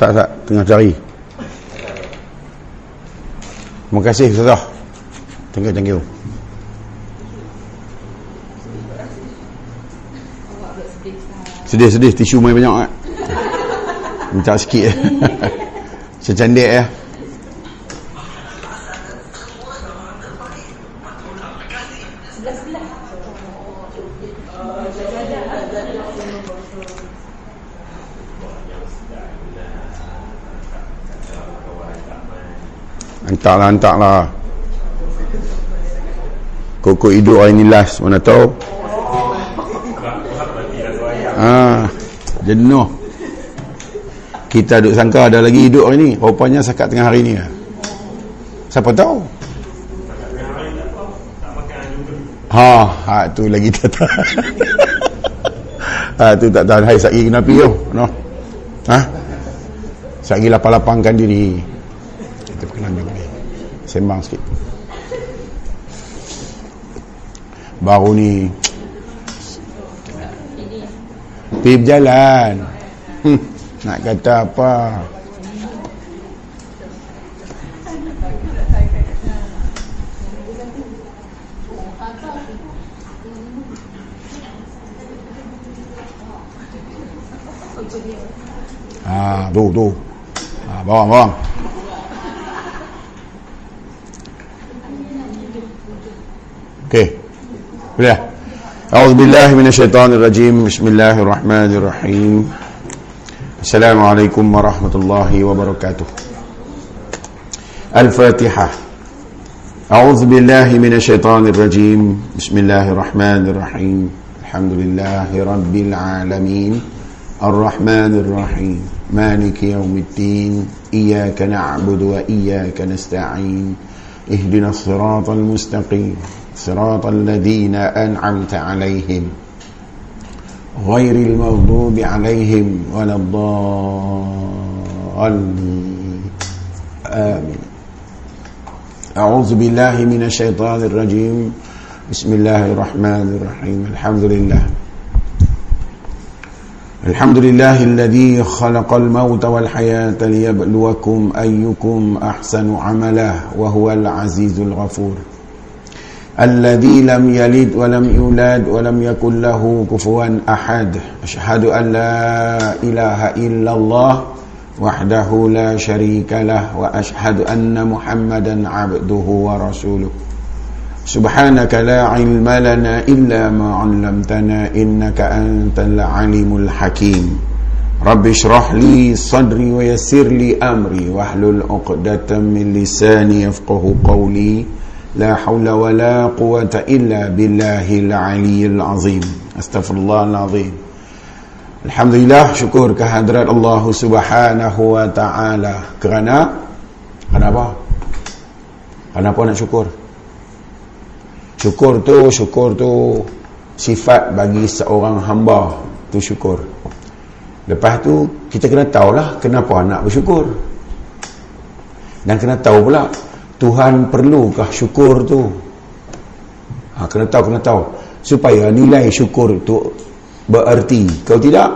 Sat, sat, tengah cari. Terima kasih, Ustazah. Thank you, thank you. Sedih, sedih. Tisu main banyak. Eh? Minta sikit. Eh? Secandik ya. Hantarlah, hantarlah. Koko hidup hari ni last, mana tahu. Ah, jenuh. Kita duk sangka ada lagi hidup hari ni. Rupanya sekat tengah hari ni. Siapa tahu? Ha, ha tu lagi tak tahu. ha tu tak tahu hai sagi kenapa yo, no. Ha? Sagi lapang-lapangkan diri. Kita perkenalan juga ni. Sembang sikit. Baru ni Pergi berjalan hmm, Nak kata apa Ah, tu tu. Ah, bawang bawang. Okey. Boleh. أعوذ بالله من الشيطان الرجيم. بسم الله الرحمن الرحيم. السلام عليكم ورحمة الله وبركاته. الفاتحة. أعوذ بالله من الشيطان الرجيم. بسم الله الرحمن الرحيم. الحمد لله رب العالمين. الرحمن الرحيم. مالك يوم الدين. إياك نعبد وإياك نستعين. اهدنا الصراط المستقيم. صراط الذين أنعمت عليهم غير المغضوب عليهم ولا الضالين. آمين. أعوذ بالله من الشيطان الرجيم. بسم الله الرحمن الرحيم. الحمد لله. الحمد لله الذي خلق الموت والحياة ليبلوكم أيكم أحسن عملا وهو العزيز الغفور. الذي لم يلد ولم يولد ولم يكن له كفوا أحد أشهد أن لا إله إلا الله وحده لا شريك له وأشهد أن محمدا عبده ورسوله سبحانك لا علم لنا إلا ما علمتنا إنك أنت العليم الحكيم رب اشرح لي صدري ويسر لي أمري وحلل أقدة من لساني يفقه قولي لا حول ولا قوة إلا بالله العلي العظيم أستغفر الله العظيم الحمد لله شكر كهدرة الله سبحانه وتعالى كرنا كرنا با كرنا با نا شكر شكر تو شكر تو sifat bagi seorang hamba tu syukur lepas tu kita kena tahulah kenapa nak bersyukur dan kena tahu pula Tuhan perlukah syukur tu? Ha, kena tahu kena tahu. Supaya nilai syukur tu bererti. Kalau tidak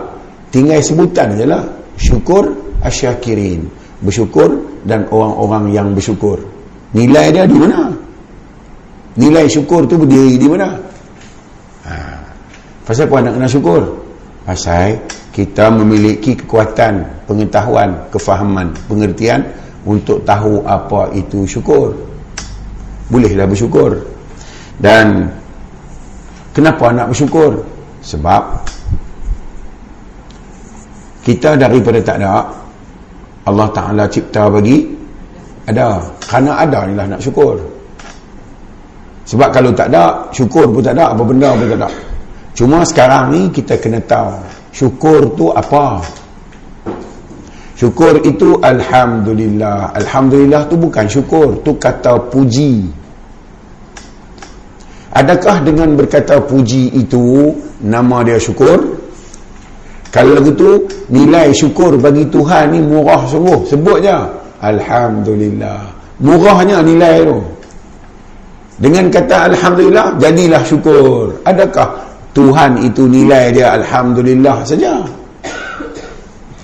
tinggal sebutan je lah. Syukur asyakirin. Bersyukur dan orang-orang yang bersyukur. Nilai dia di mana? Nilai syukur tu berdiri di mana? Ha. pasal apa nak kena syukur? Pasal kita memiliki kekuatan pengetahuan kefahaman pengertian untuk tahu apa itu syukur. Bolehlah bersyukur. Dan kenapa nak bersyukur? Sebab kita daripada tak ada Allah Ta'ala cipta bagi ada. Kerana ada inilah nak syukur. Sebab kalau tak ada syukur pun tak ada apa benda pun tak ada. Cuma sekarang ni kita kena tahu syukur tu apa syukur itu Alhamdulillah. Alhamdulillah tu bukan syukur tu kata puji. Adakah dengan berkata puji itu nama dia syukur? Kalau begitu nilai syukur bagi Tuhan ni murah sungguh. Sebut je. Alhamdulillah. Murahnya nilai tu. Dengan kata Alhamdulillah jadilah syukur. Adakah Tuhan itu nilai dia Alhamdulillah saja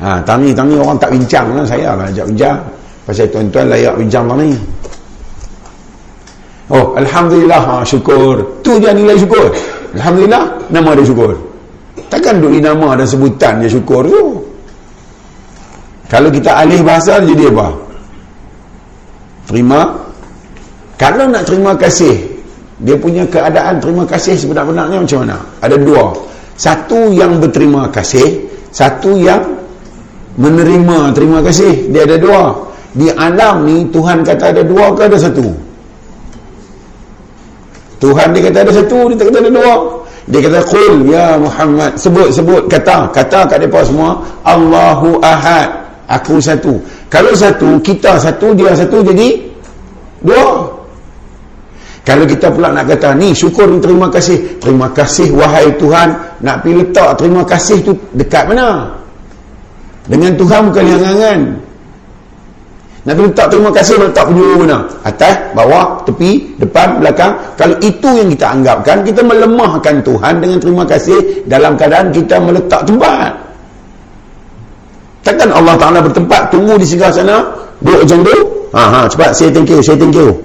ha, tani-tani orang tak bincang lah saya lah ajak bincang pasal tuan-tuan layak bincang tani Oh, Alhamdulillah, ha, syukur. Tu je nilai syukur. Alhamdulillah, nama dia syukur. Takkan duk nama dan sebutan dia syukur tu. Kalau kita alih bahasa, jadi apa? Terima. Kalau nak terima kasih, dia punya keadaan terima kasih sebenar-benarnya macam mana? Ada dua. Satu yang berterima kasih, satu yang menerima terima kasih. Dia ada dua. Di alam ni, Tuhan kata ada dua ke ada satu? Tuhan dia kata ada satu, dia tak kata ada dua. Dia kata qul ya Muhammad, sebut-sebut kata, kata kat depa semua, Allahu Ahad. Aku satu. Kalau satu, kita satu, dia satu jadi dua. Kalau kita pula nak kata ni syukur ni terima kasih. Terima kasih wahai Tuhan. Nak pergi letak terima kasih tu dekat mana? Dengan Tuhan bukan yang angan. Nabi letak terima kasih letak penjuru mana? Atas, bawah, tepi, depan, belakang. Kalau itu yang kita anggapkan, kita melemahkan Tuhan dengan terima kasih dalam keadaan kita meletak tempat. Takkan Allah Ta'ala bertempat, tunggu di sebelah sana, duduk macam tu? Ha, ha, cepat, say thank you, say thank you.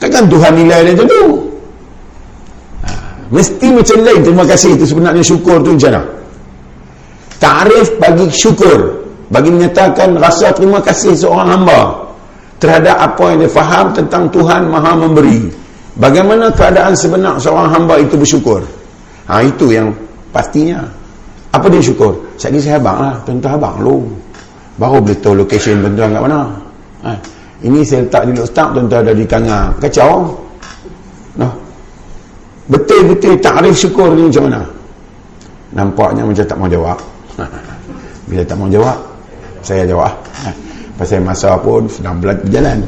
Takkan Tuhan nilai dia macam tu? Ha, mesti macam lain terima kasih itu sebenarnya syukur tu macam mana? Tarif bagi syukur bagi menyatakan rasa terima kasih seorang hamba terhadap apa yang dia faham tentang Tuhan maha memberi. Bagaimana keadaan sebenar seorang hamba itu bersyukur? Ha, itu yang pastinya. Apa dia syukur? Saya ni saya abang lah tuan-tuan abang lu baru boleh tahu location tuan-tuan kat mana. Ha, ini saya letak di lockstar tuan-tuan ada di kangar kacau. No. betul-betul takrif syukur ni macam mana? Nampaknya macam tak mau jawab bila tak mau jawab saya jawab. Pasal masa pun sedang berjalan.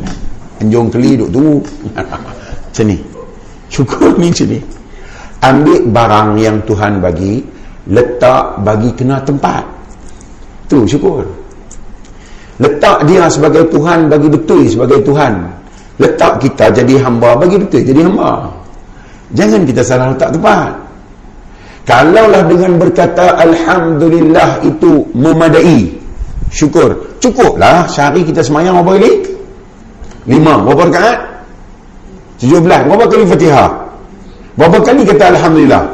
Anjung keli duk tunggu. Macam ni. Syukur ni macam ni. Ambil barang yang Tuhan bagi letak bagi kena tempat. Tu syukur. Letak dia sebagai Tuhan bagi betul sebagai Tuhan. Letak kita jadi hamba bagi betul jadi hamba. Jangan kita salah letak tempat kalaulah dengan berkata Alhamdulillah itu memadai syukur. Cukuplah sehari kita semayang berapa kali? Lima. Berapa rakaat? Tujuh belas. Berapa kali fatihah? Berapa kali kata Alhamdulillah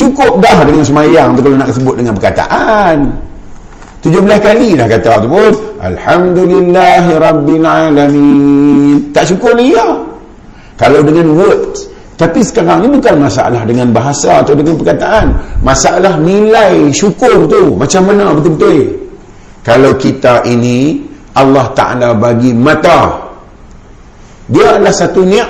cukup dah dengan semayang tu kalau nak sebut dengan perkataan. Tujuh belas kali dah kata tu pun Alhamdulillah Rabbil Alamin. Tak syukur ni ya. Kalau dengan words tapi sekarang ni bukan masalah dengan bahasa atau dengan perkataan. Masalah nilai syukur tu macam mana? Betul-betul. Kalau kita ini Allah Ta'ala bagi mata. Dia adalah satu niat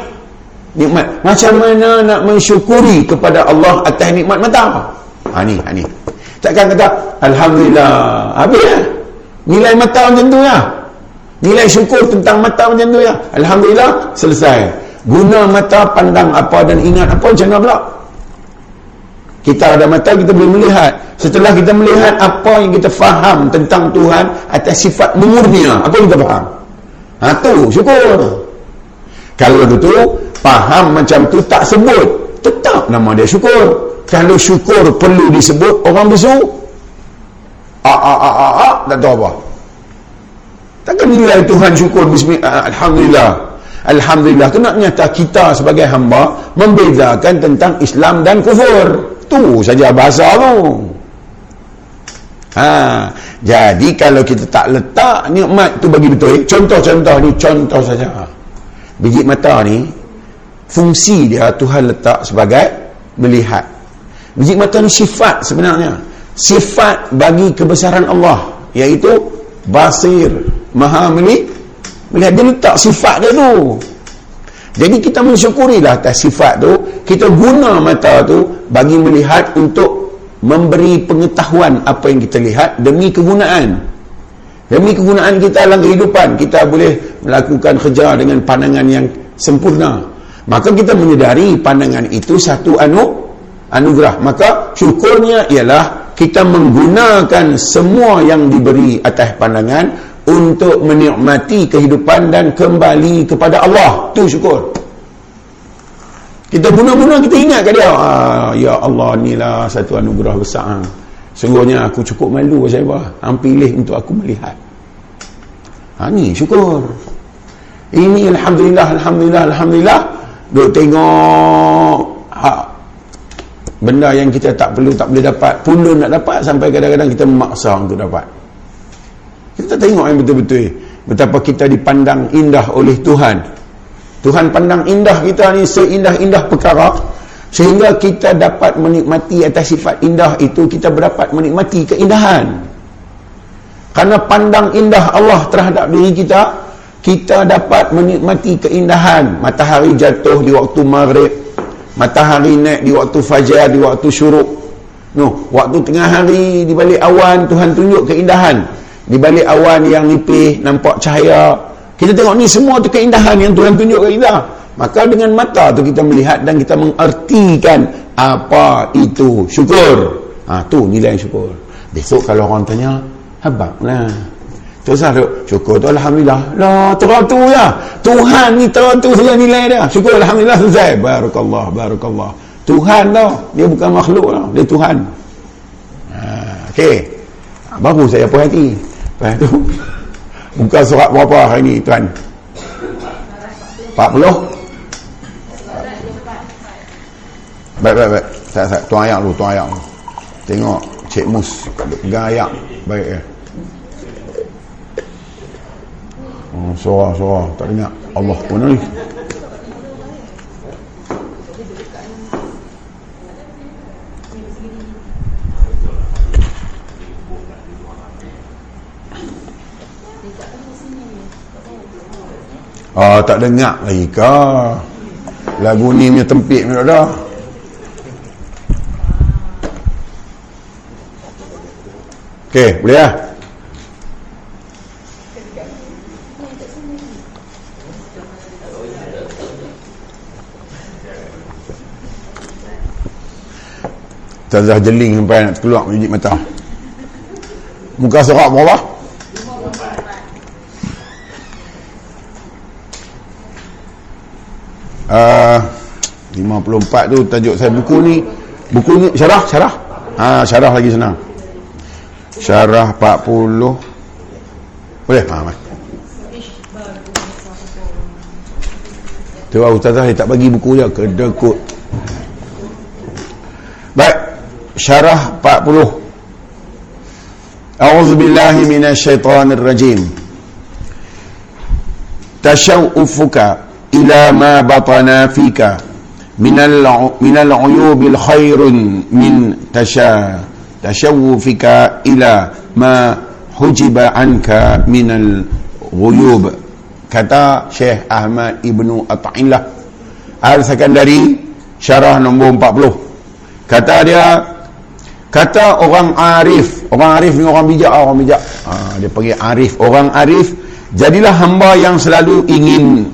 nikmat. Macam mana nak mensyukuri kepada Allah atas nikmat mata? Ha ni ha ni. Takkan kata Alhamdulillah. Habis ya nilai mata macam tu ya nilai syukur tentang mata macam tu ya Alhamdulillah selesai guna mata pandang apa dan ingat apa mana pula. Kita ada mata kita boleh melihat. Setelah kita melihat apa yang kita faham tentang Tuhan atas sifat mengurnia apa kita faham? Ha tu syukur. Kalau itu faham macam tu tak sebut tetap nama dia syukur. Kalau syukur perlu disebut orang bisu. A a a a a tak tahu apa. Takkan nilai Tuhan syukur bismillah alhamdulillah alhamdulillah. Kena nyata kita sebagai hamba membezakan tentang Islam dan kufur? Tu saja bahasa tu. Ha, jadi kalau kita tak letak nikmat tu bagi betul contoh-contoh ni contoh saja. Biji mata ni fungsi dia Tuhan letak sebagai melihat. Biji mata ni sifat sebenarnya. Sifat bagi kebesaran Allah iaitu basir maha melihat melihat dia letak sifat dia tu jadi kita mensyukurilah atas sifat tu, kita guna mata tu bagi melihat untuk memberi pengetahuan apa yang kita lihat demi kegunaan. Demi kegunaan kita dalam kehidupan, kita boleh melakukan kerja dengan pandangan yang sempurna. maka kita menyedari pandangan itu satu anu anugerah maka syukurnya ialah kita menggunakan semua yang diberi atas pandangan untuk menikmati kehidupan dan kembali kepada Allah. Tu syukur. Kita guna-guna kita ingat ke dia. Ah, ya Allah ni lah satu anugerah besar sungguhnya aku cukup malu saya bah. pilih untuk aku melihat. Ha, ni syukur. Ini Alhamdulillah Alhamdulillah Alhamdulillah. Duk tengok ha, benda yang kita tak perlu tak boleh dapat pulun nak dapat sampai kadang-kadang kita memaksa untuk dapat kita tengok yang betul-betul betapa kita dipandang indah oleh Tuhan. Tuhan pandang indah kita ni seindah-indah perkara sehingga kita dapat menikmati atas sifat indah itu kita berdapat menikmati keindahan. Kerana pandang indah Allah terhadap diri kita kita dapat menikmati keindahan. Matahari jatuh di waktu maghrib matahari naik di waktu fajar di waktu syuruk. No waktu tengah hari di balik awan Tuhan tunjuk keindahan di balik awan yang nipis nampak cahaya kita tengok ni semua tu keindahan yang Tuhan tunjuk kat kita maka dengan mata tu kita melihat dan kita mengertikan apa itu syukur ha, tu nilai syukur besok kalau orang tanya habak lah Terus ada syukur tu Alhamdulillah. Lah tu ya. Tuhan ni teratur saja nilai dia. Syukur Alhamdulillah selesai. Barakallah, barakallah. Tuhan tu. Dia bukan makhluk lah. Dia Tuhan. Ha, Okey. Baru saya puas hati. Lepas tu. Buka surat berapa hari ni tuan? 40? Baik, baik, baik. Saya, saya, tuan ayat dulu, tuan ayat dulu. Tengok Cik Mus pegang ayat. Baik ya. Oh, suara suara tak dengar. Allah pun ni. Ah tak dengar lagi ke? Lagu ni punya tempik ni dah. Okey, boleh lah. Tazah jeling sampai nak keluar menjijik mata Muka surat berapa? Uh, 54 tu tajuk saya buku ni Buku ni syarah? Syarah? Ha, syarah lagi senang Syarah 40 Boleh? Ha, mai. Tu Ustazah dia tak bagi buku dia Kedekut Baik syarah 40 A'udzu billahi minasyaitonir rajim Tashawufuka ila ma batana fika. Minal minal uyubil khairun min tasha tashawufika ila ma hujiba anka minal ghuyub. Kata Syekh Ahmad Ibnu At'illah Al-Sakandari syarah nombor 40 kata dia kata orang arif orang arif ni orang bijak orang bijak. Ha, dia panggil arif orang arif. Jadilah hamba yang selalu ingin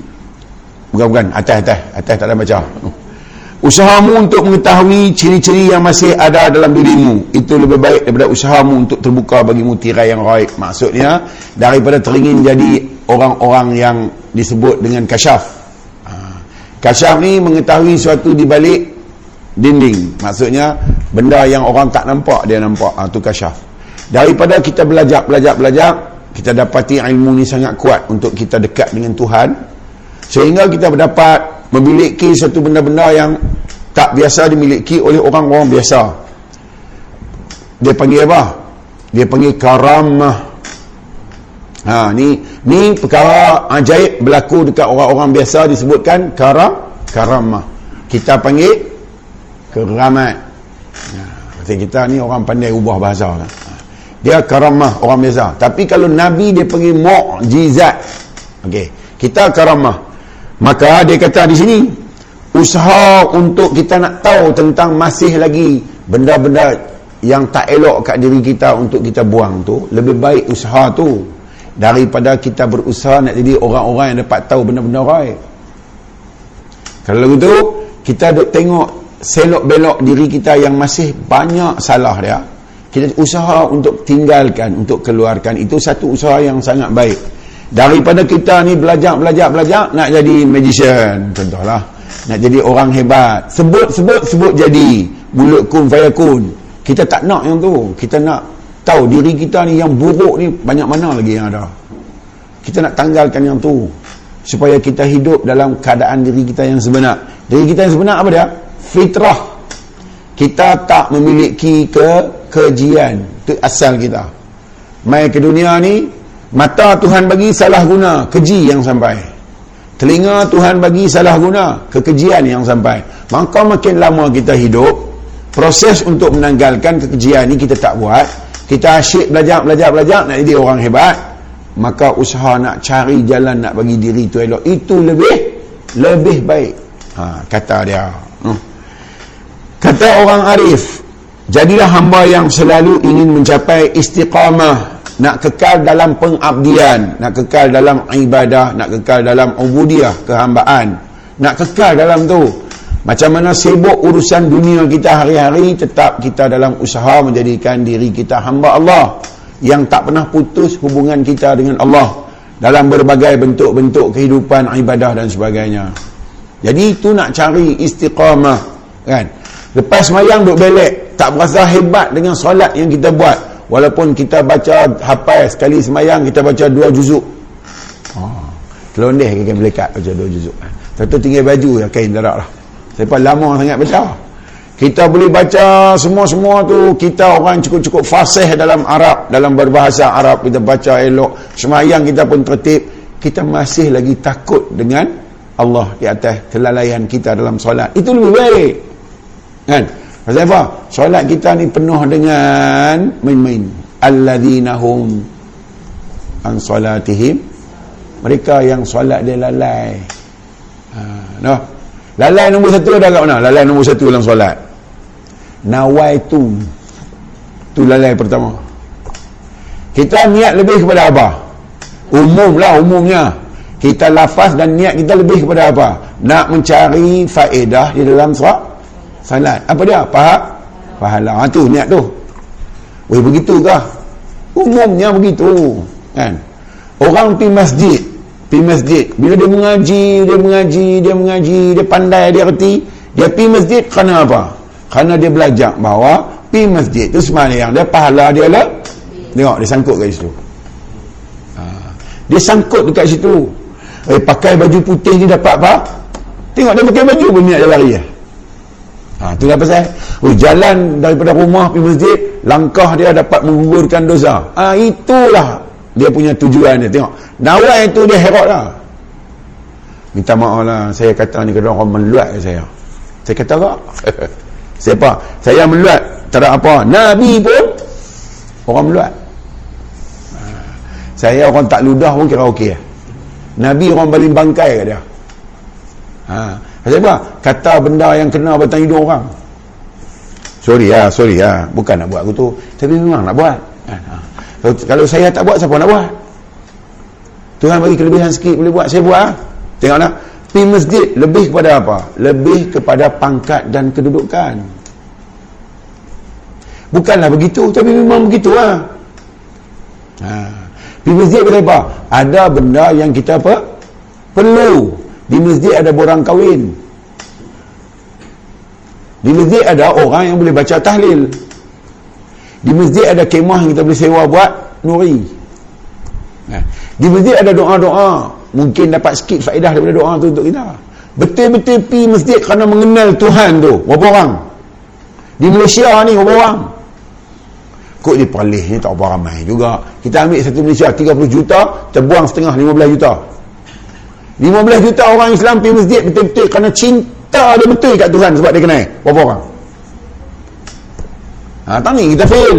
bukan bukan atas. Tak ada baca. Usahamu untuk mengetahui ciri-ciri yang masih ada dalam dirimu. Itu lebih baik daripada usahamu untuk terbuka bagimu tirai yang raib maksudnya daripada teringin jadi orang-orang yang disebut dengan kasyaf. Ha. kasyaf ni mengetahui suatu di balik dinding. Maksudnya benda yang orang tak nampak dia nampak. Ha, tu kasyaf. Daripada kita belajar belajar belajar kita dapati ilmu ni sangat kuat untuk kita dekat dengan Tuhan sehingga kita dapat memiliki satu benda-benda yang tak biasa dimiliki oleh orang-orang biasa dia panggil apa? dia panggil karamah ha, ni ni perkara ajaib berlaku dekat orang-orang biasa disebutkan karam karamah kita panggil keramat ha, kita ni orang pandai ubah bahasa kan? dia karamah orang biasa tapi kalau Nabi dia pergi mu'jizat okay. kita karamah maka dia kata di sini usaha untuk kita nak tahu tentang masih lagi benda-benda yang tak elok kat diri kita untuk kita buang tu lebih baik usaha tu daripada kita berusaha nak jadi orang-orang yang dapat tahu benda-benda raib kalau begitu kita duk tengok selok belok diri kita yang masih banyak salah dia. Kita usaha untuk tinggalkan untuk keluarkan. Itu satu usaha yang sangat baik daripada kita ni belajar belajar belajar nak jadi magician. Contohlah nak jadi orang hebat. Sebut sebut sebut jadi. Mulut kun fayakun kita tak nak yang tu. Kita nak tahu diri kita ni yang buruk ni banyak mana lagi yang ada. Kita nak tanggalkan yang tu. Supaya kita hidup dalam keadaan diri kita yang sebenar. Diri kita yang sebenar apa dia? Fitrah. Kita tak memiliki ke kejian. Itu asal kita. Mai ke dunia ni mata Tuhan bagi salah guna keji yang sampai. Telinga Tuhan bagi salah guna kekejian yang sampai. Maka makin lama kita hidup proses untuk menanggalkan kekejian ni kita tak buat. Kita asyik belajar belajar belajar nak jadi orang hebat. Maka usaha nak cari jalan nak bagi diri tu elok itu lebih lebih baik. Ha, kata dia. Hmm. kata orang arif jadilah hamba yang selalu ingin mencapai istiqamah nak kekal dalam pengabdian nak kekal dalam ibadah nak kekal dalam ubudiah kehambaan. Nak kekal dalam tu. Macam mana sibuk urusan dunia kita hari-hari tetap kita dalam usaha menjadikan diri kita hamba Allah yang tak pernah putus hubungan kita dengan Allah dalam berbagai bentuk-bentuk kehidupan ibadah dan sebagainya. Jadi itu nak cari istiqamah kan? Lepas mayang duk belek tak berasa hebat dengan solat yang kita buat walaupun kita baca hafal sekali semayang kita baca dua juzuk. Oh. telondeh ke kain melekat baca dua juzuk. Tentu tinggal baju ya kain darak lah. Sebab lama sangat baca kita boleh baca semua-semua tu kita orang cukup-cukup fasih dalam Arab dalam berbahasa Arab kita baca elok. Semayang kita pun tertib. Kita masih lagi takut dengan Allah di atas kelalaian kita dalam solat. Itu lebih baik. Kan Pasal apa? Solat kita ni penuh dengan main-main. Alladzina hum an solatihim. Mereka yang solat dia lalai. Ha, no. Lalai nombor satu ada kat mana? Lalai nombor satu dalam solat. Nawai tu. Lalai pertama. Kita niat lebih kepada apa? Umum lah umumnya. Kita lafaz dan niat kita lebih kepada apa? Nak mencari faedah di dalam solat salat. Apa dia? Pahala pahala. Ha, tu niat tu. Weh begitu ke umumnya begitu kan? Orang pergi masjid pergi masjid. Bila dia mengaji dia mengaji dia mengaji dia pandai dia reti dia pergi masjid kerana apa? Kerana dia belajar bahawa pergi masjid tu semayang. Dia pahala dia lah. Tengok dia sangkut kat situ. Ha. dia sangkut dekat situ. Eh pakai baju putih ni dapat apa? Tengok dia pakai baju pun niat dia lari ya. Ha, tu apa saya? Oh, jalan daripada rumah pergi masjid, langkah dia dapat menggugurkan dosa. Ha, itulah dia punya tujuan dia. Tengok. Nawai itu dia herot lah. Minta maaf lah. Saya kata ni kena orang meluat saya. Saya kata apa? Siapa? Saya meluat. Tak ada apa. Nabi pun orang meluat. Ha, saya orang tak ludah pun kira okey. Nabi orang baling bangkai ke dia. Ha. Pasal apa? Kata benda yang kena batang hidung orang. Sorry ya, sorry ya. Bukan nak buat aku tu. Tapi memang nak buat. Ha. Kalau, kalau saya tak buat, siapa nak buat? Tuhan bagi kelebihan sikit boleh buat. Saya buat. Tengok nak. Pergi masjid lebih kepada apa? Lebih kepada pangkat dan kedudukan. Bukanlah begitu. Tapi memang begitu lah. Ha. Pergi masjid apa? Ada benda yang kita apa? Perlu. Di masjid ada borang kahwin. Di masjid ada orang yang boleh baca tahlil. Di masjid ada kemah yang kita boleh sewa buat nuri. Di masjid ada doa-doa. Mungkin dapat sikit faedah daripada doa tu untuk kita. Betul-betul pi masjid kerana mengenal Tuhan tu. Berapa orang? Di Malaysia ni berapa orang? Kok di Perlis ni tak berapa ramai juga. Kita ambil satu Malaysia 30 juta, terbuang setengah 15 juta. 15 juta orang Islam pergi masjid betul-betul kerana cinta dia betul kat Tuhan sebab dia kenal. Berapa orang? Ha, tak kita fail.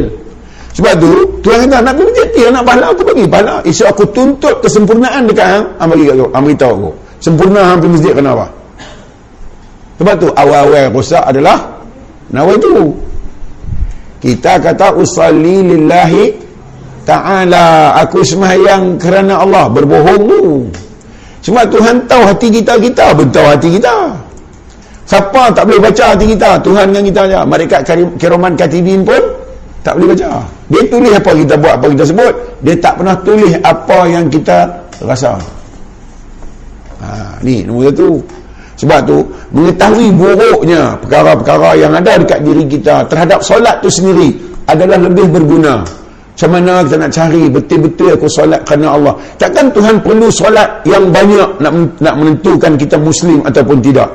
Sebab tu Tuhan kata nak pergi masjid nak pahala aku bagi pahala isu aku tuntut kesempurnaan dekat hang bagi kat hang beritahu aku. Sempurna hang pergi masjid kenapa? Sebab tu awal-awal rosak adalah nawa itu kita kata usalli lillahi ta'ala. Aku semayang kerana Allah berbohong tu sebab Tuhan tahu hati kita, kita tahu hati kita. siapa tak boleh baca hati kita Tuhan dengan kita aja mereka kiroman katibin pun tak boleh baca. Dia tulis apa kita buat apa kita sebut. Dia tak pernah tulis apa yang kita rasa. Ha, ni nombor satu. Sebab tu mengetahui buruknya perkara-perkara yang ada dekat diri kita terhadap solat tu sendiri adalah lebih berguna macam mana kita nak cari betul-betul aku solat kerana Allah? Takkan Tuhan perlu solat yang banyak nak nak menentukan kita muslim ataupun tidak?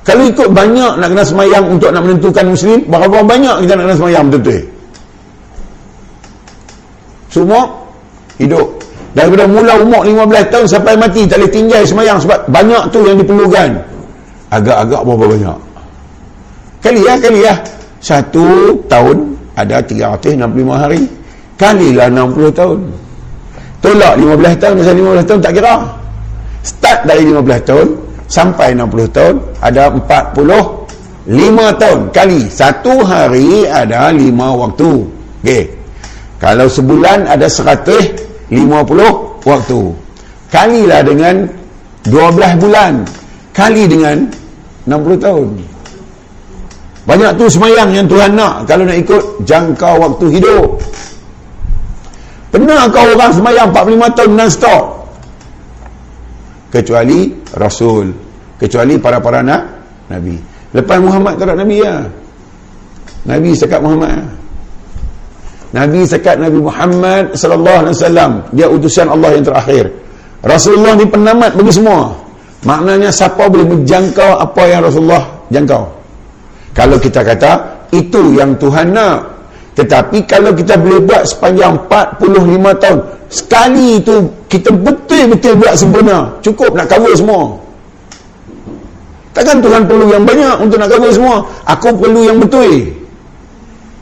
Kalau ikut banyak nak kena semayang untuk nak menentukan muslim berapa banyak kita nak kena semayang betul-betul? Semua hidup. Daripada mula umur 15 tahun sampai mati tak boleh tinggal semayang sebab banyak tu yang diperlukan. Agak-agak berapa banyak? Kali ya kali ya satu tahun ada 365 hari. Kalilah 60 tahun. Tolak 15 tahun masa 15 tahun tak kira. Start dari 15 tahun sampai 60 tahun ada 45 tahun kali. Satu hari ada 5 waktu. Okay. kalau sebulan ada 150 waktu. Kalilah dengan 12 bulan. Kali dengan 60 tahun banyak tu semayang yang Tuhan nak kalau nak ikut jangka waktu hidup. Pernah kau orang semayang 45 tahun non-stop? Kecuali Rasul. Kecuali para-para nak, Nabi. Lepas Muhammad tak Nabi ya. Nabi sekat Muhammad. Nabi sekat Nabi Muhammad sallallahu alaihi wasallam. Dia utusan Allah yang terakhir. Rasulullah ni penamat bagi semua. Maknanya siapa boleh menjangkau apa yang Rasulullah jangkau? Kalau kita kata itu yang Tuhan nak. Tetapi kalau kita boleh buat sepanjang 45 tahun, sekali itu kita betul-betul buat sempurna. Cukup nak cover semua. Takkan Tuhan perlu yang banyak untuk nak cover semua? Aku perlu yang betul.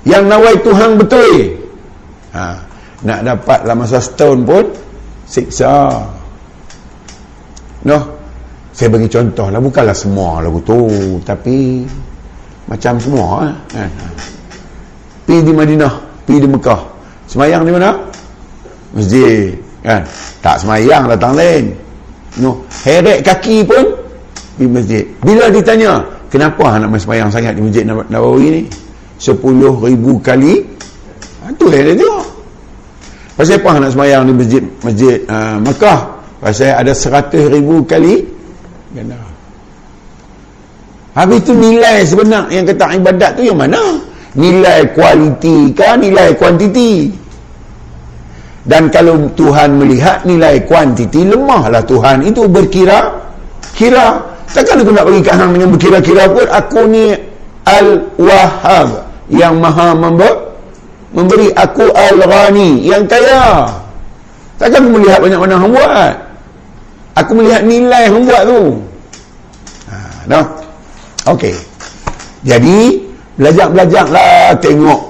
Yang nawai Tuhan betul. Ha, nak dapat dalam masa setahun pun siksa. Noh. Saya bagi contoh lah bukanlah semua lagu tu, tapi macam semua eh. pergi di Madinah pergi di Mekah. Semayang di mana? masjid kan? Tak semayang datang lain. No. heret kaki pun di masjid. Bila ditanya kenapa nak semayang sangat di masjid Nawawi ni? 10 ribu kali. Ha, yang dia tengok. Pasal apa nak semayang di masjid masjid uh, Mekah? Pasal ada 100 ribu kali. Ganda Habis tu nilai sebenar yang kata ibadat tu yang mana? Nilai kualiti kan nilai kuantiti? Dan kalau Tuhan melihat nilai kuantiti lemahlah Tuhan itu berkira kira. Takkan aku nak bagi kat dengan berkira-kira pun aku ni Al-Wahhab yang maha member, memberi aku Al-Ghani yang kaya. Takkan aku melihat banyak mana hang buat. Aku melihat nilai hang buat tu. Ha, dah. Okey. Jadi belajar-belajarlah tengok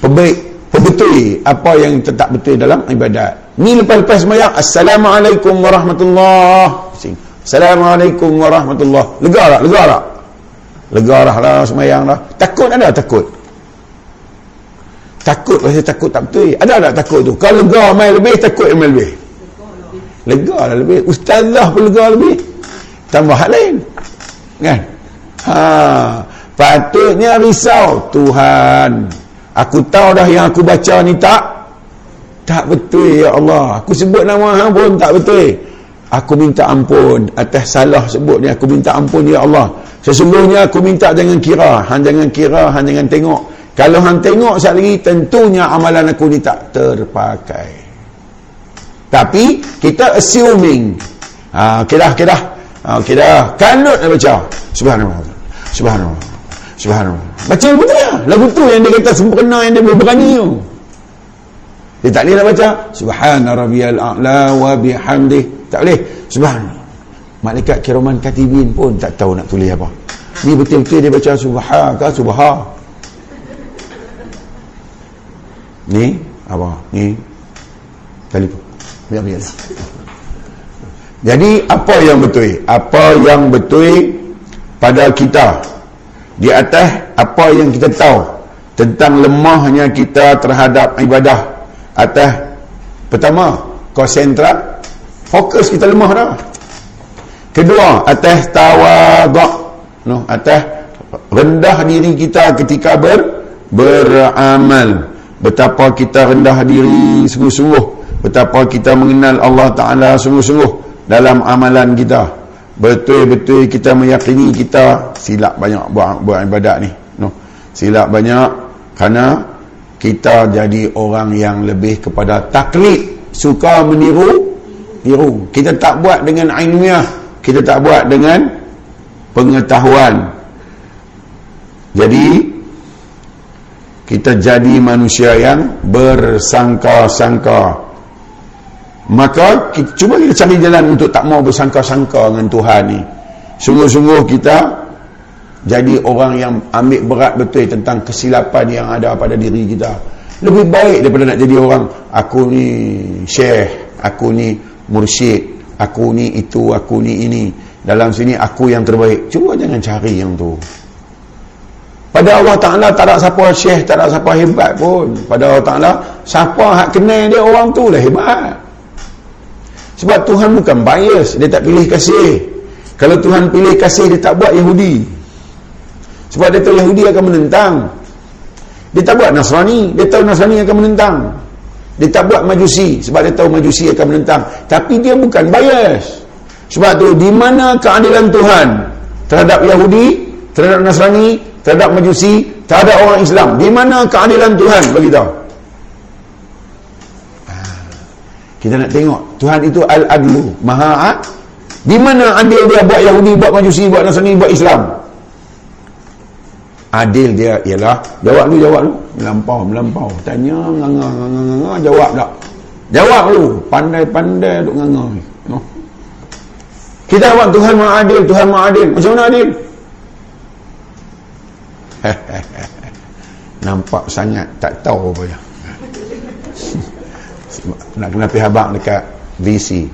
perbaik betul apa yang tetap betul dalam ibadat. Ni lepas-lepas sembahyang assalamualaikum warahmatullahi Assalamualaikum warahmatullahi Lega tak? Lega tak? Lega dah lah sembahyang dah. Takut ada takut? Takut rasa takut tak betul. Ada tak takut tu? Kalau lega mai lebih takut mai lebih. Lega lah lebih. Ustazah pun lega lebih. Tambah hal lain. Kan? Ha, patutnya risau Tuhan. Aku tahu dah yang aku baca ni tak tak betul ya Allah. Aku sebut nama hang pun tak betul. Aku minta ampun atas salah sebut ni aku minta ampun ya Allah. Sesungguhnya aku minta jangan kira, hang jangan kira, hang jangan tengok. Kalau hang tengok sekali lagi tentunya amalan aku ni tak terpakai. Tapi kita assuming ha, okay dah, okay dah. Ha, okay dah. Kanut nak baca. Subhanallah. Subhanallah. Subhanallah. Baca lagu tu ya. Lagu tu yang dia kata sempurna yang dia boleh berani tu. Dia tak boleh nak baca. Subhana rabbiyal a'la wa bihamdih. Tak boleh. Subhanallah. Malaikat kiraman katibin pun tak tahu nak tulis apa. Ni betul-betul dia baca subhaka subha. Ni apa? Ni telefon. Biar biar. Jadi apa yang betul? Apa yang betul pada kita. Di atas apa yang kita tahu tentang lemahnya kita terhadap ibadah. Atas pertama konsentrat fokus kita lemah dah. Kedua atas tawaduk. No atas rendah diri kita ketika ber beramal. Betapa kita rendah diri sungguh-sungguh. Betapa kita mengenal Allah Taala sungguh-sungguh dalam amalan kita betul-betul kita meyakini kita silap banyak buat buat ibadat ni. No. Silap banyak kerana kita jadi orang yang lebih kepada taklid. Suka meniru tiru kita tak buat dengan ilmiah. Kita tak buat dengan pengetahuan. Jadi kita jadi manusia yang bersangka-sangka maka kita, cuba kita cari jalan untuk tak mau bersangka-sangka dengan Tuhan ni. Sungguh-sungguh kita jadi orang yang ambil berat betul tentang kesilapan yang ada pada diri kita. Lebih baik daripada nak jadi orang aku ni syekh aku ni mursyid aku ni itu aku ni ini. Dalam sini aku yang terbaik. Cuba jangan cari yang tu. Pada Allah Ta'ala tak ada siapa syekh, tak ada siapa hebat pun. Pada Allah Ta'ala, siapa hak kenal dia orang tu lah hebat. Sebab Tuhan bukan bias, dia tak pilih kasih. Kalau Tuhan pilih kasih, dia tak buat Yahudi. Sebab dia tahu Yahudi akan menentang. Dia tak buat Nasrani, dia tahu Nasrani akan menentang. Dia tak buat Majusi, sebab dia tahu Majusi akan menentang. Tapi dia bukan bias. Sebab tu, di mana keadilan Tuhan terhadap Yahudi, terhadap Nasrani, terhadap majusi, terhadap orang Islam. Di mana keadilan Tuhan bagi tahu? Kita nak tengok Tuhan itu al-adlu, maha Di mana adil dia buat Yahudi, buat majusi, buat Nasrani, buat Islam? Adil dia ialah jawab lu, jawab lu. Melampau, melampau. Tanya nganga nganga nganga jawab tak? Jawab lu. Pandai-pandai duk nganga ni. No. Kita buat Tuhan Maha Adil, Tuhan Maha Adil. Macam mana adil? nampak sangat tak tahu apa ya nak kena pergi habang dekat VC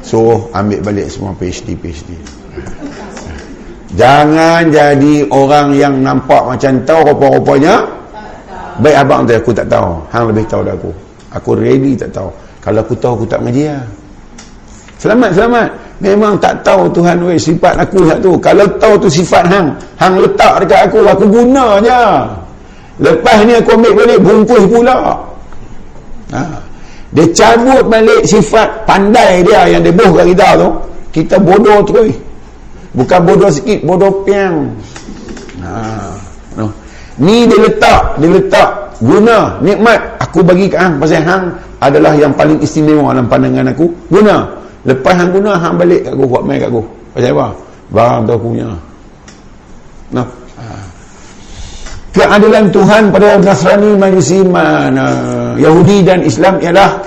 so ambil balik semua PhD PhD jangan jadi orang yang nampak macam tahu rupa-rupanya. Baik abang tu aku tak tahu. Hang lebih tahu dah aku. Aku ready tak tahu. Kalau aku tahu aku tak mengaji lah. Selamat selamat. Memang tak tahu Tuhan weh sifat aku satu. Kalau tahu tu sifat hang, hang letak dekat aku, aku guna je. Lepas ni aku ambil balik bungkus pula. Ha. Dia cabut balik sifat pandai dia yang dia buh kat kita tu. Kita bodoh terus. Bukan bodoh sikit, bodoh piang. Ha. No. Ni dia letak, dia letak guna nikmat aku bagi kat hang pasal hang adalah yang paling istimewa dalam pandangan aku. Guna. Lepas hang guna hang balik kat aku buat main kat aku. Pasal apa? Barang tu punya. Nah. Ha. Keadilan Tuhan pada Nasrani, Majusi, mana Yahudi dan Islam ialah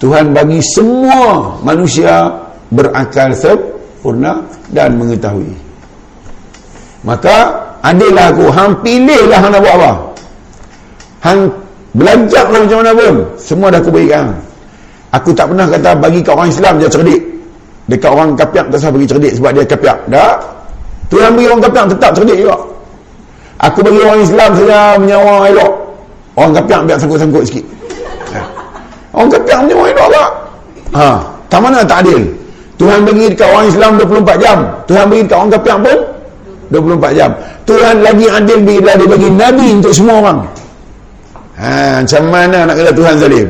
Tuhan bagi semua manusia berakal sempurna dan mengetahui. Maka adillah aku, hang pilihlah hang nak buat apa. Hang belajarlah macam mana pun. Semua dah aku berikan. Aku tak pernah kata bagi kat orang Islam dia cerdik. Dekat orang kapiak tak usah bagi cerdik sebab dia kapiak. Tak. Tuhan bagi orang kapiak tetap cerdik juga. Aku bagi orang Islam saja menyawa elok. Orang kapiak biar sangkut-sangkut sikit. Orang kapiak menyawa elok tak? Ha. Tak mana tak adil? Tuhan bagi dekat orang Islam 24 jam. Tuhan bagi dekat orang kapiak pun 24 jam. Tuhan lagi adil bila dia bagi Nabi untuk semua orang. Ha, macam mana nak kata Tuhan zalim?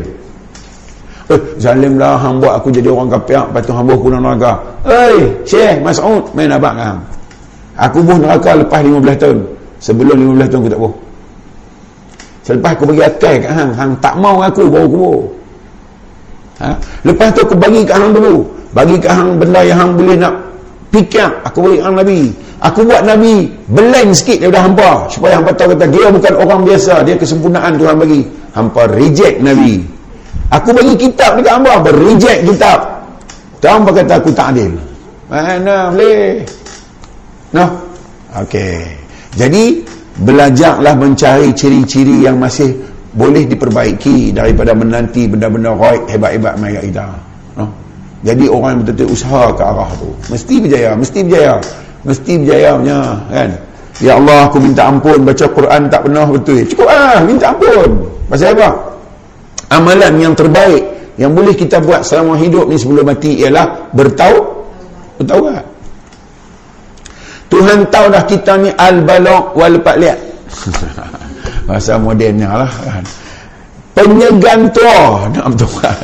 eh zalim lah hang buat aku jadi orang kapiak lepas tu hang buah pulang neraka eh Syekh Mas'ud main abang hang aku buah neraka lepas 15 tahun sebelum 15 tahun aku tak buah selepas aku bagi akal kat hang hang tak mau aku bawa kubur ha? lepas tu aku bagi kat hang dulu bagi kat hang benda yang hang boleh nak fikir aku bagi hang Nabi aku buat Nabi blank sikit daripada hampa supaya hampa tahu kata dia bukan orang biasa dia kesempurnaan Tuhan bagi hampa reject Nabi Aku bagi kitab dekat hamba, berreject kitab. Tak hamba kata aku tak adil. Mana boleh? No? Okey. Jadi, belajarlah mencari ciri-ciri yang masih boleh diperbaiki daripada menanti benda-benda roik hebat-hebat mayat kita. No? Jadi, orang yang betul-betul usaha ke arah tu. Mesti berjaya, mesti berjaya. Mesti berjaya punya, kan? Ya Allah, aku minta ampun baca Quran tak pernah betul. Cukup lah, minta ampun. Pasal apa? amalan yang terbaik yang boleh kita buat selama hidup ni sebelum mati ialah bertau bertaubat Tuhan tahu dah kita ni al-balok wal liat bahasa modernnya lah kan. Penyegantua nak Tuhan.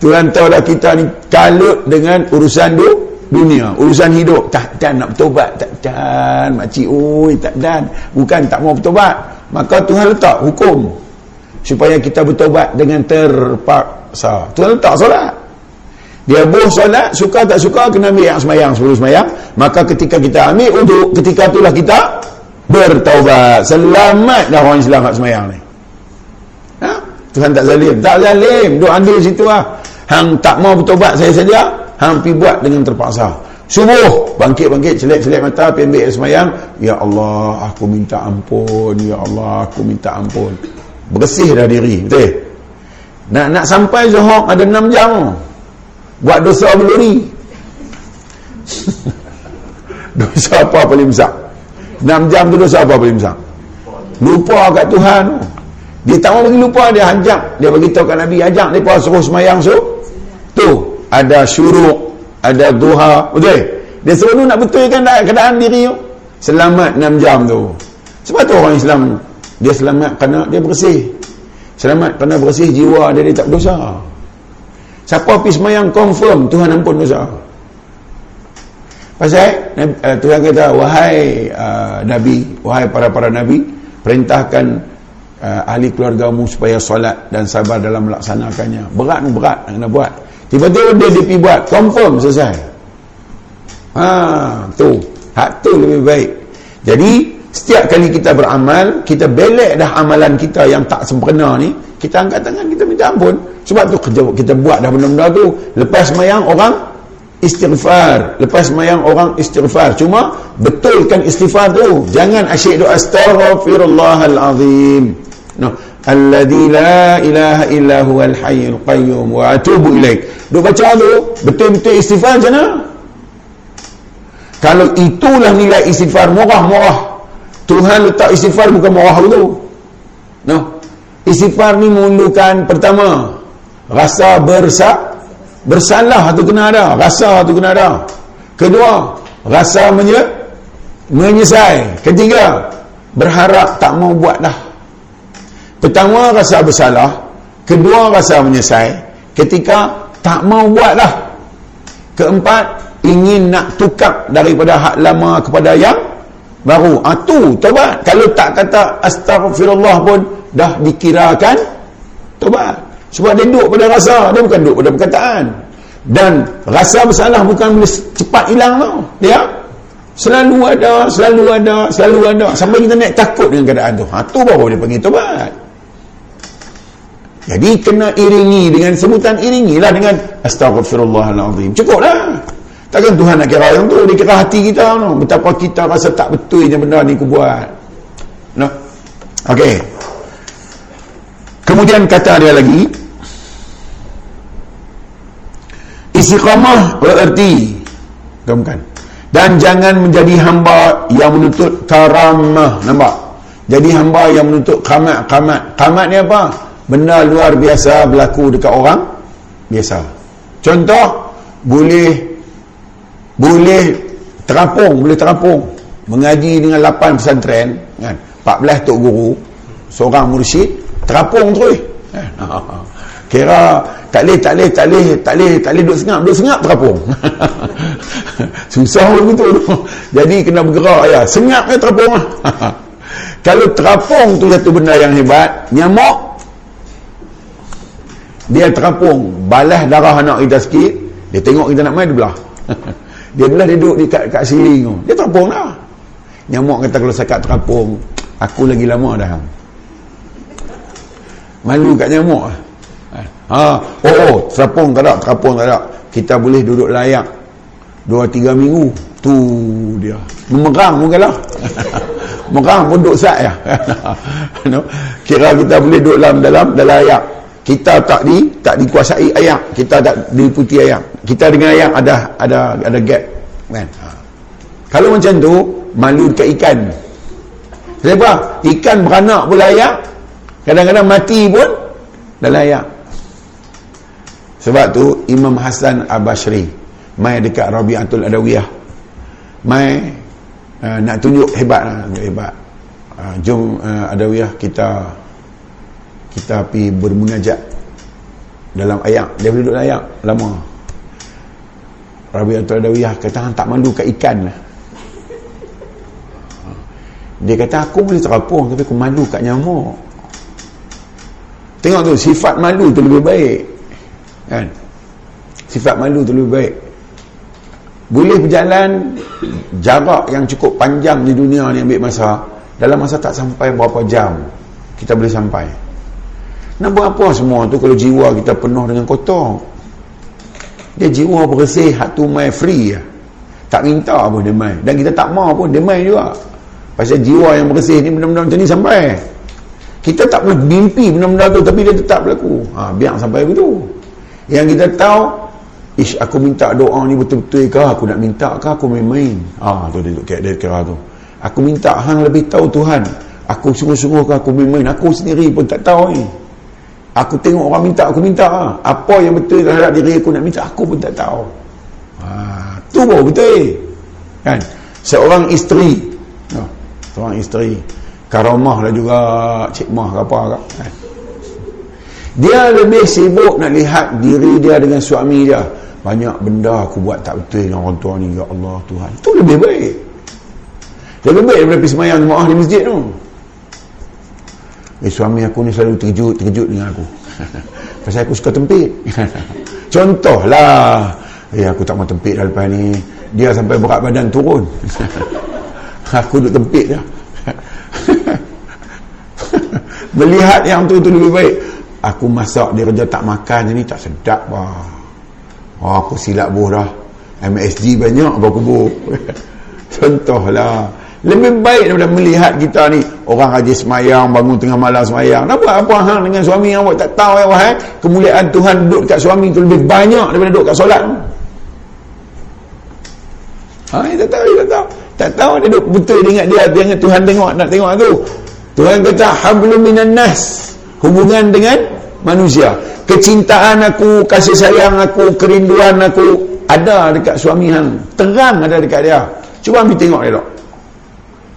Tuhan tahu dah kita ni kalut dengan urusan du, dunia urusan hidup. Tak dan nak bertobat tak dan makcik oi tak dan bukan tak mau bertobat. Maka Tuhan letak hukum supaya kita bertobat dengan terpaksa. Tuhan letak solat. Dia boh solat suka tak suka kena ambil yang semayang sebelum semayang. Maka ketika kita ambil untuk ketika itulah kita bertaubat. Selamat dah orang Islam kat semayang ni. Ha? Tuhan tak zalim. Tak zalim. Duk ambil situ lah. Hang tak mau bertobat saya sedia. Hang pergi buat dengan terpaksa. Subuh bangkit-bangkit celek-celek mata pergi ambil semayang. Ya Allah aku minta ampun. Ya Allah aku minta ampun. Bersih dah diri betul? Nak nak sampai Zohor ada 6 jam. Buat dosa meluri dosa apa paling besar 6 jam tu dosa apa paling besar lupa kat Tuhan. Dia tak bagi lupa dia hanjak. Dia bagi tahu kat Nabi ajak mereka suruh semayang so tu ada syuruk ada duha betul? Dia suruh nak betulkan keadaan diri tu. Selamat 6 jam tu. Sebab tu orang Islam dia selamat kerana dia bersih. Selamat kerana bersih jiwa dia, dia tak berdosa. Siapa pergi semayang confirm Tuhan ampun dosa. Pasal uh, Tuhan kata wahai uh, nabi, wahai para-para nabi, perintahkan uh, ahli keluargamu supaya solat dan sabar dalam melaksanakannya. Berat berat nak kena buat. Tiba-tiba dia pergi buat, confirm selesai. Ha, tu. Hak tu lebih baik. Jadi setiap kali kita beramal, kita belek dah amalan kita yang tak sempurna ni, kita angkat tangan kita minta ampun sebab tu kita, kita buat dah benda-benda tu lepas mayang orang istighfar. Lepas mayang orang istighfar. Cuma betulkan istighfar tu jangan asyik doa astaghfirullahalazim no. Alladhi la ilaha illa huwal hayyul qayyum wa atubu ilaik. Duk baca tu betul-betul istighfar macam kalau itulah nilai istighfar murah-murah Tuhan letak istighfar bukan murah dulu. No. Istighfar ni memerlukan pertama rasa bersa bersalah tu kena ada, rasa tu kena ada. Kedua, rasa menye menyesal. Ketiga, berharap tak mau buat dah. Pertama rasa bersalah, kedua rasa menyesal, ketiga tak mau buat dah. Keempat, ingin nak tukar daripada hak lama kepada yang baru. Ah tu tobat. Kalau tak kata astagfirullah pun dah dikirakan tobat sebab dia duduk pada rasa. Dia bukan duduk pada perkataan. Dan rasa bersalah bukan boleh cepat hilang tau. Ya? Selalu ada selalu ada selalu ada. Sampai kita naik takut dengan keadaan tu. Ha, tu baru dia panggil tobat jadi kena iringi dengan sebutan iringilah dengan astagfirullahaladzim cukup lah takkan Tuhan nak kira yang tu. Dia kira hati kita no. betapa kita rasa tak betul yang benda ni aku buat no? ok Kemudian kata dia lagi Istiqamah bererti. Bukan Dan jangan menjadi hamba yang menuntut karamah. Nampak? Jadi hamba yang menuntut kamat-kamat Kamat. Ni apa? Benda luar biasa berlaku dekat orang Biasa. Contoh Boleh Boleh terapung Boleh terapung. Mengaji dengan 8 pesantren kan? 14 tok guru Seorang mursyid terapung terus eh, kira tak boleh tak boleh tak boleh tak boleh tak boleh duduk sengap duduk sengap terapung. Susah begitu jadi kena bergerak ya sengap ni terapung. Lah. kalau terapung tu satu benda yang hebat nyamuk dia terapung balas darah anak kita sikit dia tengok kita nak main dia belah. Dia belah dia duduk di kat, siling tu. Dia terapung lah. Nyamuk kata kalau sekat terapung aku lagi lama dah. Malu kat nyamuk ha oh oh terapung tak ada terapung tak ada. Kita boleh duduk layak dua tiga minggu. Tu dia. Memerang mungkin lah. Memerang pun duduk sat ya. No? kira kita boleh duduk dalam dalam dalam ayak kita tak di tak dikuasai ayak. Kita tak diputi ayak. Kita dengan ayak ada ada ada gap kan? Ha. kalau macam tu malu ke ikan? Sebab ikan beranak pula ayak kadang-kadang mati pun dah layak sebab tu Imam Hasan Al-Bashri mai dekat Rabi'atul Adawiyah. Mai uh, nak tunjuk hebat lah hebat. Uh, jom uh, adawiyah kita kita pergi bermunajat dalam ayat dia boleh duduk dalam ayat lama. Rabi Atul Adawiyah kata tak malu kat ikan lah. Dia kata aku boleh terapung tapi aku malu kat nyamuk. Tengok tu sifat malu tu lebih baik kan? Sifat malu tu lebih baik. Boleh berjalan jarak yang cukup panjang di dunia ni ambil masa. Dalam masa tak sampai berapa jam kita boleh sampai. Nak buat apa semua tu kalau jiwa kita penuh dengan kotor? Dia jiwa bersih hak tu mai free ya. tak minta pun dia mai. Dan kita tak mau pun dia mai juga. Pasal jiwa yang bersih ni benda-benda macam ni sampai. Kita tak boleh mimpi benda-benda tu tapi dia tetap berlaku. Ha, biar sampai begitu yang kita tahu ish aku minta doa ni betul-betul ke aku nak minta ke aku main-main ah tu dia, dia kira tu aku minta hang lebih tahu Tuhan aku sungguh-sungguh ke aku main-main aku sendiri pun tak tahu ni Aku tengok orang minta, aku minta. Ha. Apa yang betul terhadap diri aku nak minta, aku pun tak tahu. Ha, tu baru betul. Kan? Seorang isteri. Ha, seorang isteri. Karamah lah juga, Cik Mah ke apa. Kan? Dia lebih sibuk nak lihat diri dia dengan suami dia. Banyak benda aku buat tak betul dengan orang tua ni. Ya Allah Tuhan. Itu lebih baik. Lebih baik daripada pergi semayang jemaah di masjid tu. Eh suami aku ni selalu terkejut Terkejut dengan aku Pasal aku suka tempit Contohlah Eh aku tak mau tempit dah lepas ni Dia sampai berat badan turun Aku duduk tempit dah Melihat yang tu tu lebih baik Aku masak dia kerja tak makan ni tak sedap lah oh, Aku silap buh dah. MSG banyak apa kubur Contohlah. Lebih baik daripada melihat kita ni orang rajin semayang bangun tengah malam semayang. Nak buat apa hang dengan suami yang awak tak tahu ya wahai kemuliaan Tuhan duduk kat suami tu lebih banyak daripada duduk kat solat. Ha, tak tahu tak tahu. Tak tahu dia duduk betul dia ingat dia dia ingat Tuhan tengok nak tengok tu. Tuhan kata hablum minan nas. Hubungan dengan manusia kecintaan aku kasih sayang aku kerinduan aku ada dekat suami hang terang ada dekat dia cuba ambil tengok tak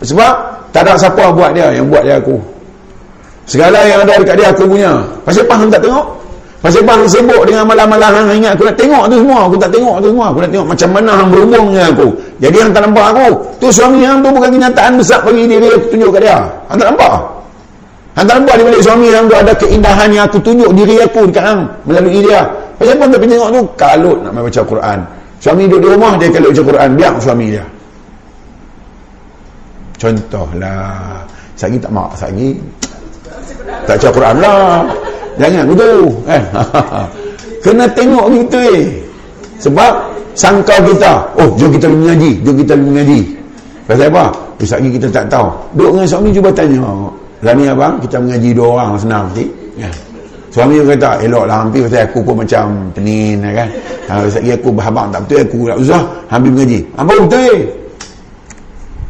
sebab tak ada siapa buat dia yang buat dia aku. Segala yang ada dekat dia aku punya. Pasal apa hang tak tengok? Pasal apa hang sibuk dengan malam-malam hang ingat aku nak tengok tu semua. Aku tak tengok tu semua. Aku nak tengok macam mana hang berhubung dengan aku. Jadi hang tak nampak aku. Tu suami hang tu bukan kenyataan besar bagi diri aku tunjuk kat dia. Hang tak nampak? Hang tak nampak di balik suami hang ada keindahan yang aku tunjuk diri aku dekat hang melalui dia. Pasal apa tak tengok tu? Kalut nak baca Quran. Suami duduk di rumah dia kalau baca Quran. Biar suami dia. Contohlah Sagi tak mak Sagi Tak baca Quran lah Jangan begitu eh? Kena tengok gitu eh Sebab Sangka kita Oh jom kita mengaji Jom kita mengaji Pasal apa lagi kita tak tahu Duduk dengan suami cuba tanya Ni abang Kita mengaji dua orang senang nanti ya. Suami kata Elok lah hampir Pasal aku pun macam Penin ya kan? Ha, Ustaz lagi aku Abang tak betul Aku tak usah Hampir mengaji. Apa betul? Eh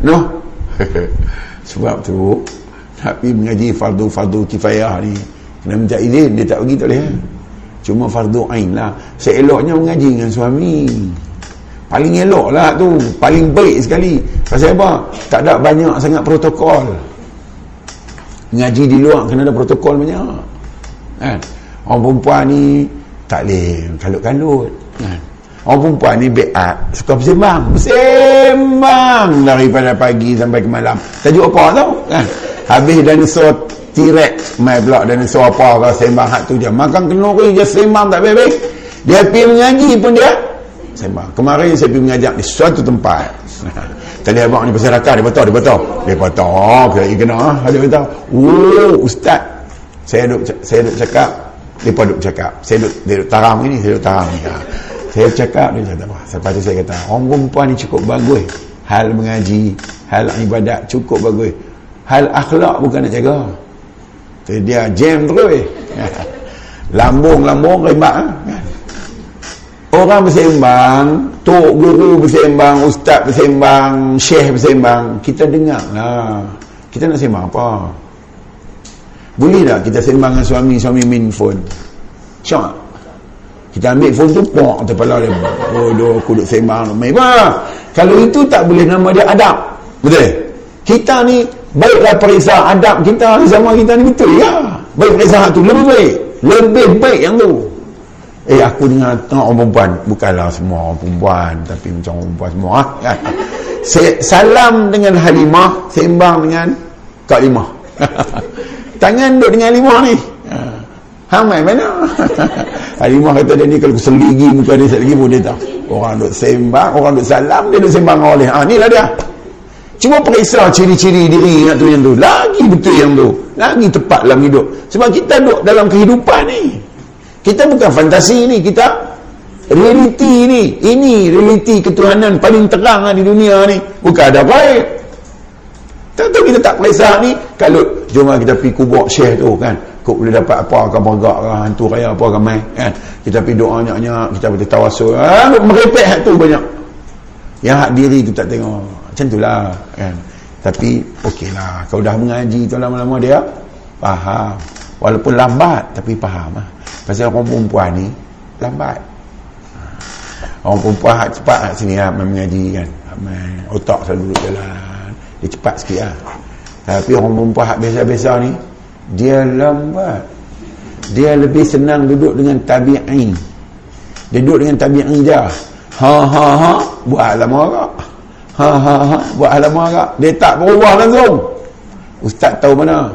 No sebab tu tapi mengaji fardu-fardu kifayah ni kena minta izin dia tak pergi tak boleh eh? cuma fardu ain lah. Seeloknya mengaji dengan suami. Paling elok lah tu paling baik sekali. Pasal apa? Tak ada banyak sangat protokol mengaji di luar kena ada protokol banyak kan orang perempuan ni tak boleh kalut-kalut. Kan Orang perempuan ni beat Suka bersembang. Bersembang Daripada pagi sampai ke malam. Tajuk apa tau? Kan? Habis dinosaur T-Rex. Mai pula dinosaur apa Kalau sembang hak tu je Makan kenuri Dia sembang tak baik-baik Dia pergi mengaji pun dia Sembang. Kemarin saya pergi mengajar Di suatu tempat Tadi abang ni pasal rakar Dia betul Dia betul Dia betul Dia kena Dia betul Oh Ustaz Saya duduk Saya duduk cakap Dia duduk cakap Saya duduk Dia duduk taram ni Saya duduk taram ni ha. Saya cakap dia kata apa? Lepas tu saya kata, orang perempuan ni cukup bagus. Hal mengaji, hal ibadat cukup bagus. Hal akhlak bukan nak jaga. Jadi dia jam terus. Lambung-lambung rimak. Kan? Orang bersembang, tok guru bersembang, ustaz bersembang, syekh bersembang, kita dengar lah. Kita nak sembang apa? Boleh tak kita sembang dengan suami, suami main phone? Syok kita ambil phone tu pok kepala dia. Bodoh aku duduk sembang main. Kalau itu tak boleh nama dia adab. Betul? Kita ni baiklah periksa adab kita sama kita ni betul ya? Baik periksa tu lebih baik. Lebih baik yang tu eh aku dengar tengok orang perempuan bukanlah semua orang perempuan tapi macam orang perempuan semua ah, kan salam dengan Halimah sembang dengan Kak Limah tangan duduk dengan Halimah ni Hamai mana? Halimah kata dia ni kalau kesel gigi muka dia lagi pun dia tahu. Orang duk sembang, orang duk salam, dia duk sembang oleh. Ha, ni lah dia. Cuma periksa ciri-ciri diri yang tu yang tu. Lagi betul yang tu. Lagi tepat dalam hidup. Sebab kita duduk dalam kehidupan ni. Kita bukan fantasi ni. Kita realiti ni. Ini realiti ketuhanan paling terang lah di dunia ni. Bukan ada baik. Tentu kita tak periksa ni. Kalau jom kita pergi kubur syekh tu kan. Kau boleh dapat apa ke bergak ke hantu raya apa ke main kan. Kita pergi doa nyak-nyak. Kita pergi tawasul. Ha, merepek tu banyak. Yang hak diri tu tak tengok macam itulah kan tapi okeylah kau dah mengaji tu lama-lama dia faham walaupun lambat tapi faham lah pasal orang perempuan ni lambat. Orang perempuan hak cepat hak sini lah mengaji kan. Otak selalu duduk jalan. Dia cepat sikit lah tapi orang perempuan hak biasa-biasa ni dia lambat. Dia lebih senang duduk dengan tabi'i dia duduk dengan tabi'i dia ha ha ha buat lama agak ha ha ha buat halaman agak dia tak berubah langsung. Ustaz tahu mana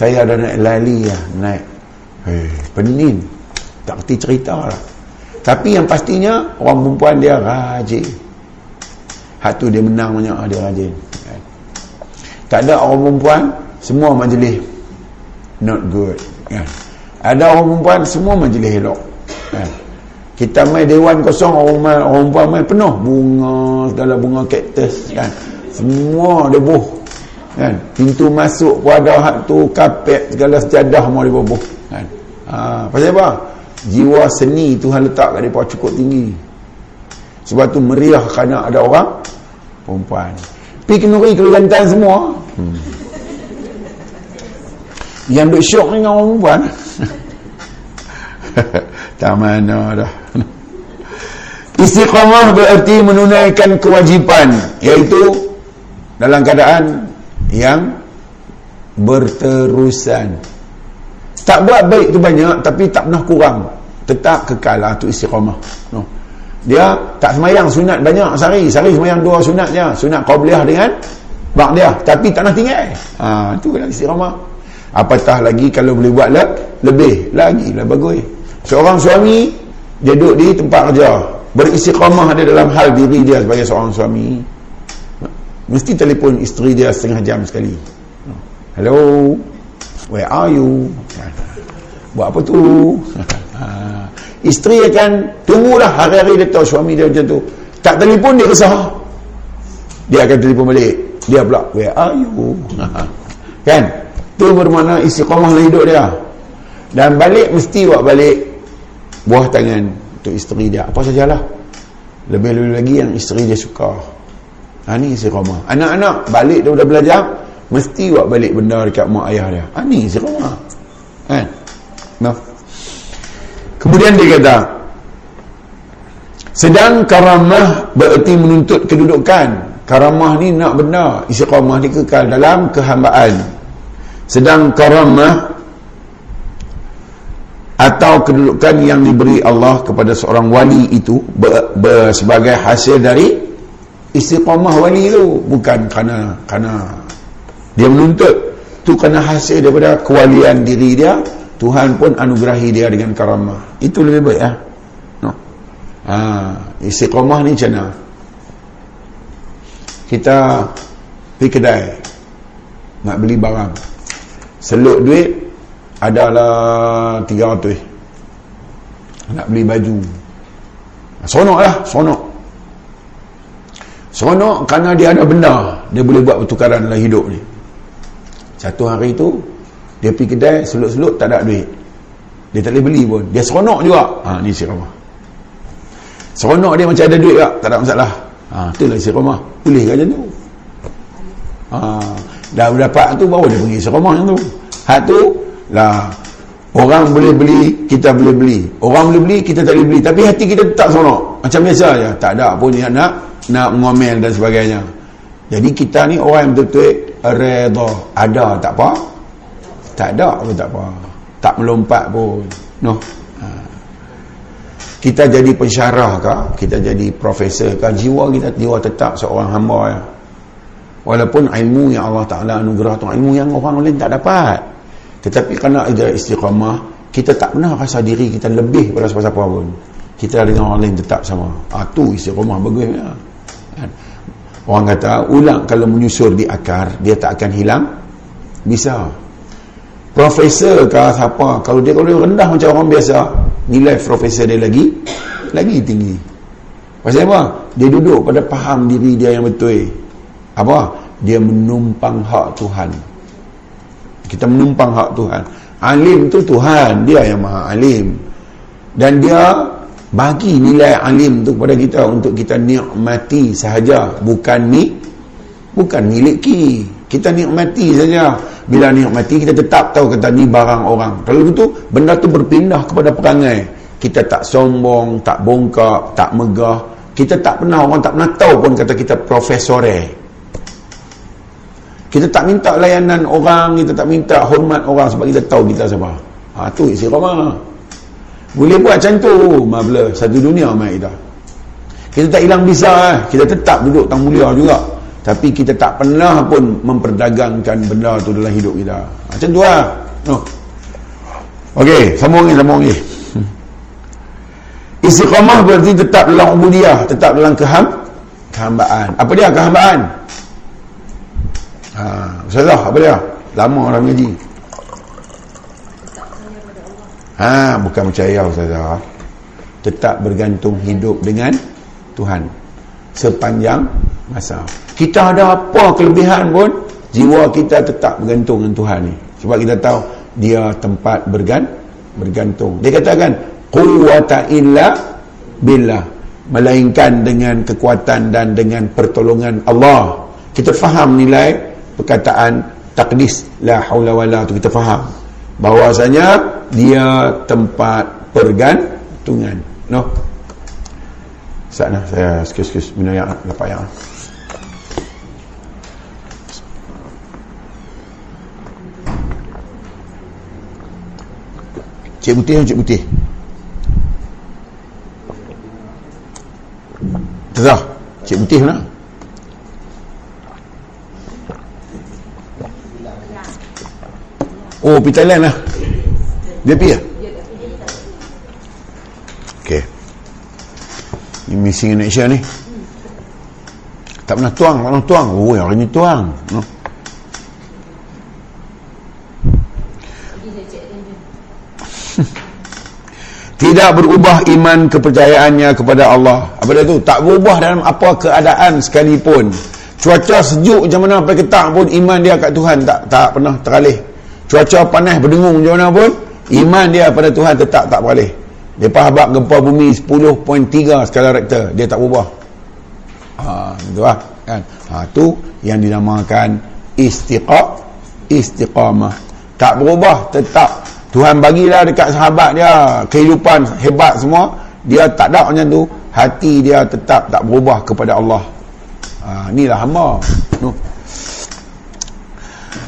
saya ada naik lali lah naik eh pening tak kerti cerita lah. Tapi yang pastinya orang perempuan dia rajin. Hak tu dia menang banyak dia rajin. Tak ada orang perempuan semua majlis not good kan? ada orang perempuan semua majlis elok kan? kita main dewan kosong orang perempuan main penuh. Bunga segala bunga kaktus kan? Semua debuh kan? Pintu masuk pun ada hak tu kapet segala sejadah mau dibubuh. Kan? Ha, pasal apa? Jiwa seni Tuhan letak kat mereka cukup tinggi. Sebab tu meriah kerana ada orang perempuan. Pergi kenuri Kelantan semua. Hmm. yang duk syok dengan orang perempuan. Tak mana dah. Istiqamah berarti menunaikan kewajipan iaitu dalam keadaan yang berterusan. Tak buat baik tu banyak tapi tak pernah kurang. Tetap kekal lah tu istiqamah. No. Dia tak semayang sunat banyak sehari. Sehari semayang dua sunat je. Sunat qabliyah dengan bak dia. Tapi tak nak tinggal. Ha, tu kan istiqamah. Apatah lagi kalau boleh buat le lebih. Lagi lah bagus. Seorang suami dia duduk di tempat kerja beristiqamah ada dalam hal diri dia sebagai seorang suami mesti telefon isteri dia setengah jam sekali. Hello where are you? Buat apa tu? Isteri akan tunggulah hari-hari dia tahu suami dia macam tu. Tak telefon dia kesah. Dia akan telefon balik. Dia pula where are you? Kan? Tu bermakna istiqamah dalam hidup dia. Dan balik mesti buat balik buah tangan untuk isteri dia. Apa sajalah. Lebih-lebih lagi yang isteri dia suka ha, ni istiqamah anak-anak balik dia dah belajar mesti buat balik benda dekat mak ayah dia. Ha, ni istiqamah kan? Nah. kemudian dia kata sedang karamah bererti menuntut kedudukan. Karamah ni nak benda. Istiqamah ni kekal dalam kehambaan. Sedang karamah atau kedudukan yang diberi Allah kepada seorang wali itu ber, ber, sebagai hasil dari istiqamah wali itu bukan kerana kerana dia menuntut. Itu kerana hasil daripada kewalian diri dia Tuhan pun anugerahi dia dengan karamah. Itu lebih baik ya? no. ha, istiqamah ni macam mana? Kita pergi kedai nak beli barang. Seluk duit adalah 300 nak beli baju. Sonok lah sonok sonok kerana dia ada benda. Dia boleh buat pertukaran dalam hidup ni. Satu hari tu dia pergi kedai selut-selut tak ada duit. Dia tak boleh beli pun. Dia seronok juga. Ha, ni si ramah seronok dia macam ada duit tak tak ada masalah. Ha, itulah si ramah boleh kan tu. Ha, dah dapat tu baru dia pergi si ramah yang tu. Hak tu lah orang boleh beli kita boleh beli. Orang boleh beli kita tak boleh beli. Tapi hati kita tak seronok. Macam biasa je tak ada pun yang nak nak ngomel dan sebagainya. Jadi kita ni orang yang betul-betul reda ada tak apa? Tak ada pun tak apa. Tak melompat pun. No. Ha. kita jadi pensyarah ke kita jadi profesor ke jiwa kita jiwa tetap seorang hamba ya. walaupun ilmu yang Allah Ta'ala anugerah tu ilmu yang orang lain tak dapat tetapi kerana ada istiqamah kita tak pernah rasa diri kita lebih pada siapa-siapa pun kita dengan orang lain tetap sama ah, tu istiqamah bagus ya. kan? Orang kata ulang kalau menyusur di akar dia tak akan hilang. Bisa. Profesor ke siapa kalau dia kalau rendah macam orang biasa, nilai profesor dia lagi lagi tinggi. Pasal apa? Dia duduk pada faham diri dia yang betul. Apa? Dia menumpang hak Tuhan. Kita menumpang hak Tuhan. Alim tu Tuhan, dia yang maha alim. Dan dia bagi nilai alim tu kepada kita untuk kita nikmati sahaja. Bukan ni bukan miliki kita nikmati saja. Bila nikmati kita tetap tahu kata ni barang orang. Kalau begitu benda tu berpindah kepada perangai. Kita tak sombong tak bongkak tak megah. Kita tak pernah orang tak pernah tahu pun kata kita profesore kita tak minta layanan orang kita tak minta hormat orang sebab kita tahu kita siapa ha, tu isi rumah boleh buat macam tu Mabla Satu dunia mai kita tak hilang bisa eh. Kita tetap duduk tang mulia juga Tapi kita tak pernah pun Memperdagangkan benda tu dalam hidup kita Macam tu lah no. Okey, sambung ni, sambung ni Istiqamah berarti tetap dalam ubudiyah Tetap dalam keham Kehambaan Apa dia kehambaan? Ha, Ustazah, apa dia? Lama orang mengaji Ha, bukan percaya Ustazah. Tetap bergantung hidup dengan Tuhan. Sepanjang masa. Kita ada apa kelebihan pun, jiwa kita tetap bergantung dengan Tuhan ni. Sebab kita tahu, dia tempat bergan, bergantung. Dia katakan, Quwata illa billah. Melainkan dengan kekuatan dan dengan pertolongan Allah. Kita faham nilai perkataan takdis. La hawla wa la tu kita faham. Bahawasanya, dia tempat pergantungan. No sana saya skis-skis minum yang lepas yang. Cik putih cik putih. Terah cik putih mana oh pitalan lah dia pergi ya? Okey. Ini missing Indonesia ni. Tak pernah tuang, tak pernah tuang. Oh, yang ini tuang. No. Tidak berubah iman kepercayaannya kepada Allah. Apa dia tu? Tak berubah dalam apa keadaan sekalipun. Cuaca sejuk macam mana sampai ketak pun iman dia kat Tuhan tak tak pernah teralih. Cuaca panas berdengung macam mana pun Iman dia pada Tuhan tetap tak boleh. Depa habaq gempa bumi 10.3 skala Richter, dia tak berubah. Ha, gitu lah, kan. Ha tu yang dinamakan istiqa istiqamah. Tak berubah, tetap Tuhan bagilah dekat sahabat dia kehidupan hebat semua, dia tak ada macam tu. Hati dia tetap tak berubah kepada Allah. Ha, inilah hamba. No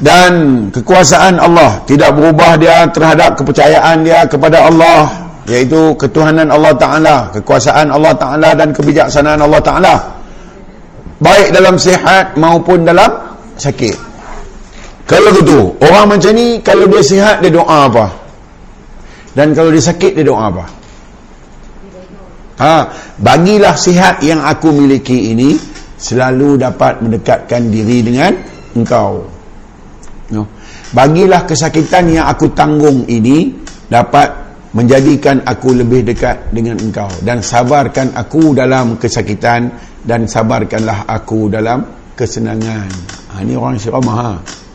dan kekuasaan Allah tidak berubah dia terhadap kepercayaan dia kepada Allah iaitu ketuhanan Allah Ta'ala kekuasaan Allah Ta'ala dan kebijaksanaan Allah Ta'ala. Baik dalam sihat maupun dalam sakit. Kalau begitu orang macam ni kalau dia sihat dia doa apa? Dan kalau dia sakit dia doa apa? Ha, bagilah sihat yang aku miliki ini selalu dapat mendekatkan diri dengan engkau no. bagilah kesakitan yang aku tanggung ini dapat menjadikan aku lebih dekat dengan engkau. Dan sabarkan aku dalam kesakitan dan sabarkanlah aku dalam kesenangan. Ha, ini orang syirama ha?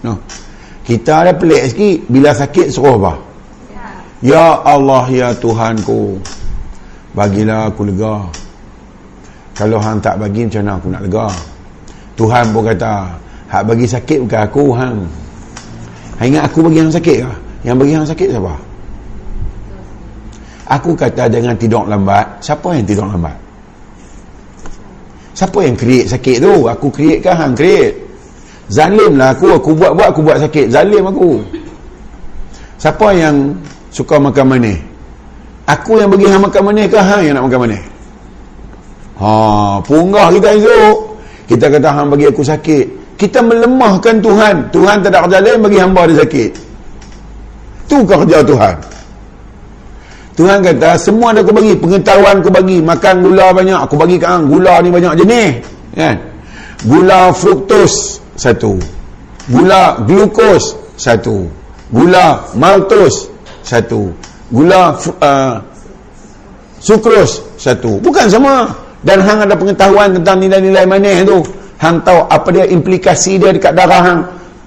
no. kita ada pelik sikit bila sakit suruh apa ya Allah ya Tuhanku bagilah aku lega. Kalau hang tak bagi macam mana aku nak lega? Tuhan pun kata hak bagi sakit bukan aku hang Ingat aku bagi yang sakit ke? Yang bagi yang sakit siapa? Aku kata jangan tidur lambat. Siapa yang tidur lambat? siapa yang create sakit tu? Aku create kan hang? Create. Zalim lah aku. Aku buat-buat aku buat sakit. Zalim aku. Siapa yang suka makan manis? Aku yang bagi hang makan manis ke hang yang nak makan manis? Ha punggah kita esok. Kita kata hang bagi aku sakit kita melemahkan Tuhan. Tuhan tak ada kerja lain bagi hamba dia sakit. Tu kerja Tuhan. Tuhan kata semua ada aku bagi pengetahuan aku bagi makan gula banyak aku bagi hang gula ni banyak jenis. Kan gula fruktos satu. Gula glukos satu. Gula maltos satu. Gula uh, sukros satu. Bukan sama. Dan hang ada pengetahuan tentang nilai-nilai manis tu hang tahu apa dia implikasi dia dekat darah hang?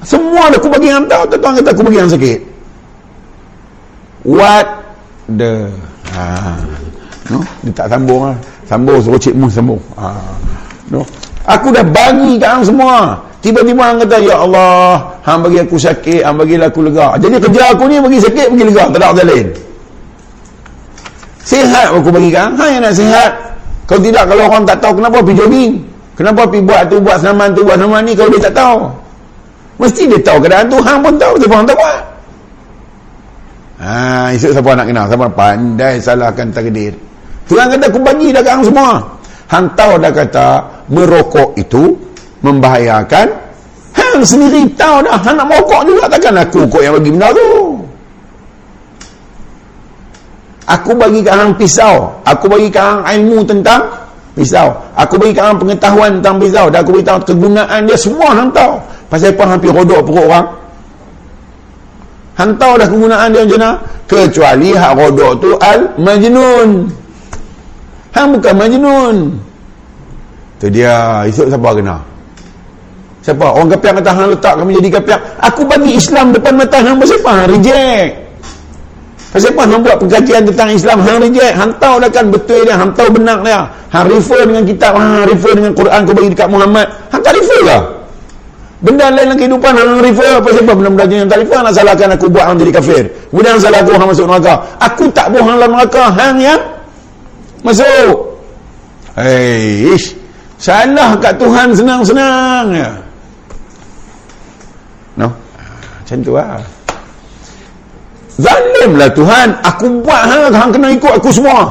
Semua aku bagi hang tahu tuan kata aku bagi hang sakit. What the ha no dia tak sambung lah. Sambung suruh cik mus sambung. Ha no. Aku dah bagi kat hang semua. Tiba-tiba hang kata ya Allah hang bagi aku sakit hang bagilah aku lega. Jadi kerja aku ni bagi sakit bagi lega tak ada kerja lain. Sihat aku bagi kat hang. Hang yang nak sihat. Kalau tidak kalau orang tak tahu kenapa pergi jogging kenapa pergi buat tu buat senaman tu buat senaman ni? Kalau dia tak tahu. Mesti dia tahu keadaan tu hang pun tahu siapa hang tak buat. Ha, esok siapa nak kenal? Siapa? Pandai salahkan takdir. Tuhan kata aku bagi dah kat semua. Hang tahu dah kata merokok itu membahayakan hang sendiri. Tahu dah hang nak merokok juga. Takkan aku kok yang bagi benda tu. Aku bagi kat hang pisau. Aku bagi kat hang ilmu tentang pisau aku kat hang pengetahuan tentang pisau dan aku beritahu kegunaan dia. Semua hang tahu pasal apa hampir rodok perut orang. Hang tahu dah kegunaan dia macam kecuali hak rodok tu al majnun hang bukan majnun. Tu dia. Esok siapa kena? Siapa? Orang kapiak kata hang letak kami jadi kapiak. Aku bagi Islam depan mata hang pasal apa? Hang reject. Pasal apa hang buat pengkajian tentang Islam? Hang reject. Hang tahu dah kan betul dia. Hang tahu benar dia. Hang refer dengan kitab. Hang refer dengan Quran kau bagi dekat Muhammad. Hang tak refer lah. Benda lain dalam kehidupan hang refer. Apa benda-benda yang tak refer? Nak salahkan aku buat hang jadi kafir. Kemudian salah aku hang masuk neraka. Aku tak buang hang dalam neraka. Hang yang masuk. Hei, ish. Salah kat Tuhan senang-senang ya. No? Macam tu lah. Zalimlah Tuhan. Aku buat hang, hang kena ikut aku semua.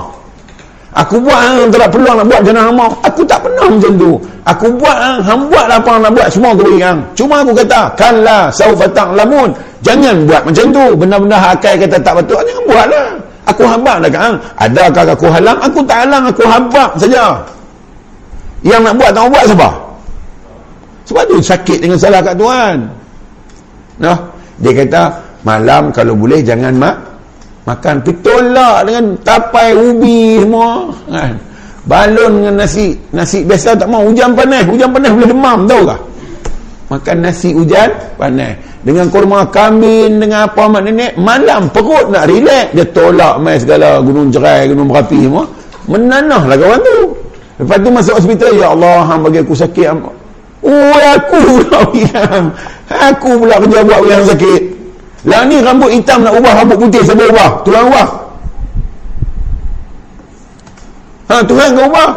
Aku buat hang tak perlu nak buat hang mau. Aku tak pernah macam tu. Aku buat hang, hang buat apa hang nak buat semua bagi hang. Cuma aku kata, kanlah saufa lamun. Jangan buat macam tu. Benda-benda akal kata tak betul, jangan buatlah. Aku habaq dah kan. Adakah aku halang? Aku tak halang, aku habaq saja. Yang nak buat tak buat siapa? Sebab tu sakit dengan salah kat Tuhan. Nah, dia kata malam kalau boleh jangan mak makan. Pitolak dengan tapai ubi semua kan. Balon dengan nasi, nasi biasa tak mau. Hujan panas, hujan panas boleh demam tahu tak? Makan nasi hujan panas. Dengan kurma kambing dengan apa mak nenek malam perut nak relax. Dia tolak mai segala gunung jerai gunung berapi semua. Menanah lah kawan tu. Lepas tu masuk hospital ya Allah hang bagi aku sakit. Oh aku pula Aku pula kerja buat yang sakit Lah ni rambut hitam nak ubah rambut putih Siapa ubah? Tuhan ubah Ha Tuhan kau ubah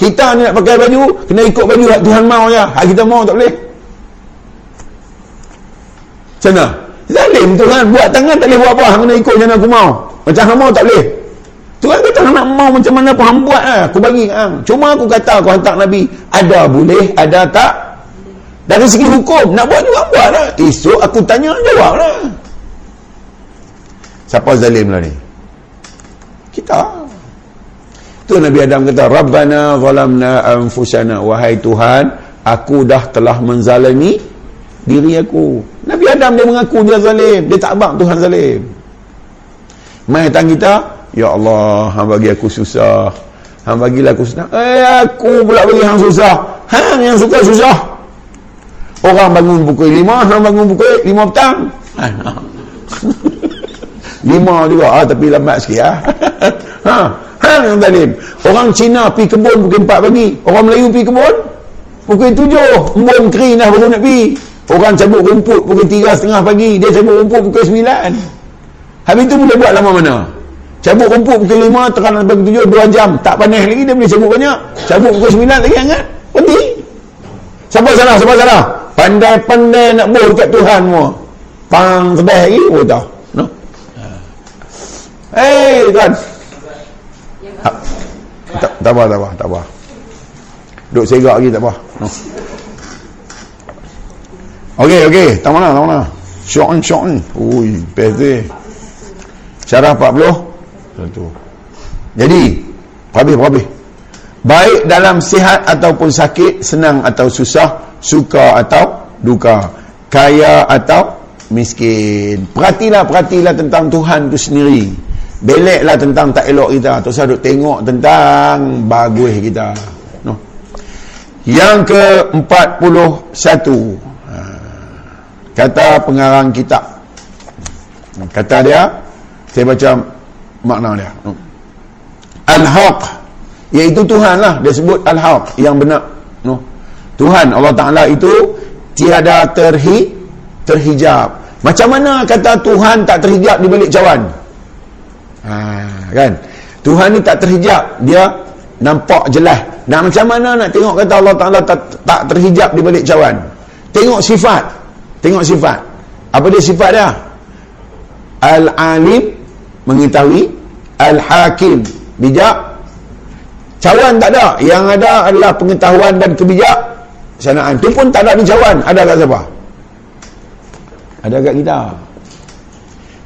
Kita ni nak pakai baju Kena ikut baju hak Tuhan mau je Hak kita mau tak boleh Macam mana? Zalim Tuhan buat tangan tak boleh buat apa Kena ikut macam mana aku mau Macam hang mau tak boleh Tuhan kata nak mau macam mana pun hang buat lah. Aku bagi hang. Cuma aku kata aku hantar Nabi. Ada boleh, ada tak. Dari segi hukum, nak buat juga buat lah. Esok aku tanya, jawab lah. Siapa zalim lah ni? Kita. Tu Nabi Adam kata, Rabbana zalamna anfusana. Wahai Tuhan, aku dah telah menzalimi diri aku. Nabi Adam dia mengaku dia zalim. Dia tak abang Tuhan zalim. Mai tang kita, Ya Allah, hang bagi aku susah. Hang bagilah aku senang. Eh, aku pula bagi hang susah. Hang yang suka susah. Orang bangun pukul lima, hang bangun pukul lima petang. lima juga, ah, tapi lambat sikit. Ah. ha, hang yang zalim. Orang Cina pergi kebun pukul empat pagi. Orang Melayu pergi kebun pukul tujuh. Kebun kering dah baru nak pergi. Orang cabut rumput pukul tiga setengah pagi. Dia cabut rumput pukul sembilan. Habis tu boleh buat lama mana? cabut rumput pukul 5 terang sampai pukul 7 2 jam tak panas lagi dia boleh cabut banyak cabut pukul 9 lagi hangat berhenti siapa salah siapa salah pandai-pandai nak boh dekat Tuhan semua pang kedai lagi oh tahu no? Hei tuan ha. tak, tak apa tak apa tak apa duduk segak lagi tak apa no. Okey okey, tak mana tak mana. Syok syok ni. Ui, best dia. Syarah 40. Satu. Jadi, habis habis. Baik dalam sihat ataupun sakit, senang atau susah, suka atau duka, kaya atau miskin. Perhatilah perhatilah tentang Tuhan tu sendiri. Beleklah tentang tak elok kita. Tu saya duk tengok tentang bagus kita. No. Yang ke-41 kata pengarang kitab kata dia saya baca makna dia al-haq iaitu Tuhan lah dia sebut al-haq yang benar no. Tuhan Allah Ta'ala itu tiada terhi terhijab macam mana kata Tuhan tak terhijab di balik cawan ha, kan Tuhan ni tak terhijab dia nampak jelas nak macam mana nak tengok kata Allah Ta'ala tak, tak terhijab di balik cawan tengok sifat Tengok sifat. Apa dia sifat dia? Al-alim mengetahui, al-hakim bijak. Cawan tak ada. Yang ada adalah pengetahuan dan kebijak sanaan. Itu pun tak ada di cawan. Ada kat siapa? Ada kat kita.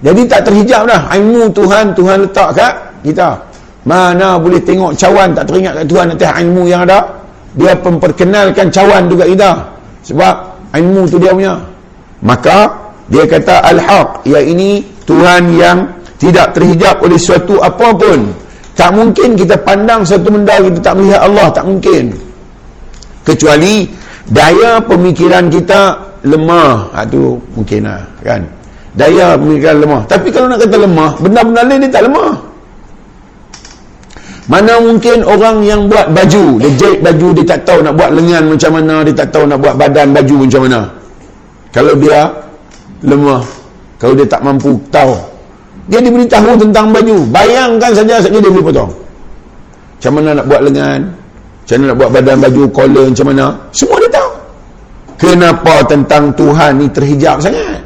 Jadi tak terhijab dah. Ilmu Tuhan, Tuhan letak kat kita. Mana boleh tengok cawan tak teringat kat Tuhan atas ilmu yang ada. Dia memperkenalkan cawan juga kita. Sebab ilmu tu dia punya maka dia kata al-haq ya ini Tuhan yang tidak terhijab oleh suatu apapun tak mungkin kita pandang satu benda kita tak melihat Allah tak mungkin kecuali daya pemikiran kita lemah. Itu ha, mungkin lah kan? Daya pemikiran lemah. Tapi kalau nak kata lemah benda-benda lain dia tak lemah. Mana mungkin orang yang buat baju dia jahit baju dia tak tahu nak buat lengan macam mana dia tak tahu nak buat badan baju macam mana. Kalau dia lemah kalau dia tak mampu tahu. Dia diberitahu tentang baju. Bayangkan saja saja dia boleh potong. Macam mana nak buat lengan macam mana nak buat badan baju collar macam mana? Semua dia tahu. Kenapa tentang Tuhan ni terhijab sangat?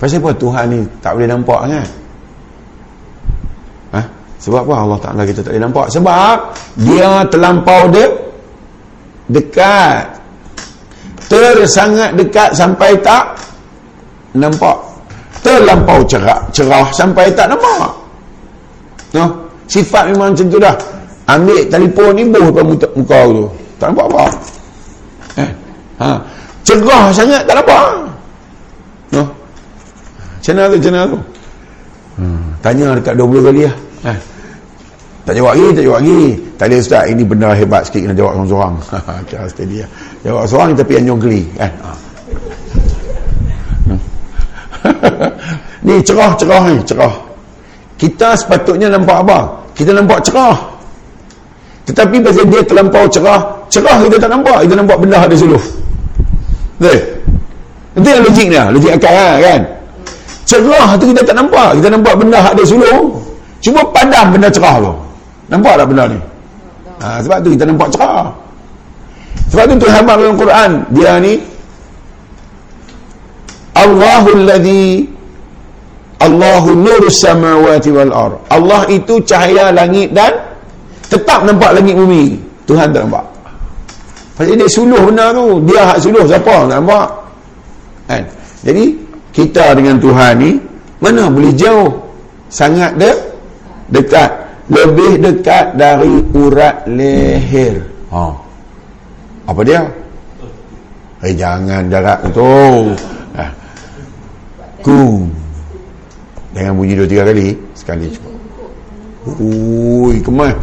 Pasal apa Tuhan ni tak boleh nampak kan ha? sebab apa Allah Ta'ala kita tak boleh nampak? Sebab dia terlampau dia dekat. Tersangat dekat sampai tak nampak. Terlampau cerah cerah sampai tak nampak. No? sifat memang macam tu dah ambil telefon ni buh depan muka, muka tu tak nampak apa eh? ha. cerah sangat tak nampak no? macam mana tu macam mana tu hmm. tanya dekat 20 kali lah eh? tak jawab lagi tak jawab lagi tak boleh ustaz ini benda hebat sikit kena jawab seorang-seorang okay, steady lah jawab seorang tapi anjong geli kan ha. ni cerah-cerah ni cerah kita sepatutnya nampak apa kita nampak cerah tetapi pasal dia terlampau cerah cerah kita tak nampak. Kita nampak benda ada suluh. Betul itu yang logik dia. Logik akal lah, kan? Cerah tu kita tak nampak. Kita nampak benda ada suluh. Cuma padam benda cerah tu. Nampak tak benda ni? Ha, sebab tu kita nampak cerah. Sebab tu Tuhan dalam Quran, dia ni Allahul ladzi Allahu nurus samawati wal ar. Allah itu cahaya langit dan tetap nampak langit bumi. Tuhan tak nampak. Pasal dia suluh benda tu. Dia hak suluh siapa tak nampak? Kan? Jadi kita dengan Tuhan ni mana boleh jauh? Sangat de dekat lebih dekat dari urat leher. Ha. Apa dia? Eh jangan jarak tu. Ha. Kum. Jangan bunyi dua tiga kali, sekali cukup. Ui, kemai.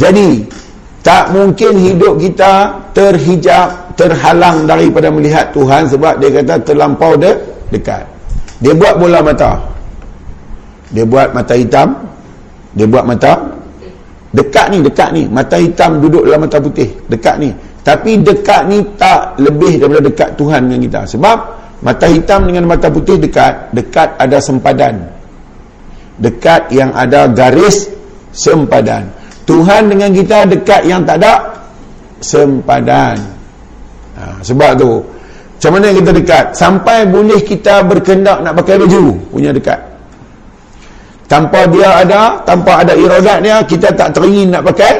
Jadi, tak mungkin hidup kita terhijab, terhalang daripada melihat Tuhan sebab dia kata terlampau de dekat. Dia buat bola mata. Dia buat mata hitam. Dia buat mata dekat ni dekat ni. Mata hitam duduk dalam mata putih dekat ni. Tapi dekat ni tak lebih daripada dekat Tuhan dengan kita. Sebab mata hitam dengan mata putih dekat dekat ada sempadan. Dekat yang ada garis sempadan. Tuhan dengan kita dekat yang tak ada sempadan. Ha, sebab tu macam mana kita dekat? Sampai boleh kita berkendak nak pakai baju punya dekat. Tanpa dia ada tanpa ada iradat dia kita tak teringin nak pakai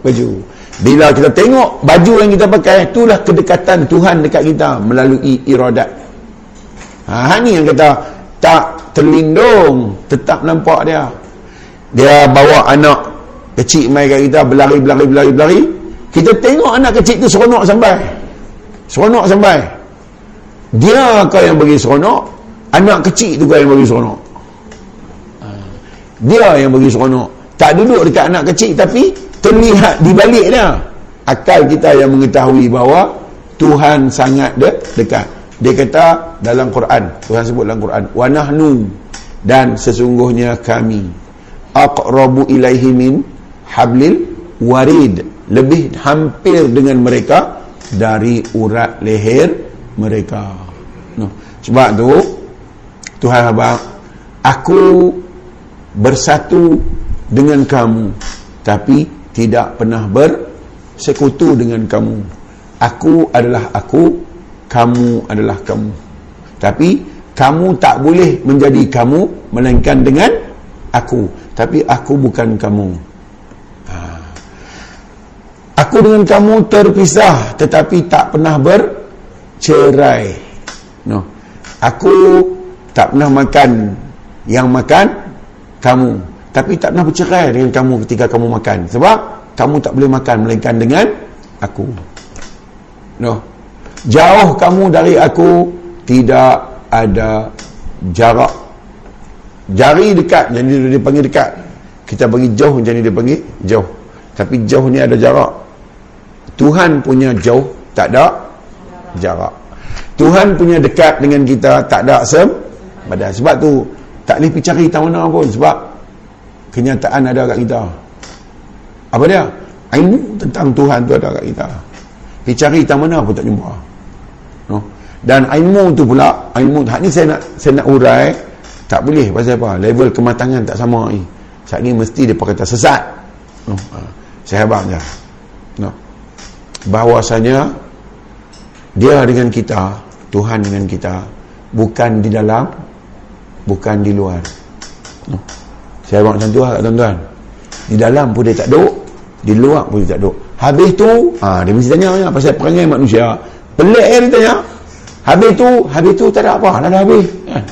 baju. Bila kita tengok baju yang kita pakai itulah kedekatan Tuhan dekat kita melalui iradat ha, ni yang kata tak terlindung tetap nampak dia. Dia bawa anak kecil mai kat kita berlari berlari berlari berlari. Kita tengok anak kecil tu seronok sampai. Seronok sampai. Dia kau yang bagi seronok anak kecil tu kau yang bagi seronok. Dia yang bagi seronok. Tak duduk dekat anak kecil tapi terlihat di balik dia. Akal kita yang mengetahui bahawa Tuhan sangat de dekat dia kata dalam Quran Tuhan sebut dalam Quran wa nahnu dan sesungguhnya kami aqrabu ilaihi min hablil warid lebih hampir dengan mereka dari urat leher mereka no. sebab tu Tuhan abang aku bersatu dengan kamu tapi tidak pernah bersekutu dengan kamu aku adalah aku kamu adalah kamu. Tapi kamu tak boleh menjadi kamu melainkan dengan aku. Tapi aku bukan kamu. Ha. aku dengan kamu terpisah tetapi tak pernah bercerai. No. aku tak pernah makan yang makan kamu. Tapi tak pernah bercerai dengan kamu ketika kamu makan. Sebab kamu tak boleh makan melainkan dengan aku. No jauh kamu dari aku tidak ada jarak. Jari dekat jadi dia panggil dekat. Kita bagi jauh jadi dia panggil jauh. Tapi jauh ni ada jarak. Tuhan punya jauh tak ada jarak. Tuhan punya dekat dengan kita tak ada sem sebab tu tak boleh pergi cari tahu mana pun. Sebab kenyataan ada kat kita. Apa dia? ilmu tentang Tuhan tu ada kat kita. Pergi cari tahu mana pun tak jumpa no? dan ilmu tu pula ilmu hak ni saya nak saya nak urai tak boleh pasal apa level kematangan tak sama ni saat ni mesti dia kata sesat no? Ha. saya habang je no? bahawasanya dia dengan kita Tuhan dengan kita bukan di dalam bukan di luar no. saya buat macam tu lah tuan-tuan di dalam pun dia tak duduk di luar pun dia tak duduk habis tu ha, dia mesti tanya ya, pasal perangai manusia pelik eh dia tanya habis tu habis tu tak ada apa. Dah, habis. Kan?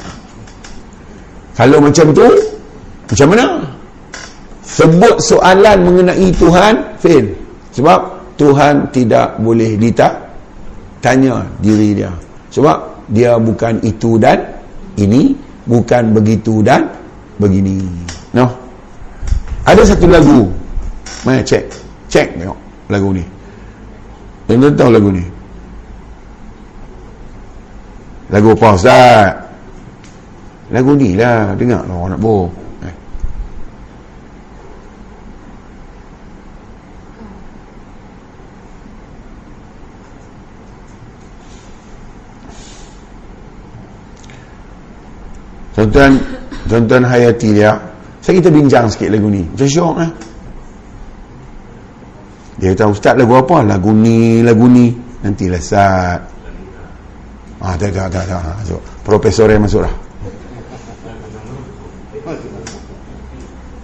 kalau macam tu macam mana? Sebut soalan mengenai Tuhan fail sebab Tuhan tidak boleh ditak tanya diri dia. Sebab dia bukan itu dan ini bukan begitu dan begini. No ada satu lagu. Mana cek cek tengok lagu ni. Tuan tahu lagu ni lagu apa Ustaz? Lagu ni lah dengar lah nak bohong Tuan-tuan Tuan-tuan hayati dia. Saya kita bincang sikit lagu ni. Macam syok lah Dia kata Ustaz lagu apa? Lagu ni Lagu ni. Nantilah Ustaz Ah, tak, tak, tak, tak. Masuk. Profesor yang masuk lah.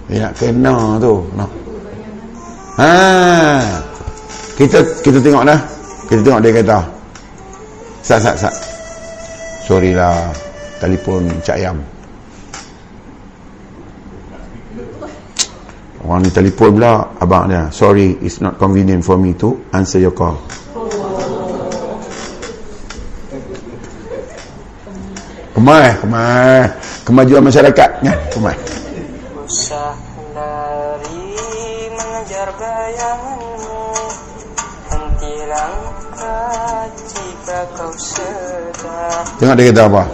Dia nak kena tu. No. Ha. Kita kita tengok dah. Kita tengok dia kata. Sat, sat, sat. Sorry lah telefon Cak Yam orang ni telefon pula abang dia sorry it's not convenient for me to answer your call kemai kemai kemajuan masyarakat kan kemai usah lari mengejar bayanganmu hentilah jika kau sedang tengok dia kata apa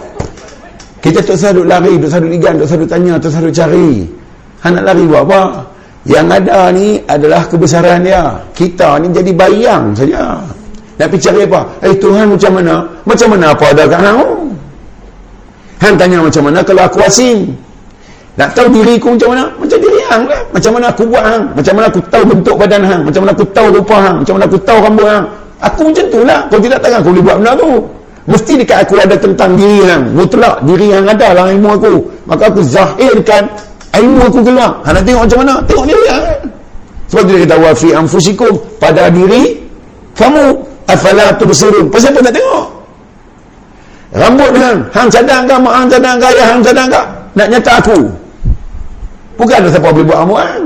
kita tak selalu lari, tak selalu ligan, tak selalu tanya, tak selalu cari. Ha nak lari buat apa? Yang ada ni adalah kebesaran dia. Kita ni jadi bayang saja. Nak pergi cari apa? Eh Tuhan macam mana? Macam mana apa ada kat hang? Hang tanya macam mana kalau aku asing? Nak tahu diriku macam mana? Macam diri hang lah. Macam mana aku buat hang? Macam mana aku tahu bentuk badan hang? Macam mana aku tahu rupa hang? Macam mana aku tahu rambut hang? Aku macam tu lah. Kalau tidak takkan aku boleh buat benda tu. Mesti dekat aku ada tentang diri hang. Mutlak diri hang ada dalam ilmu aku. Maka aku zahirkan ilmu aku keluar. Hang nak tengok macam mana? Tengok diri hang. Sebab tu dia kata wafi anfusikum pada diri kamu afala tubsirun. Pasal apa nak tengok? Rambut hang, hang cadang ke mak hang cadang ke ayah hang cadang ke? Nak nyata aku. Bukan ada siapa boleh buat rambut hang.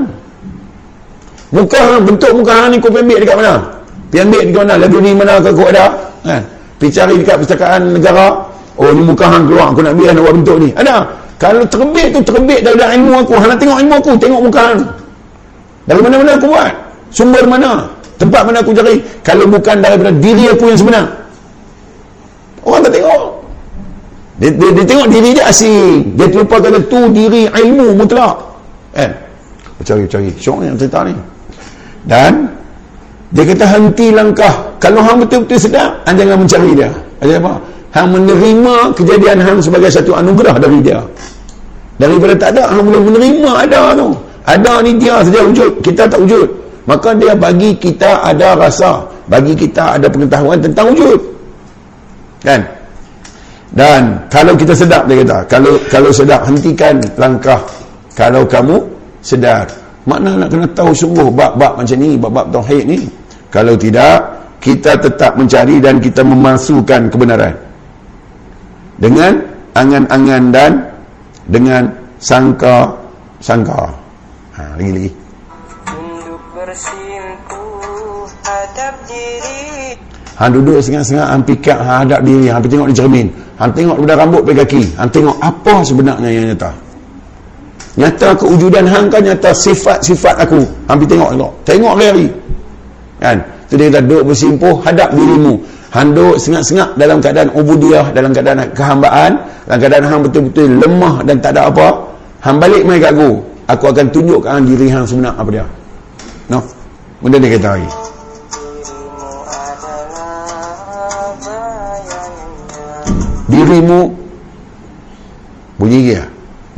Muka hang, bentuk muka hang ni kau ambil dekat mana? Pergi dekat mana? Lagu ni mana kau ada? Kan? Pergi cari dekat percetakan negara. Oh ni muka hang keluar, aku nak biar nak buat bentuk ni. Ada. Kalau terbit tu terbit daripada ilmu aku. Hang nak tengok ilmu aku, tengok muka hang. Dari mana-mana aku buat? Sumber mana? Tempat mana aku cari? Kalau bukan daripada diri aku yang sebenar. Orang tak tengok. Dia, dia, dia tengok diri dia asing. Dia terlupa kata tu diri ilmu mutlak. Eh, cari-cari. Syok yang cerita ni. Dan, dia kata henti langkah. Kalau hang betul-betul sedar, hang jangan mencari dia. Ada apa? Hang menerima kejadian hang sebagai satu anugerah dari dia. Daripada tak ada, hang boleh menerima ada tu. Ada ni dia saja wujud. Kita tak wujud maka dia bagi kita ada rasa bagi kita ada pengetahuan tentang wujud kan dan kalau kita sedap dia kata kalau kalau sedap hentikan langkah. Kalau kamu sedar. Makna nak kena tahu sungguh bab-bab macam ni bab-bab tauhid ni. Kalau tidak kita tetap mencari dan kita memasukkan kebenaran. Dengan angan-angan dan dengan sangka sangka ha lagi-lagi Han duduk sengah-sengah Han pikir Han hadap diri Han tengok di cermin. Han tengok daripada rambut pergi kaki. Han tengok apa sebenarnya yang nyata. Nyata kewujudan Han kan nyata sifat-sifat aku. Han pergi tengok tengok Tengok hari Kan? Itu dia kata duduk bersimpuh Hadap dirimu. Han duduk sengah-sengah Dalam keadaan ubudiyah Dalam keadaan kehambaan Dalam keadaan Han betul-betul lemah Dan tak ada apa. Han balik main kat aku. Aku akan tunjukkan diri Han sebenar apa dia. No. Benda dia kata lagi. Dirimu bunyi dia.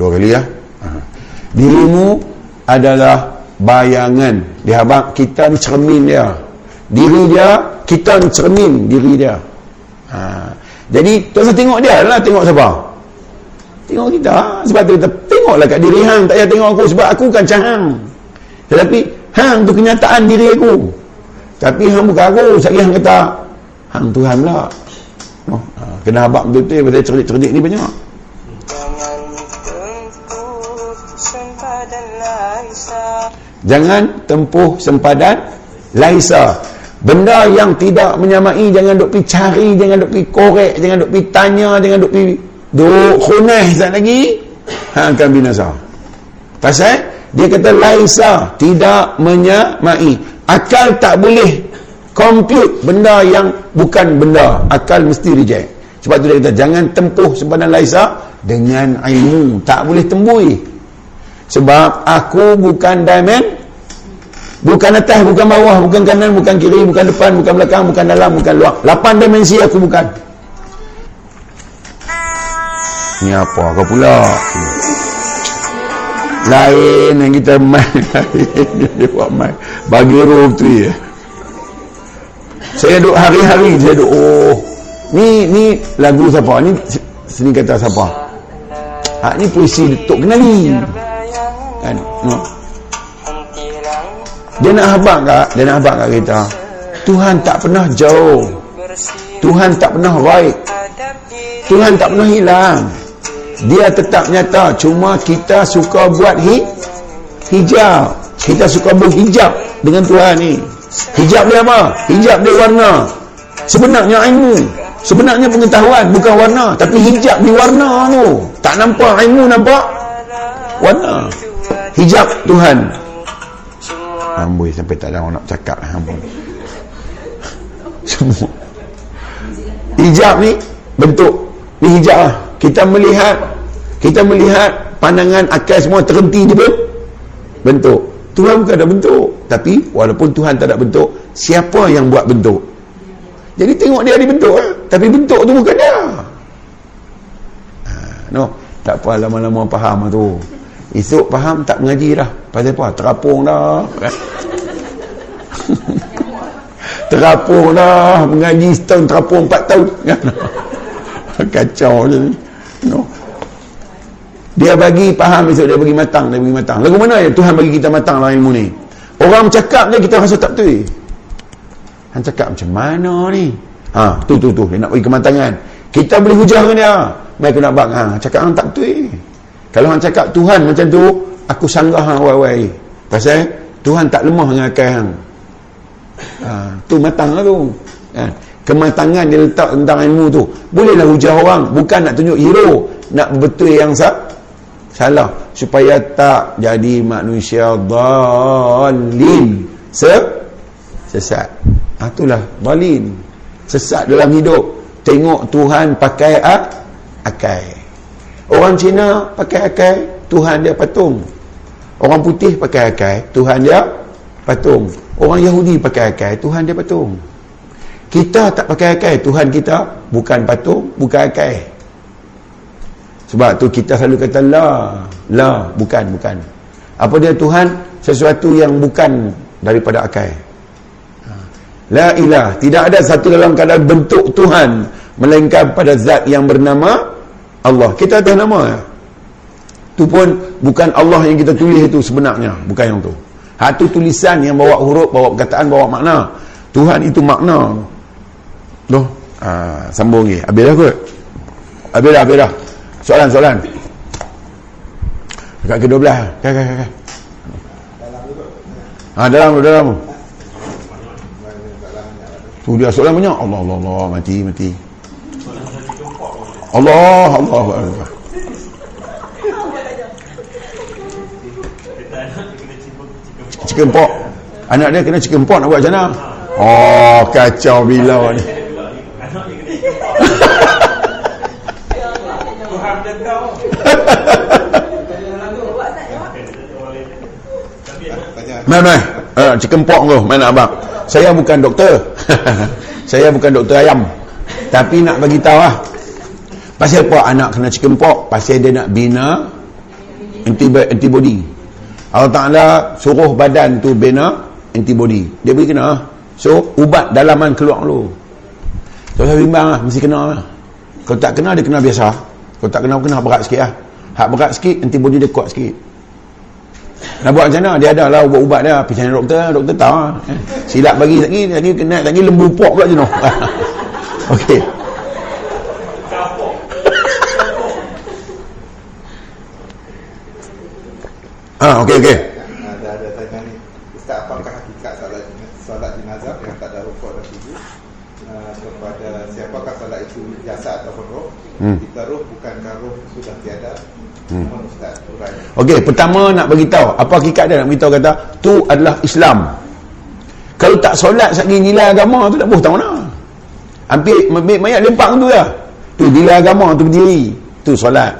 Dua kali ya. Dirimu adalah bayangan. Dia abang kita cermin dia. Diri dia, kita cermin diri dia. Ha. Jadi, usah tengok dia lah. Tengok siapa? Tengok kita. Sebab tu kita tengoklah kat diri hang. Tak payah tengok aku. Sebab aku kan cahang. Tetapi, hang tu kenyataan diri aku tapi hang bukan aku sekali hang kata hang Tuhan pula oh, ha, kena habak betul-betul pada cerdik-cerdik ni banyak. Jangan tempuh sempadan laisa. Benda yang tidak menyamai jangan duk pergi cari jangan duk pergi korek jangan duk pergi tanya jangan duk pergi duk khunah sekejap lagi. Hang akan binasa. Pasal dia kata laisa tidak menyamai. Akal tak boleh compute benda yang bukan benda. Akal mesti reject. Sebab tu dia kata jangan tempuh sempadan laisa dengan ilmu. Tak boleh tembui sebab aku bukan diamond. Bukan atas bukan bawah bukan kanan bukan kiri bukan depan bukan belakang bukan dalam bukan luar. Lapan dimensi aku bukan. Ni apa kau pula? Lain yang kita main. Dia buat main. Bagi roh tu ya saya duduk hari-hari saya duduk oh ni ni lagu siapa? Ni sini kata siapa? Ha, ni puisi Tok Kenali. Kan? No. dia nak habak kat dia nak habak kat kita? Tuhan tak pernah jauh. Tuhan tak pernah baik. Tuhan tak pernah hilang. Dia tetap nyata. Cuma kita suka buat hi hijab. Kita suka buat hijab dengan Tuhan ni hijab dia apa? hijab dia warna. Sebenarnya ilmu. Sebenarnya pengetahuan bukan warna tapi hijab di warna tu. Tak nampak ilmu nampak warna. Hijab Tuhan. Amboi sampai tak ada orang nak cakap amboi. Semua. Hijab ni bentuk ni hijab lah. Kita melihat kita melihat pandangan akal semua terhenti di bentuk Tuhan bukan ada bentuk tapi walaupun Tuhan tak ada bentuk siapa yang buat bentuk Jadi tengok dia ada bentuk lah. Tapi bentuk tu bukan dia. Ha, no. Tak apa lama-lama faham lah tu. Esok faham tak mengaji dah. Pasal apa? Terapung dah. terapung dah. Mengaji setahun terapung empat tahun. Kacau je. No. Dia bagi faham esok dia bagi matang. Dia bagi matang. Lagu mana ya Tuhan bagi kita matang lah ilmu ni? Orang cakap ni kita rasa tak betul. Han cakap macam mana ni? Ha, tu tu tu dia nak bagi kematangan. Kita boleh hujah dengan dia. Mai nak bang ha, cakap hang tak betul. Kalau hang cakap Tuhan macam tu, aku sanggah hang wai-wai. Pasal Tuhan tak lemah dengan akal hang. Ha, tu matang lah tu. Ha, kematangan dia letak tentang ilmu tu. Bolehlah hujah orang, bukan nak tunjuk hero, nak betul yang sah salah. Supaya tak jadi manusia dalin. Se? Sesat. Ha, itulah. Balin sesat dalam hidup. Tengok Tuhan pakai ak akai. Orang Cina pakai akai Tuhan dia patung. Orang putih pakai akai Tuhan dia patung. Orang Yahudi pakai akai Tuhan dia patung. Kita tak pakai akai Tuhan kita bukan patung bukan akai sebab tu kita selalu kata la la bukan bukan apa dia Tuhan sesuatu yang bukan daripada akai La ilah. Tidak ada satu dalam keadaan bentuk Tuhan. Melainkan pada zat yang bernama Allah. Kita tahu nama. Itu pun bukan Allah yang kita tulis itu sebenarnya. Bukan yang tu. Hatu tulisan yang bawa huruf, bawa perkataan, bawa makna. Tuhan itu makna. Loh. Ha, sambung lagi. Habis dah kot. Habis dah, habis dah. Soalan, soalan. Dekat ke-12. Kak, kak, kak. Ha, dalam, dalam. dalam. Tu dia soalan banyak. Allah Allah Allah mati mati. Allah Allah Allah. Chicken pork. Anak dia kena chicken pork nak buat macam mana? Oh, kacau bila ni. Mana? Uh, chicken pork tu, mana abang? saya bukan doktor. Saya bukan doktor ayam. Tapi nak bagi tahu lah pasal apa anak kena chicken pasal dia nak bina antibody. Allah Ta'ala suruh badan tu bina antibody. Dia beri kena so ubat dalaman keluar dulu. So saya bimbang lah mesti kena lah. Kalau tak kena dia kena biasa. Kalau tak kena kena berat sikit lah hak berat sikit antibody dia kuat sikit nak buat macam mana? Dia ada lah ubat-ubat dia. Pergi cari doktor, doktor tahu. Eh. Silap bagi lagi, lagi kena lagi lembu pok pula jenuh. Okey. Ah, okey okey. Ada ada tanya ni. Ustaz apakah hakikat solat solat jenazah yang tak ada rukuk dan sujud? Uh, kepada siapakah solat itu jasad ataupun roh? Hmm. Kita roh bukankah roh sudah tiada? Hmm. Okey, pertama nak bagi tahu apa hakikat dia nak bagi tahu kata tu adalah Islam. Kalau tak solat sat nilai agama tu tak boleh tahu mana. Hampir mayat lempang tu lah. Tu nilai agama tu berdiri. Tu solat.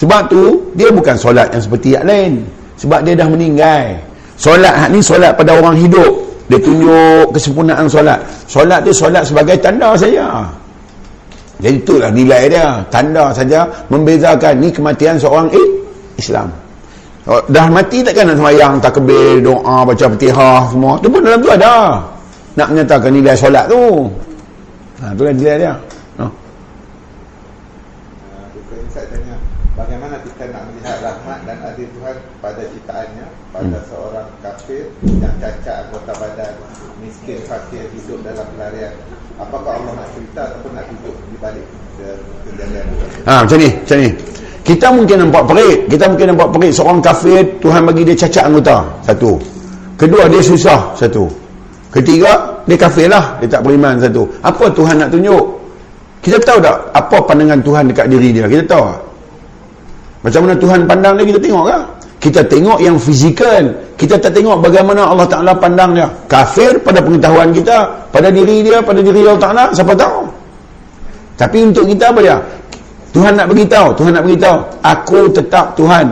Sebab tu dia bukan solat yang seperti yang lain. Sebab dia dah meninggal. Solat hak ni solat pada orang hidup. Dia tunjuk kesempurnaan solat. Solat tu solat sebagai tanda saya. Jadi itulah nilai dia. Tanda saja membezakan ni kematian seorang eh, Islam. Oh, dah mati takkan nak semayang, takbir, doa, baca petihah semua. Itu pun dalam tu ada. Nak menyatakan nilai solat tu. Ha, tu kan nilai dia. No. Uh, bagaimana kita nak melihat rahmat dan adil Tuhan pada ciptaannya pada hmm. seorang kafir yang cacat anggota badan miskin fakir hidup dalam pelarian apakah Allah nak cerita ataupun nak tunjuk di balik kejadian ha, macam ni macam ni. Kita mungkin nampak perik kita mungkin nampak perik seorang kafir Tuhan bagi dia cacat anggota. Satu. Kedua dia susah. Satu. Ketiga dia kafir lah. Dia tak beriman. Satu. Apa Tuhan nak tunjuk? Kita tahu tak apa pandangan Tuhan dekat diri dia? Kita tahu tak? Macam mana Tuhan pandang dia kita tengok kita tengok yang fizikal. Kita tak tengok bagaimana Allah Ta'ala pandang dia kafir pada pengetahuan kita pada diri dia pada diri Allah Ta'ala siapa tahu. Tapi untuk kita apa dia? Tuhan nak beritahu Tuhan nak beritahu. Aku tetap Tuhan.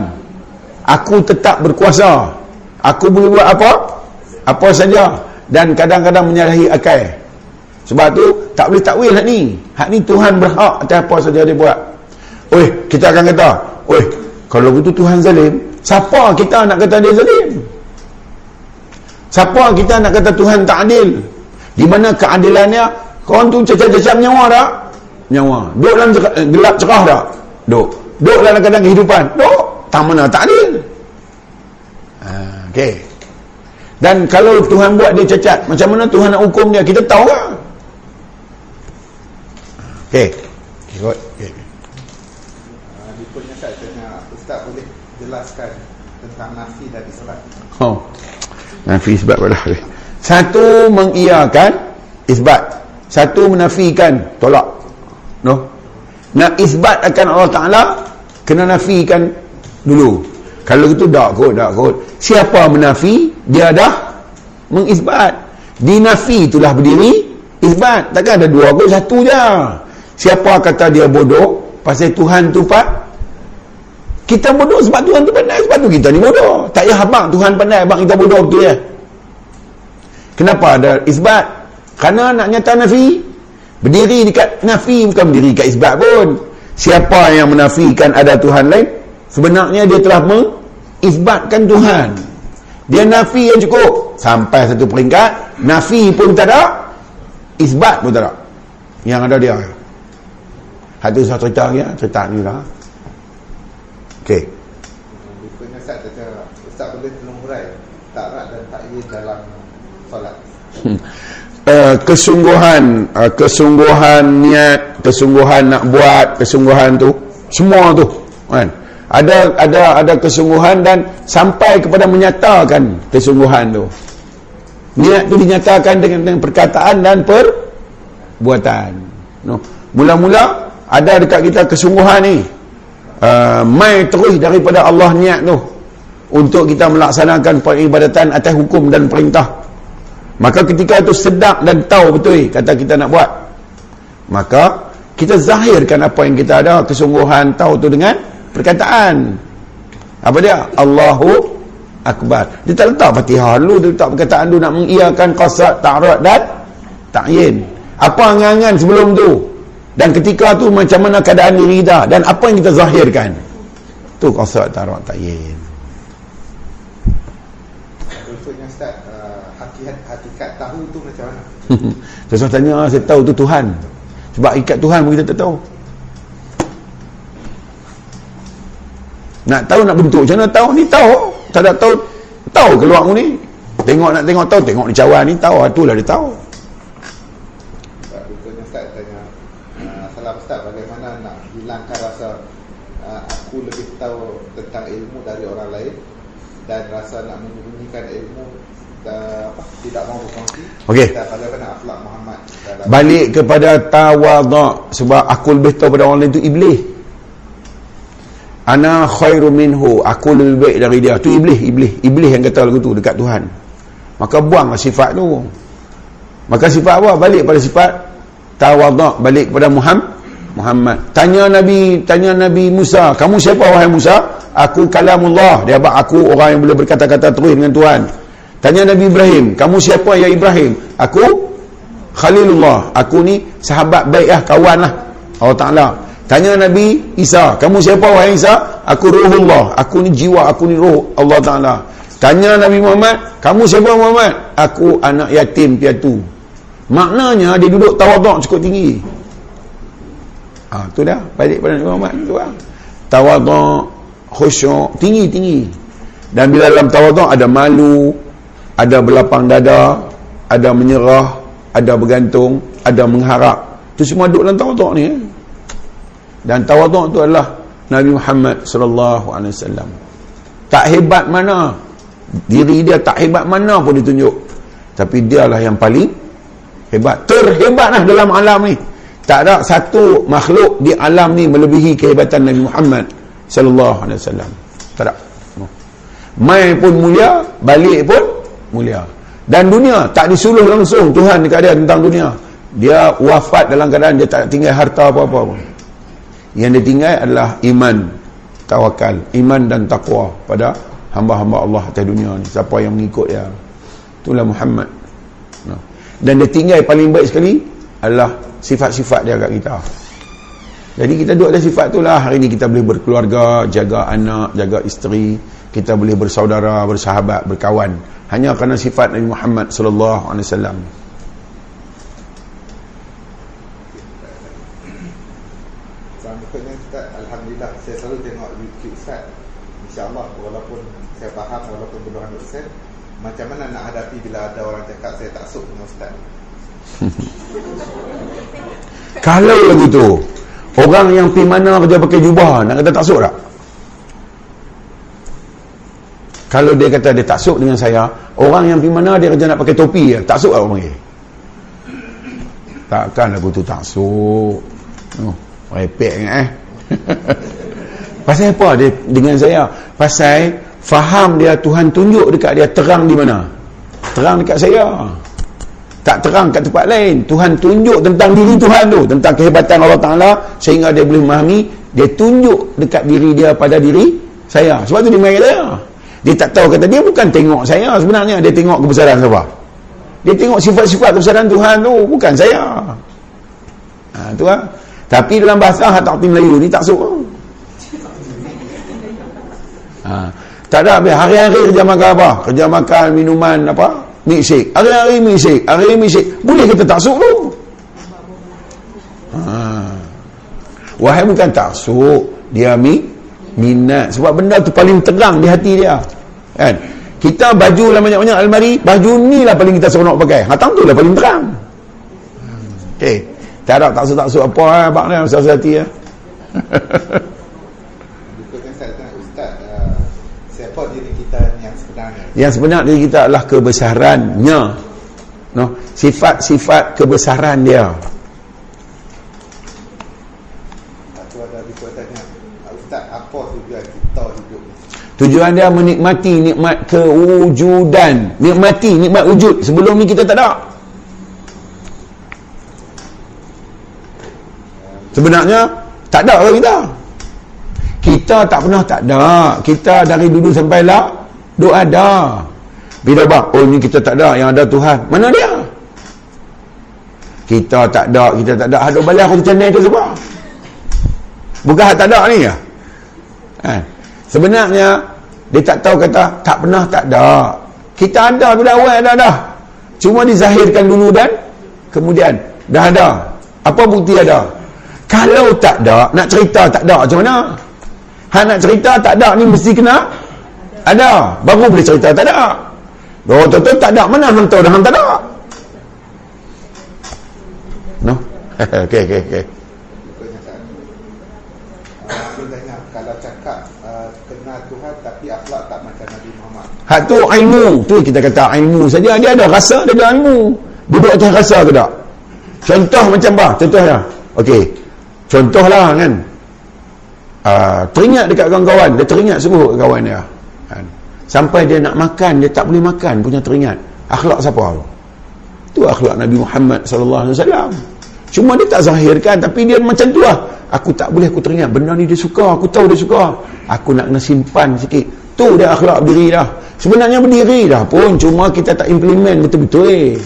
Aku tetap berkuasa. Aku boleh buat apa? Apa saja. Dan kadang-kadang menyalahi akal. Sebab tu tak boleh takwil hak ni. Hak ni Tuhan berhak atas apa saja dia buat. Oi kita akan kata oi kalau begitu Tuhan zalim siapa kita nak kata dia zalim? Siapa kita nak kata Tuhan tak adil? Di mana keadilannya? Kau tu cecah-cecah nyawa tak? Nyawa duduk dalam gelap cerah tak? Duduk. Duduk dalam keadaan kehidupan? Duduk. Tak mana tak adil. Ha, ok dan kalau Tuhan buat dia cacat macam mana Tuhan nak hukum dia? Kita tahu tak? Ok ikut okay. Uh, di punya saya tanya Ustaz boleh jelaskan tentang nafi dan isbat. Oh. nafi isbat pada satu mengiyakan isbat. Satu menafikan tolak. No. Nak isbat akan Allah Ta'ala kena nafikan dulu. Kalau itu tak kot tak kot. Siapa menafi dia dah mengisbat. Di nafi itulah berdiri isbat. Takkan ada dua kot satu je. Siapa kata dia bodoh pasal Tuhan tu pak kita bodoh sebab Tuhan tu pandai sebab tu kita ni bodoh. Tak payah abang Tuhan pandai abang kita bodoh betul ya? Kenapa ada isbat? Kerana nak nyata nafi. Berdiri dekat nafi bukan berdiri dekat isbat pun. Siapa yang menafikan ada Tuhan lain? Sebenarnya dia telah mengisbatkan Tuhan. Dia nafi yang cukup. Sampai satu peringkat nafi pun tak ada isbat pun tak ada. Yang ada dia. Hati saya cerita ya, cerita ni lah. Okey. Rupanya Ustaz kata, Ustaz boleh tolong hurai takrab dan takyid dalam solat. uh, kesungguhan, uh, kesungguhan niat, kesungguhan nak buat, kesungguhan tu, semua tu, kan? Ada ada ada kesungguhan dan sampai kepada menyatakan kesungguhan tu. Niat tu dinyatakan dengan, dengan perkataan dan perbuatan. No. Mula-mula ada dekat kita kesungguhan ni uh, mai terus daripada Allah niat tu untuk kita melaksanakan peribadatan atas hukum dan perintah. Maka ketika itu sedap dan tahu betul kata kita nak buat. Maka kita zahirkan apa yang kita ada kesungguhan tahu tu dengan perkataan. Apa dia? Allahu Akbar. Dia tak letak fatihah dulu dia letak perkataan dulu nak mengiyakan qasad ta'rad dan ta'yin. Apa angan-angan sebelum tu dan ketika tu macam mana keadaan diri kita dan apa yang kita zahirkan. Tu qasad tarak tayin Ustaz uh, hakikat, hakikat tahu tu macam mana? Saya tanya saya tahu tu Tuhan. Sebab ikat Tuhan pun kita tak tahu. Nak tahu nak bentuk macam mana tahu ni tahu. Tak ada tahu tahu keluar ni. Tengok nak tengok tahu. Tengok ni cawan ni tahu. Itulah dia tahu aku lebih tahu tentang ilmu dari orang lain dan rasa nak menyembunyikan ilmu dan, apa, tidak mahu berkongsi. Okay. dan bagaimana akhlak Muhammad balik kepada tawaduk sebab aku lebih tahu pada orang lain itu iblis. Ana khairu minhu aku lebih baik dari dia. Tu iblis iblis iblis yang kata lagu tu dekat Tuhan. Maka buanglah sifat tu. Maka sifat apa? Balik pada sifat tawaduk balik kepada Muhammad Muhammad. Tanya Nabi, tanya Nabi Musa, kamu siapa wahai Musa? Aku kalamullah. Dia abang aku orang yang boleh berkata-kata terus dengan Tuhan. Tanya Nabi Ibrahim, kamu siapa ya Ibrahim? Aku Khalilullah. Aku ni sahabat baik lah, kawan lah. Allah Ta'ala. Tanya Nabi Isa, kamu siapa wahai Isa? Aku Ruhullah. Aku ni jiwa, aku ni roh Allah Ta'ala. Tanya Nabi Muhammad, kamu siapa Muhammad? Aku anak yatim piatu. Maknanya dia duduk tawaduk cukup tinggi. Ha, tu dah balik pada Nabi Muhammad tu lah. Tawaduk, khusyuk, tinggi-tinggi. Dan bila dalam tawaduk ada malu, ada belapang dada, ada menyerah, ada bergantung, ada mengharap. Tu semua duduk dalam tawaduk ni. Eh? Dan tawaduk tu adalah Nabi Muhammad sallallahu alaihi wasallam. Tak hebat mana diri dia tak hebat mana pun ditunjuk. Tapi dialah yang paling hebat. Terhebatlah dalam alam ni tak ada satu makhluk di alam ni melebihi kehebatan Nabi Muhammad sallallahu alaihi wasallam. Tak ada. Mai pun mulia balik pun mulia. Dan dunia tak disuluh langsung Tuhan dekat dia tentang dunia. Dia wafat dalam keadaan dia tak tinggal harta apa-apa pun. Yang dia tinggal adalah iman tawakal iman dan takwa pada hamba-hamba Allah atas dunia ni. Siapa yang mengikut dia? Itulah Muhammad. Dan dia tinggal paling baik sekali adalah sifat-sifat dia kat kita. Jadi kita duduk atas sifat tu lah. Hari ni kita boleh berkeluarga jaga anak, jaga isteri. Kita boleh bersaudara, bersahabat, berkawan. Hanya kerana sifat Nabi Muhammad sallallahu alaihi wasallam. Alhamdulillah saya selalu tengok YouTube Ustaz. InsyaAllah walaupun saya faham walaupun belum 100% Macam mana nak hadapi bila ada orang cakap saya tak suka dengan Ustaz Kalau lagu tu Orang yang pergi mana kerja pakai jubah Nak kata tak tak? Kalau dia kata dia tak dengan saya Orang yang pergi mana dia kerja nak pakai topi Tak tak tak panggil? Takkan lagu tu tak suk oh, Repek eh. Pasal apa dia dengan saya? Pasal Faham dia Tuhan tunjuk dekat dia Terang di mana? Terang dekat saya tak terang kat tempat lain. Tuhan tunjuk tentang diri Tuhan tu. Tentang kehebatan Allah Ta'ala sehingga dia boleh memahami. Dia tunjuk dekat diri dia pada diri saya. Sebab tu dia main saya. Dia tak tahu kata dia bukan tengok saya sebenarnya. Dia tengok kebesaran siapa? Dia tengok sifat-sifat kebesaran Tuhan tu. Bukan saya. Ha, tu lah. Tapi dalam bahasa hati Melayu ni tak suka ha, tak ada hari-hari kerja makan apa? Kerja makan minuman apa Misik. Hari-hari misik. Hari-hari misik. Boleh kita taksuk tu. Ha. Wahai bukan taksuk. Dia mi, minat. Sebab benda tu paling terang di hati dia. Kan? Kita baju lah banyak-banyak almari. Baju ni lah paling kita seronok pakai. Ha, tu lah paling terang. Okey. Tak ada taksuk-taksuk apa lah. Abang ni. Usah-usah hati lah. yang sebenar diri kita adalah kebesarannya. No sifat-sifat kebesaran dia. Tujuan dia menikmati nikmat kewujudan. Nikmati nikmat wujud. Sebelum ni kita tak ada. Sebenarnya tak ada orang kita. Kita tak pernah tak ada. Kita dari dulu sampai lah Duk ada. Bila bang, oh ni kita tak ada, yang ada Tuhan. Mana dia? Kita tak ada, kita tak ada. Haduk balik aku channel tu sebab. Bukan tak ada ni ya. Eh. Sebenarnya dia tak tahu kata tak pernah tak ada. Kita ada bila awal ada dah. Cuma dizahirkan dulu dan kemudian dah ada. Apa bukti ada? Kalau tak ada, nak cerita tak ada macam mana? Ha nak cerita tak ada ni mesti kena ada. Baru boleh cerita tak ada. Oh, tu tu tak ada. Mana hang tahu dah hang tak ada? No. okey okey okey. Kalau cakap uh, kenal Tuhan tapi akhlak tak macam Nabi Muhammad. Hak tu ilmu. Tu kita kata ilmu saja. Dia ada rasa, dia ada ilmu. Duduk atas rasa ke tak? Contoh macam apa? Contohnya. Okey. Contohlah kan. Uh, teringat dekat kawan-kawan. Dia teringat sebut kawan dia sampai dia nak makan dia tak boleh makan punya teringat. Akhlak siapa tu? Akhlak Nabi Muhammad sallallahu alaihi wasallam. Cuma dia tak zahirkan tapi dia macam tu lah. Aku tak boleh aku teringat. Benda ni dia suka aku tahu dia suka. Aku nak kena simpan sikit. Tu dia akhlak berdiri dah. Sebenarnya berdiri dah pun cuma kita tak implement betul-betul. Eh.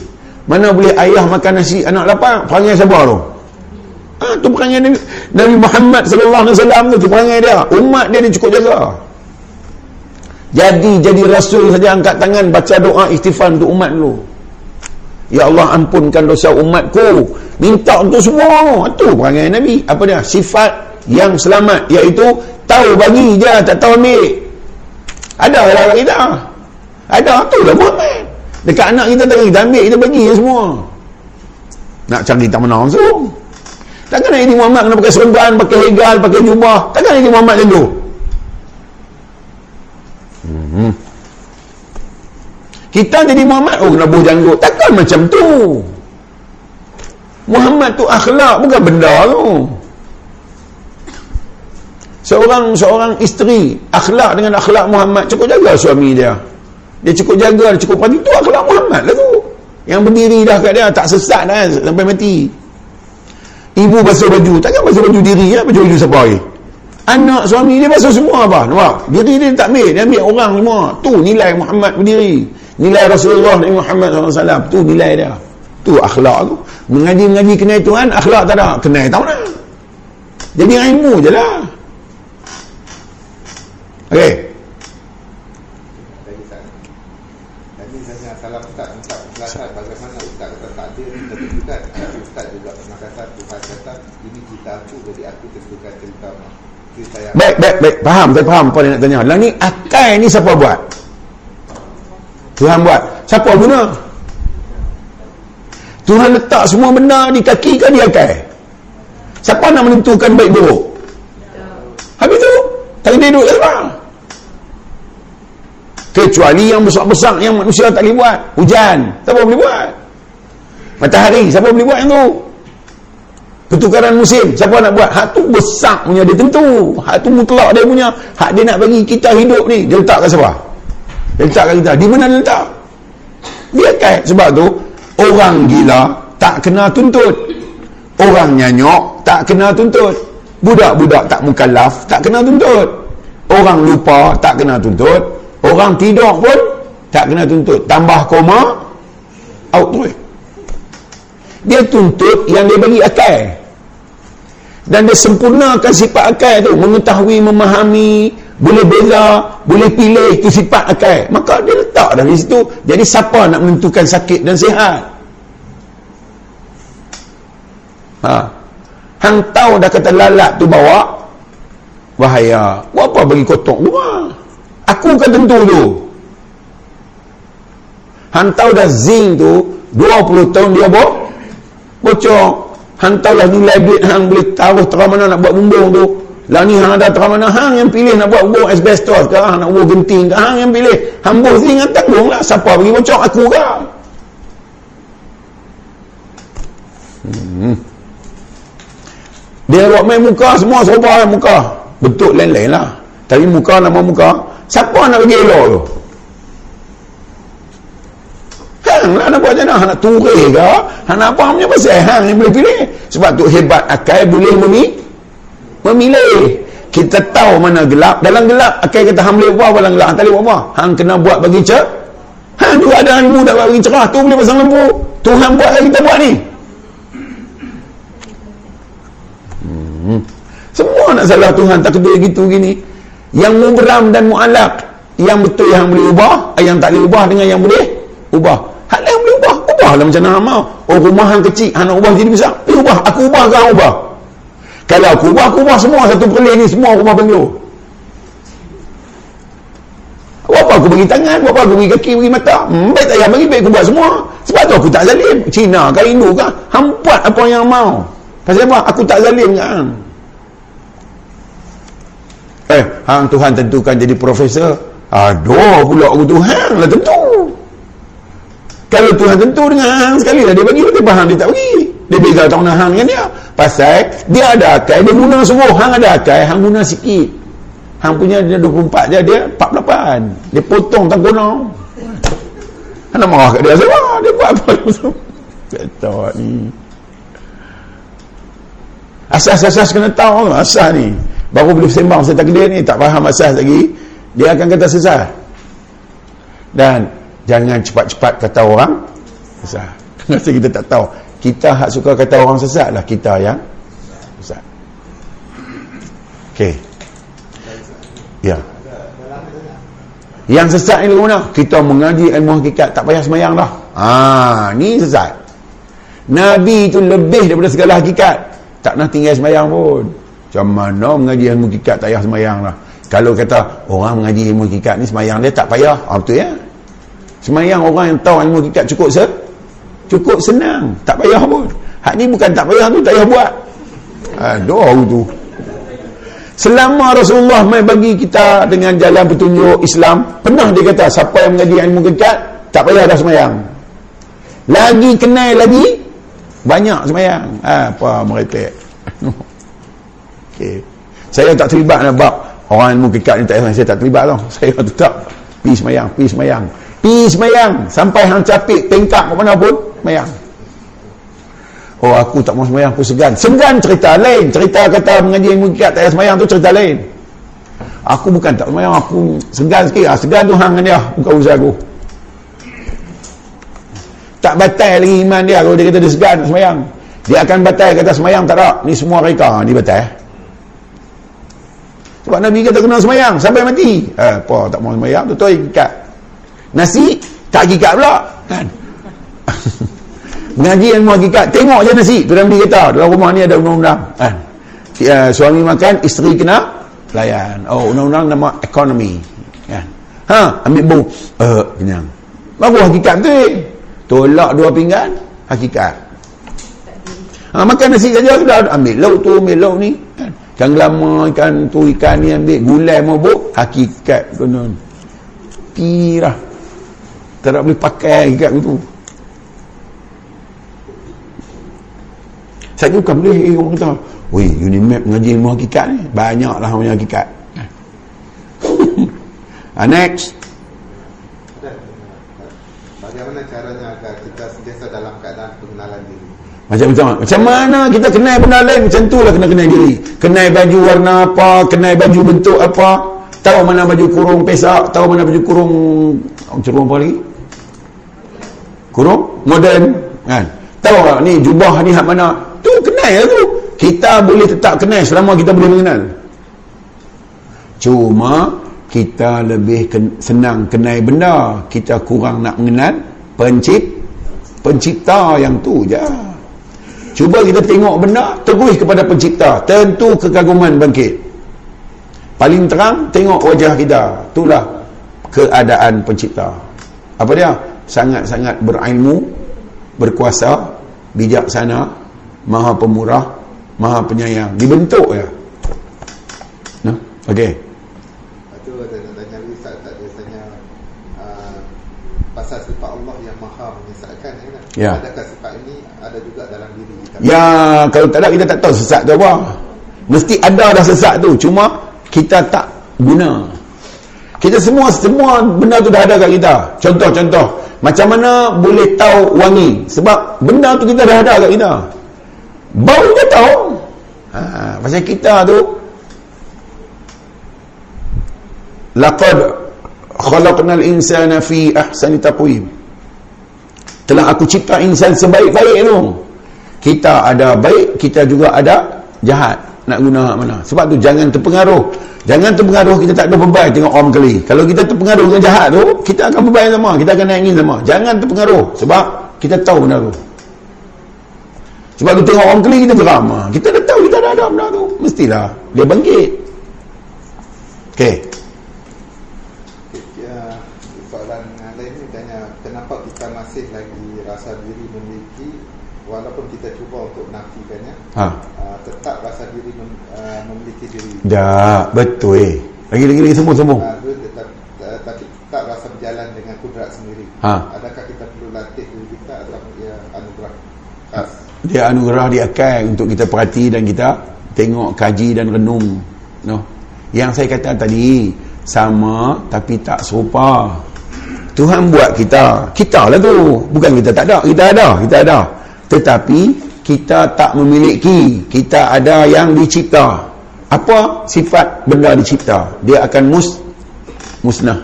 mana boleh ayah makan nasi anak lapar perangai siapa tu? Ha, tu perangai Nabi, Nabi Muhammad sallallahu alaihi wasallam tu, tu perangai dia. Umat dia dia cukup jaga jadi jadi rasul saja angkat tangan baca doa istighfar untuk umat dulu. Ya Allah ampunkan dosa umatku. Minta untuk semua. Itu perangai Nabi. Apa dia? Sifat yang selamat iaitu tahu bagi je tak tahu ambil. Ada lah kita. Ada tu lah Muhammad. Dekat anak kita tak kita ambil kita bagi semua. Nak cari tak menang langsung. Takkan nak ini Muhammad kena pakai seremban, pakai hegal, pakai jubah. Takkan ini Muhammad macam tu. Hmm. Kita jadi Muhammad oh nabuh janggut. Takkan macam tu. Muhammad tu akhlak bukan benda tu. Seorang seorang isteri akhlak dengan akhlak Muhammad cukup jaga suami dia. Dia cukup jaga, dia cukup pagi tu akhlak Muhammad lah tu. Yang berdiri dah kat dia tak sesat dah sampai mati. Ibu basuh baju, takkan basuh baju diri ya, baju baju siapa lagi? Anak suami dia basuh semua apa? Nampak? Diri dia tak ambil. Dia ambil orang semua. Tu nilai Muhammad berdiri. Nilai Rasulullah Nabi Muhammad SAW. Tu nilai dia. tu akhlak tu mengaji-mengaji kenal Tuhan akhlak tak ada kenal tahu nak jadi ilmu je lah ok Tadi saya salam Ustaz Ustaz Ustaz bagaimana Ustaz kata takdir Tapi juga Ustaz juga pernah kata Tuhan kata Ini cerita aku Jadi aku tentukan cerita Cerita yang baik baik baik. Faham saya faham apa dia nak tanya. Lah ni akal ni siapa buat? Tuhan buat. Siapa guna? Tuhan letak semua benda di kaki ke di akal? Siapa nak menentukan baik buruk? Habis tu takdir duduk siapa kecuali yang besar-besar yang manusia tak boleh buat. Hujan siapa boleh buat? Matahari siapa boleh buat yang tu pertukaran musim. Siapa nak buat? Hak tu besar punya dia tentu. Hak tu mutlak dia punya. Hak dia nak bagi kita hidup ni. Dia letak kat siapa? Dia letak kat kita. Di mana dia letak? Dia kan sebab tu orang gila tak kena tuntut. Orang nyanyok tak kena tuntut. Budak-budak tak mukallaf tak kena tuntut. Orang lupa tak kena tuntut. Orang tidur pun tak kena tuntut. Tambah koma out terus dia tuntut yang dia bagi akal dan dia sempurnakan sifat akal tu. Mengetahui, memahami boleh bela, boleh pilih itu sifat akal. Maka dia letak dari situ. Jadi siapa nak menentukan sakit dan sihat? Ha. hang tahu dah kata lalat tu bawa? Bahaya. Apa bagi kotok luar Aku kan tentu tu. Han tahu dah zinc tu 20 tahun dia bok bocor. Han tahu dah nilai duit hang boleh taruh terang mana nak buat bumbung tu. Lah ni hang ada terang mana hang yang pilih nak buat bumbung asbestos ke hang nak buat genting ke hang yang pilih. Hang buat zinc kan tanggung lah siapa bagi bocor aku ke. Hmm. Dia buat main muka semua sobat muka. Bentuk lain-lain lah. Tapi muka nama muka Siapa nak bagi elok tu? Hang lah nak buat macam mana? nak turis ke? Hang nak apa punya pasal? Hang yang boleh pilih. Sebab tu hebat akal boleh memilih. Memilih. Kita tahu mana gelap. Dalam gelap, akal kata hang boleh buat dalam gelap. Hang tak boleh buat apa? Hang kena buat bagi cerah. Hang juga ada ilmu dah bagi cerah. Tu boleh pasang lampu. Tuhan buat lagi kita buat ni. Hmm. Semua nak salah Tuhan. Tak kena gitu gini yang mubram dan mu'alak yang betul yang boleh ubah yang tak boleh ubah dengan yang boleh ubah hal yang boleh ubah. Ubah lah macam mana mau. Oh rumah yang kecil hang nak ubah jadi besar. Eh, ubah. Aku ubah ke ubah. Kalau aku ubah aku ubah semua. Satu perlis ni semua rumah benglo apa aku bagi tangan? Apa aku bagi kaki bagi mata? Hmm, baik tak payah bagi baik aku buat semua. Sebab tu aku tak zalim. Cina ke Hindu ke hang buat apa yang mau. Pasal apa? Aku tak zalim kan? Eh, hang Tuhan tentukan jadi profesor. Aduh, pula aku Tuhan lah tentu. Kalau Tuhan tentu dengan hang sekali lah dia bagi, dia faham dia tak bagi. Dia beza tak guna hang dengan dia. Pasal dia ada akal, dia guna semua. Hang ada akal, hang guna sikit. Hang punya dia 24 je, dia 48. Dia potong tak guna. Hang nak marah kat dia semua. Dia buat apa semua. Kata ni. Asas-asas kena tahu asas ni baru boleh sembang saya takdir ni tak faham asas lagi dia akan kata sesat dan jangan cepat-cepat kata orang sesat. Kenapa kita tak tahu? Kita hak suka kata orang sesat lah kita yang sesat. Ok ya. Yang sesat ni mana kita mengaji ilmu hakikat tak payah semayang dah. Ah, ni sesat. Nabi itu lebih daripada segala hakikat. Tak nak tinggal semayang pun. Macam mana mengaji ilmu kikat tak payah semayang lah. Kalau kata orang mengaji ilmu kikat ni semayang dia tak payah. Ah, betul ya? Semayang orang yang tahu ilmu kikat cukup se cukup senang. Tak payah pun. Hak ni bukan tak payah tu, tak payah buat. Aduh tu. Selama Rasulullah mai bagi kita dengan jalan petunjuk Islam, pernah dia kata siapa yang mengaji ilmu kikat tak payah dah semayang. Lagi kenal lagi banyak semayang. Ha, apa mereka? Okay. Saya tak terlibat nak bab orang ilmu kikat ni tak saya tak terlibat tau. Saya tetap pi semayang, pi semayang. Pi semayang sampai hang capik tingkap ke mana pun semayang. Oh aku tak mau semayang aku segan. Segan cerita lain. Cerita kata mengaji ilmu kikat tak semayang tu cerita lain. Aku bukan tak semayang aku segan sikit. Ah, segan tu hang dia bukan urusan aku. tak batal lagi iman dia kalau dia kata dia segan semayang dia akan batal kata semayang tak ada ni semua reka dia batal sebab Nabi kata kena semayang sampai mati eh, apa tak mau semayang tu tu ikat nasi tak hakikat pula kan? Mengaji ilmu hakikat tengok je nasi. Tu Nabi kata dalam rumah ni ada undang-undang kan? Ya, suami makan isteri kena layan oh undang-undang nama ekonomi kan? Ha ambil bu uh, kenyang. Baru hakikat tu tolak dua pinggan hakikat. Ha, makan nasi saja sudah ambil lauk tu ambil lauk ni kan? Ikan gelama ikan tu ikan ni ambil gulai mabuk hakikat konon pirah tak boleh pakai hakikat tu saya bukan boleh. Eh, orang kata weh Unimap mengaji ilmu hakikat ni? Banyak lah punya hakikat. Uh, next. Bagaimana caranya agar kita sentiasa dalam keadaan pengenalan diri? Macam macam macam mana kita kenal benda lain macam tu lah kena kenal diri. Kenal baju warna apa kenal baju bentuk apa. Tahu mana baju kurung pesak tahu mana baju kurung kurung apa lagi kurung modern kan? Tahu tak ni jubah ni hak mana? Tu kenal lah tu. Kita boleh tetap kenal selama kita boleh mengenal. Cuma kita lebih ken, senang kenal benda. Kita kurang nak mengenal pencipt pencipta yang tu je. Cuba kita tengok benda terus kepada pencipta. Tentu kekaguman bangkit. Paling terang tengok wajah kita. Itulah keadaan pencipta. Apa dia sangat-sangat berilmu berkuasa bijaksana maha pemurah maha penyayang. Dibentuk ya. Nah okey. Pasal sifat Allah yang maha menyesatkan ya, kan? ya. adakah sifat ini ada juga dalam diri kita? Ya kalau tak ada kita tak tahu sesat tu apa. Mesti ada dah sesat tu. Cuma kita tak guna kita semua semua benda tu dah ada kat kita. Contoh-contoh macam mana boleh tahu wangi? Sebab benda tu kita dah ada kat kita. Bau kita tahu. Ha, pasal kita tu laqad khalaqnal insana fi ahsani taqwim. Telah aku cipta insan sebaik-baik tu. Kita ada baik kita juga ada jahat nak guna mana. Sebab tu jangan terpengaruh. Jangan terpengaruh kita tak ada beban tengok orang kali. Kalau kita terpengaruh dengan jahat tu kita akan beban sama. Kita akan naik angin sama. Jangan terpengaruh sebab kita tahu benda tu. Sebab tu tengok orang keli kita geram. Kita dah tahu kita dah ada benda tu. Mestilah. Dia bangkit. Ok masih lagi rasa diri memiliki walaupun kita cuba untuk nafikannya ha. Tetap rasa diri mem, uh, memiliki diri. Tak betul eh. Lagi lagi lagi semua semua uh, tetap, uh, tapi tetap rasa berjalan dengan kudrat sendiri. Ha. adakah kita perlu latih diri kita atau dia anugerah khas? Dia anugerah dia akan untuk kita perhati dan kita tengok kaji dan renung no. yang saya kata tadi sama tapi tak serupa. Tuhan buat kita. Kita lah tu. Bukan kita tak ada kita ada kita ada. Tetapi kita tak memiliki. Kita ada yang dicipta. Apa sifat benda dicipta? Dia akan mus musnah.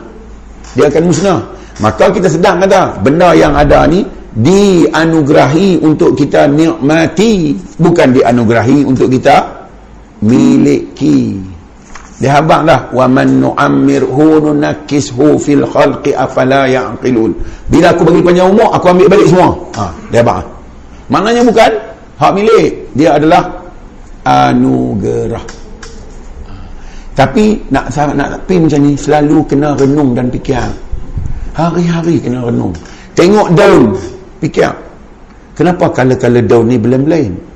Dia akan musnah. Maka kita sedang kata benda yang ada ni dianugerahi untuk kita nikmati bukan dianugerahi untuk kita miliki. Dia habaq dah wa man nu'ammirhu nunakkishu fil khalqi afala ya'qilun. Bila aku bagi panjang umur aku ambil balik semua. Ha dia habaq maknanya bukan hak milik dia adalah anugerah. Tapi nak nak tapi macam ni selalu kena renung dan fikir. Hari-hari kena renung. Tengok daun fikir. Kenapa kala-kala daun ni belum-belum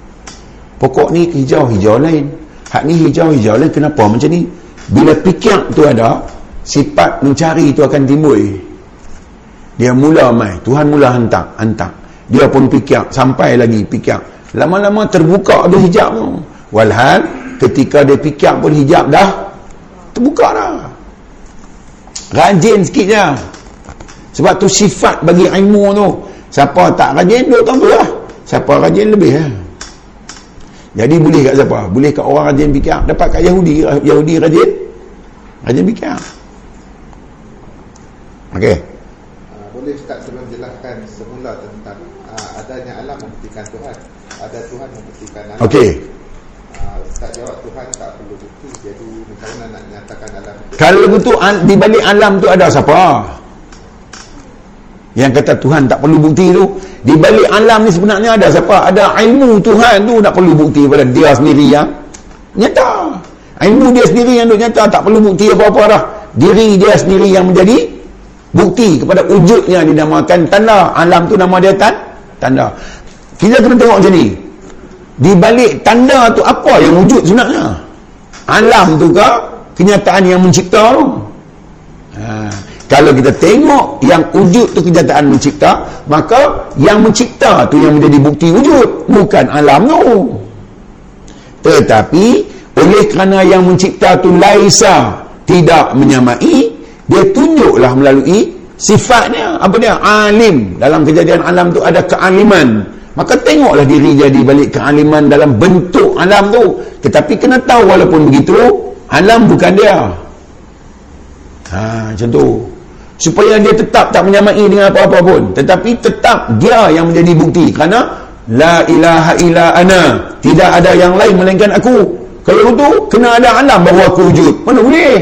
pokok ni hijau-hijau lain. Hak ni hijau-hijau lain kenapa macam ni? Bila fikir tu ada sifat mencari tu akan timbul. Dia mula mai Tuhan mula hantar hantar. Dia pun fikir sampai lagi fikir lama-lama terbuka ada hijab tu walhal ketika dia fikir pun hijab dah terbuka dah rajin sikit je sebab tu sifat bagi ilmu tu siapa tak rajin tahu tu lah siapa rajin lebih lah jadi boleh kat siapa? Boleh kat orang rajin fikir. Dapat kat Yahudi. Yahudi rajin. Rajin fikir. Okey. Uh, boleh Ustaz sebelum jelaskan semula tentang uh, adanya alam membuktikan Tuhan. Ada Tuhan membuktikan alam. Okey. Uh, Ustaz jawab Tuhan tak perlu bukti. Jadi macam nak nyatakan alam? Kalau begitu di balik alam tu ada siapa? Yang kata Tuhan tak perlu bukti tu. Di balik alam ni sebenarnya ada siapa? Ada ilmu Tuhan tu tak perlu bukti pada dia sendiri yang nyata. Ilmu dia sendiri yang duk nyata tak perlu bukti apa-apa dah. Diri dia sendiri yang menjadi bukti kepada wujudnya dinamakan tanda. Alam tu nama dia tan tanda. Kita kena tengok macam ni. Di balik tanda tu apa yang wujud sebenarnya? Alam tu ke kenyataan yang mencipta tu? Ha. Kalau kita tengok yang wujud tu kenyataan mencipta, maka yang mencipta tu yang menjadi bukti wujud, bukan alam tu. Tetapi oleh kerana yang mencipta tu laisa tidak menyamai, dia tunjuklah melalui sifatnya. Apa dia? Alim. Dalam kejadian alam tu ada kealiman. Maka tengoklah diri dia di balik kealiman dalam bentuk alam tu. Tetapi kena tahu walaupun begitu, alam bukan dia. Ha, macam tu. Supaya dia tetap tak menyamai dengan apa-apa pun. Tetapi tetap dia yang menjadi bukti. Kerana La ilaha illa ana. Tidak ada yang lain melainkan aku. Kalau itu, kena ada alam bahawa aku wujud. Mana boleh?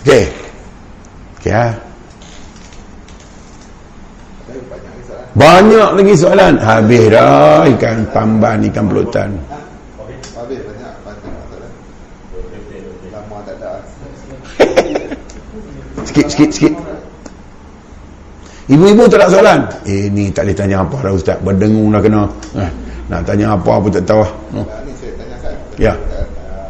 Okey. Okey ha. Banyak lagi soalan. Habis dah ikan pamban, ikan pelutan. Habis banyak. Lama tak ada. Sikit, sikit, sikit. Ibu-ibu tak ada soalan? Eh, ni tak boleh tanya apa dah Ustaz. Berdengung dah kena. Eh, nak tanya apa pun tak tahu. Uh, ni saya tanya kan. Ya. Uh,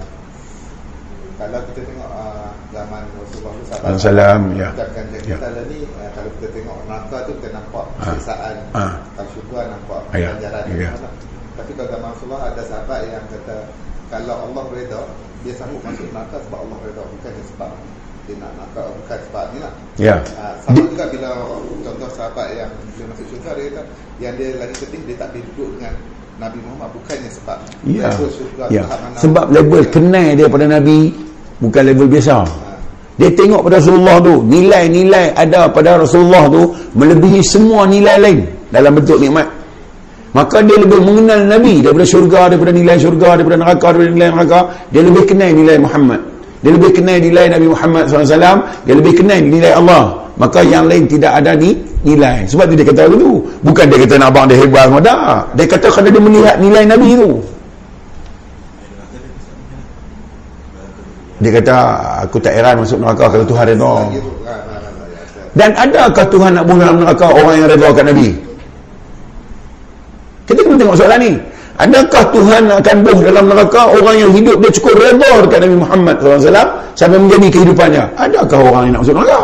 kalau kita tengok uh, zaman Rasulullah SAW Salam, ya. Ucapkan yang Ya. kita ni uh, kalau kita tengok neraka tu kita nampak Ah. Siksaan. Ah. Kalau syurga nampak Ah, ya. ganjaran. Ya. Tapi kalau zaman Rasulullah ada sahabat yang kata kalau Allah reda dia sanggup masuk neraka sebab Allah reda bukan sebab dia nak neraka bukan sebab ni lah. Ya. Ah, sama juga bila contoh sahabat yang dia masuk syurga dia kata yang dia lagi penting dia tak boleh duduk dengan Nabi Muhammad bukannya sebab Ya. level syurga Ya. Sebab level kenal dia pada Nabi bukan level biasa. Dia tengok pada Rasulullah tu, nilai-nilai ada pada Rasulullah tu melebihi semua nilai lain dalam bentuk nikmat. Maka dia lebih mengenal Nabi daripada syurga, daripada nilai syurga, daripada neraka, daripada nilai neraka. Dia lebih kenal nilai Muhammad. Dia lebih kenal nilai Nabi Muhammad SAW. Dia lebih kenal nilai Allah. Maka yang lain tidak ada ni nilai. Sebab tu dia kata dulu. Bukan dia kata nak abang dia hebat semua. Tak. Dia kata kerana dia melihat nilai Nabi tu. Dia kata aku tak heran masuk neraka kalau Tuhan redha. kan Dan adakah Tuhan nak bunuh dalam neraka orang yang redha kat Nabi? Kita kena tengok soalan ni. Adakah Tuhan akan bunuh dalam neraka orang yang hidup dia cukup redha dekat Nabi Muhammad SAW sampai menjadi kehidupannya? Adakah orang yang nak masuk neraka?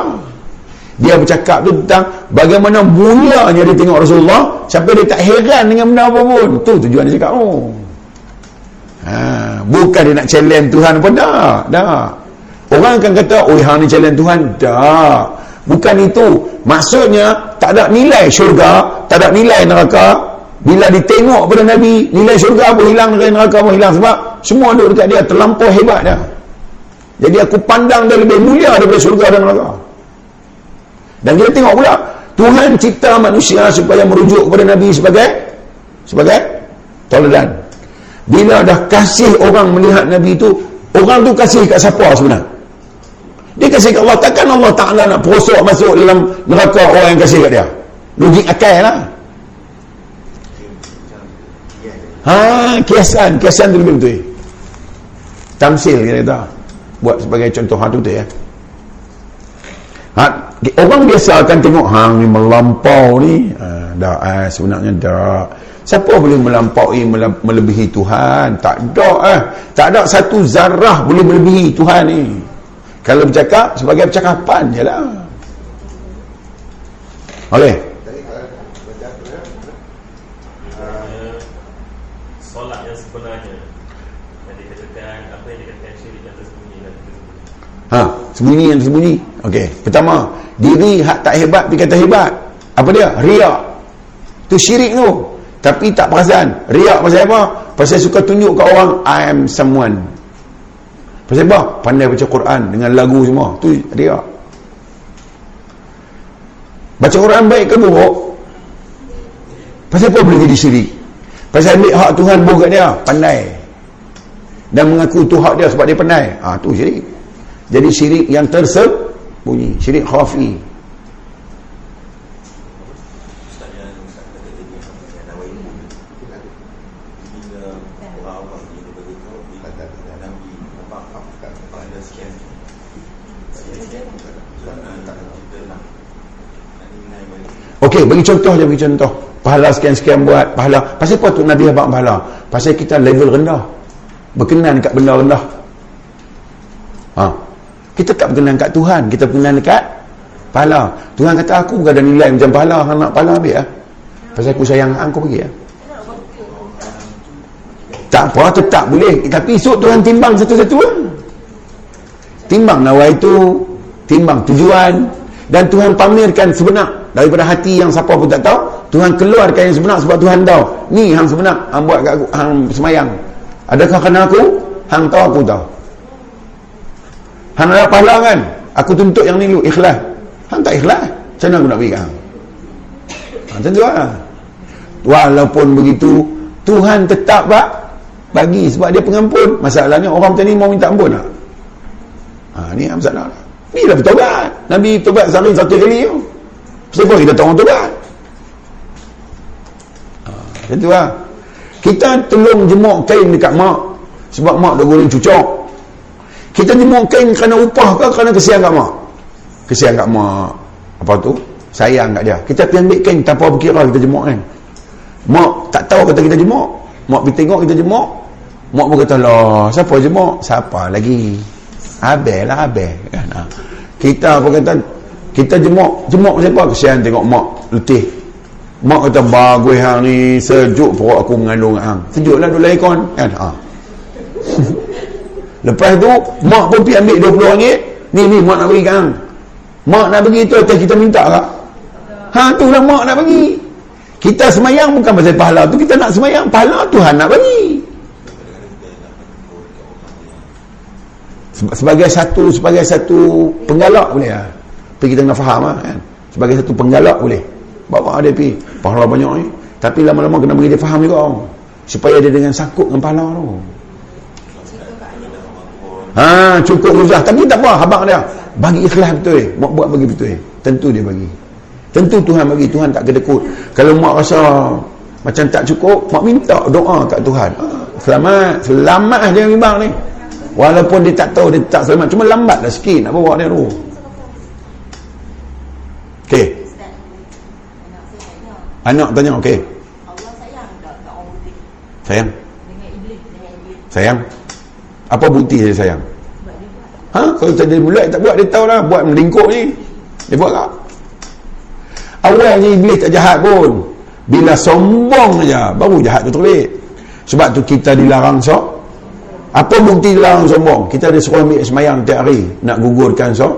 Dia bercakap tu tentang bagaimana mulanya dia tengok Rasulullah sampai dia tak heran dengan benda apa pun. Tu tujuan dia cakap. Oh. Ha, bukan dia nak challenge Tuhan pun tak. Tak. Orang akan kata, "Oh, hang ni challenge Tuhan." Tak. Bukan itu. Maksudnya tak ada nilai syurga, tak ada nilai neraka. Bila ditengok pada Nabi, nilai syurga pun hilang, nilai neraka pun hilang sebab semua duduk dekat dia terlampau hebat dah. Jadi aku pandang dia lebih mulia daripada syurga dan neraka. Dan kita tengok pula Tuhan cipta manusia supaya merujuk kepada Nabi sebagai sebagai toladan. Bila dah kasih orang melihat Nabi itu, orang tu kasih kat siapa sebenarnya? Dia kasih kat Allah. Takkan Allah Ta'ala nak prosok masuk dalam neraka orang yang kasih kat dia? Logik akal lah. Ha, kiasan. Kiasan tu lebih betul. Tamsil kita kata. Buat sebagai contoh ha tu tu ya. Ha, orang biasa akan tengok hang ni melampau ni. Ha, dah eh, sebenarnya dah. Siapa boleh melampaui mele- melebihi Tuhan? Tak ada eh. Tak ada satu zarah boleh melebihi Tuhan ni. Kalau bercakap sebagai percakapan je lah. Boleh? Jadi kalau baca tu ya, uh, solat yang sebenarnya yang dikatakan apa yang dikatakan syirik dan tersembunyi dan tersembunyi Ha, sembunyi yang tersembunyi. Okey. Pertama, diri hak tak hebat tapi kata hebat. Apa dia? Riak. Tu syirik tu. Tapi tak perasan. Riak pasal apa? Pasal suka tunjuk kat orang I am someone. Pasal apa? Pandai baca Quran dengan lagu semua. Tu riak. Baca Quran baik ke buruk? Pasal apa boleh jadi syirik? Pasal ambil hak Tuhan buh kat dia, pandai. Dan mengaku tu hak dia sebab dia pandai. Ha, tu syirik. Jadi syirik yang tersembunyi, syirik khafi. Okey, bagi contoh je, bagi contoh. Pahala sekian-sekian buat, pahala. Pasal apa tu Nabi abang pahala? Pasal kita level rendah. Berkenan kat benda rendah. Ha. Kita tak berkenan kat Tuhan, kita berkenan dekat pahala. Tuhan kata aku bukan ada nilai macam pahala, hang nak pahala ambil ah. Pasal aku sayang hang, aku pergi ah. Tak apa, tetap boleh. Tapi esok Tuhan timbang satu-satu lah. Timbang nawai itu, timbang tujuan. Dan Tuhan pamerkan sebenar. Daripada hati yang siapa pun tak tahu Tuhan keluarkan yang sebenar sebab Tuhan tahu. Ni hang sebenar hang buat kat aku hang semayang. Adakah kena aku? Hang tahu aku tahu. Hang nak pahala kan? Aku tuntut yang ni lu ikhlas. Hang tak ikhlas? Macam mana aku nak bagi hang? Ha, macam tu lah. Walaupun begitu Tuhan tetap pak bagi sebab dia pengampun. Masalahnya orang macam ni mau minta ampun tak? Ha, ni masalah ni lah bertobat Nabi tobat sampai satu kali tu Kenapa kita tolong kan? Ha, itu lah. Kita tolong jemuk kain dekat mak. Sebab mak dah goreng cucuk. Kita jemuk kain kerana upah ke kerana kesian kat mak? Kesian kat mak. Apa tu? Sayang kat dia. Kita pergi ambil kain tanpa berkira kita jemuk kan. Mak tak tahu kata kita jemuk. Mak pergi tengok kita jemuk. Mak pun kata lah. Siapa jemuk? Siapa lagi? Abel lah Abel. Kan? Ha. Kita apa kata kita jemuk jemuk siapa? Kesian tengok mak letih. Mak kata bagus hang ni sejuk perut aku mengandung hang. Sejuk lah dulu ikon kan? Ha. lepas tu mak pun pergi ambil 20 ringgit ni ni mak nak bagi hang. Mak nak bagi tu atas kita minta tak ha tu lah mak nak bagi. Kita semayang bukan pasal pahala tu kita nak semayang. Pahala Tuhan nak bagi sebagai satu sebagai satu penggalak boleh lah tapi kita kena faham lah, kan? Sebagai satu penggalak boleh. Bawa dia pergi. Pahala banyak ni tapi lama-lama kena bagi dia faham juga supaya dia dengan sakut dengan pahala tu. Ha, cukup mudah tapi tak apa habang dia. Bagi ikhlas betul eh. mak buat bagi betul eh. tentu dia bagi. Tentu Tuhan bagi. Tuhan tak kedekut kalau mak rasa macam tak cukup mak minta doa kat Tuhan. Selamat selamat dia bimbang ni walaupun dia tak tahu dia tak selamat cuma lambat lah sikit nak bawa dia tu Okey. Anak tanya. Allah sayang? Sayang. Apa bukti dia sayang? Ha? Kalau tak jadi bulat tak buat dia tahu lah buat melingkuk ni. Dia buat tak? Awalnya iblis tak jahat pun. Bila sombong saja baru jahat tu terlik. Sebab tu kita dilarang so. Apa bukti dilarang sombong? Kita ada suruh ambil semayang tiap hari nak gugurkan so.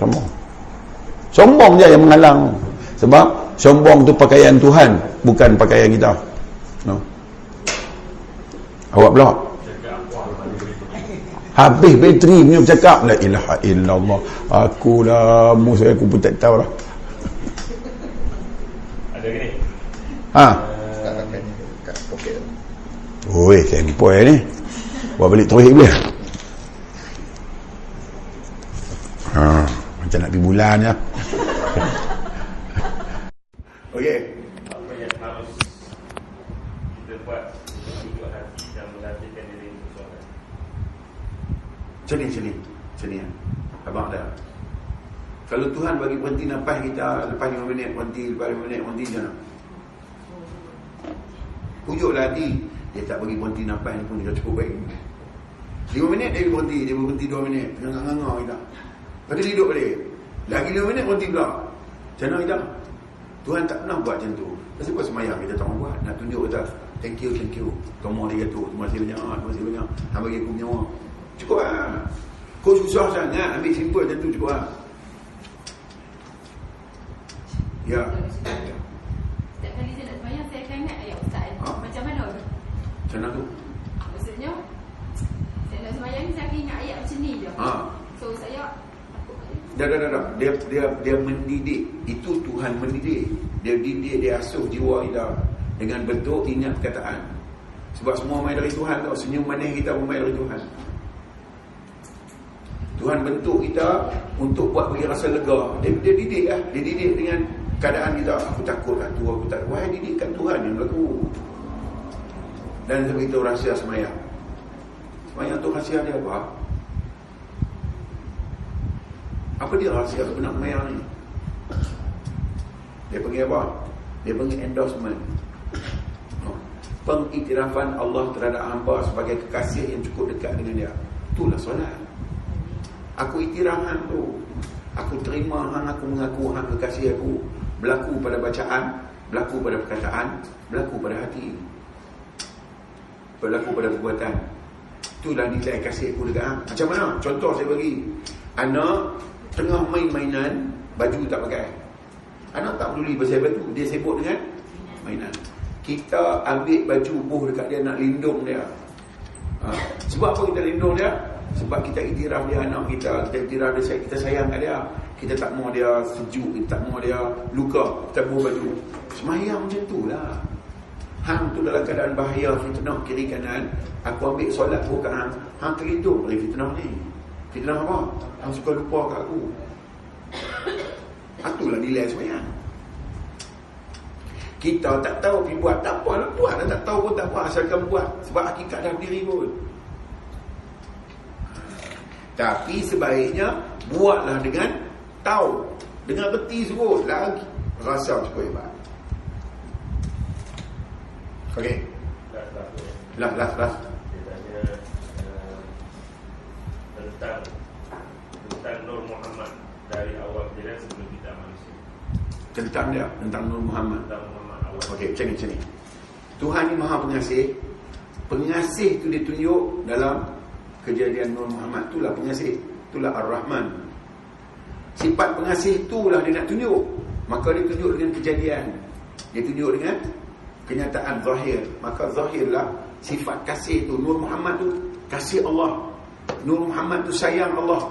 Sombong. Sombong je yang menghalang. Sebab sombong tu pakaian Tuhan, bukan pakaian kita. No. Awak pula. Habis bateri punya bercakap la ilaha illallah. Aku lah musuh aku pun tak tahu lah. Ada gini. Ha. Oi, sempoi ni. Buat balik terus dia. Ha, macam nak pergi bulan ya. Okey. Apa yang harus kita buat untuk hati dan melatihkan diri untuk solat? Sini, sini. Sini. Abang ada. Kalau Tuhan bagi berhenti nafas kita lepas 5 minit berhenti, lepas 5 minit berhenti macam mana? Pujuklah hati. Dia tak bagi berhenti nafas ni pun dia cukup baik. 5 minit dia berhenti, dia berhenti 2 minit. Ngangah-ngangah kita. Lepas tu dia duduk balik. Lagi 5 minit berhenti pula. Macam mana kita? Tuhan tak pernah buat macam tu. Kenapa buat semayang kita tak buat? Nak tunjuk kita. Thank you, thank you. Kamu dia tu. Terima kasih banyak. Terima kasih banyak. Han bagi aku nyawa. Cukup lah. Kau susah sangat. Ambil simple macam tu cukup lah. Ya. Setiap kali saya nak semayang Saya akan ingat ayat Ustaz Ha? Macam mana Macam mana tu? Saya semayang Saya ingat ayat macam ni je Ha. So saya dah, dah, dah, dah. Dia, dia, dia mendidik. Itu Tuhan mendidik. Dia didik, dia asuh jiwa kita. Dengan bentuk ingat perkataan. Sebab semua main dari Tuhan tau. Senyum manis kita pun main dari Tuhan. Tuhan bentuk kita untuk buat bagi rasa lega. Dia, dia didik lah. Dia didik dengan keadaan kita. Aku takut lah tu. Aku tak. Wahai didikkan Tuhan yang berlaku. Dan sebab itu rahsia semayang. Semayang tu rahsia dia apa? Apa dia rahsia sebenar semayang ni? Dia panggil apa? Dia panggil endorsement. Oh. Pengiktirafan Allah terhadap hamba sebagai kekasih yang cukup dekat dengan dia. Itulah solat. Aku iktiraf hang tu. Aku terima hang aku mengaku hang kekasih aku. Berlaku pada bacaan, berlaku pada perkataan, berlaku pada hati. Berlaku pada perbuatan. Itulah nilai kasih aku dekat hang. Macam mana? Contoh saya bagi. Anak tengah main mainan, baju tak pakai. Anak tak peduli pasal baju, dia sibuk dengan mainan. Kita ambil baju buh dekat dia nak lindung dia. Ha. Sebab apa kita lindung dia? Sebab kita iktiraf dia anak kita Kita iktiraf dia Kita sayang dia Kita tak mau dia sejuk Kita tak mau dia luka Kita buah baju Semayang macam tu lah Hang tu dalam keadaan bahaya Fitnah kiri kanan. Aku ambil solat bukan hang. Hang terhitung dari fitnah ni. Fitnah apa? Hang suka lupa kat aku. Itulah nilai semayang. Kita tak tahu pergi buat. Tak apa nak buat tak tahu pun tak apa asalkan buat. Sebab hakikat dah berdiri pun. Tapi sebaiknya buatlah dengan tahu. Dengan reti suruh lagi. Rasa cukup hebat. Okey. Awal kejadian sebelum kita manusia. Tentang dia, tentang Nur Muhammad. Okey, macam ni, macam ni. Tuhan ni Maha Pengasih. Pengasih tu ditunjuk dalam kejadian Nur Muhammad itulah pengasih itulah Ar-Rahman sifat pengasih itulah dia nak tunjuk maka dia tunjuk dengan kejadian dia tunjuk dengan kenyataan zahir. Maka zahirlah sifat kasih tu. Nur Muhammad tu kasih Allah. Nur Muhammad tu sayang Allah.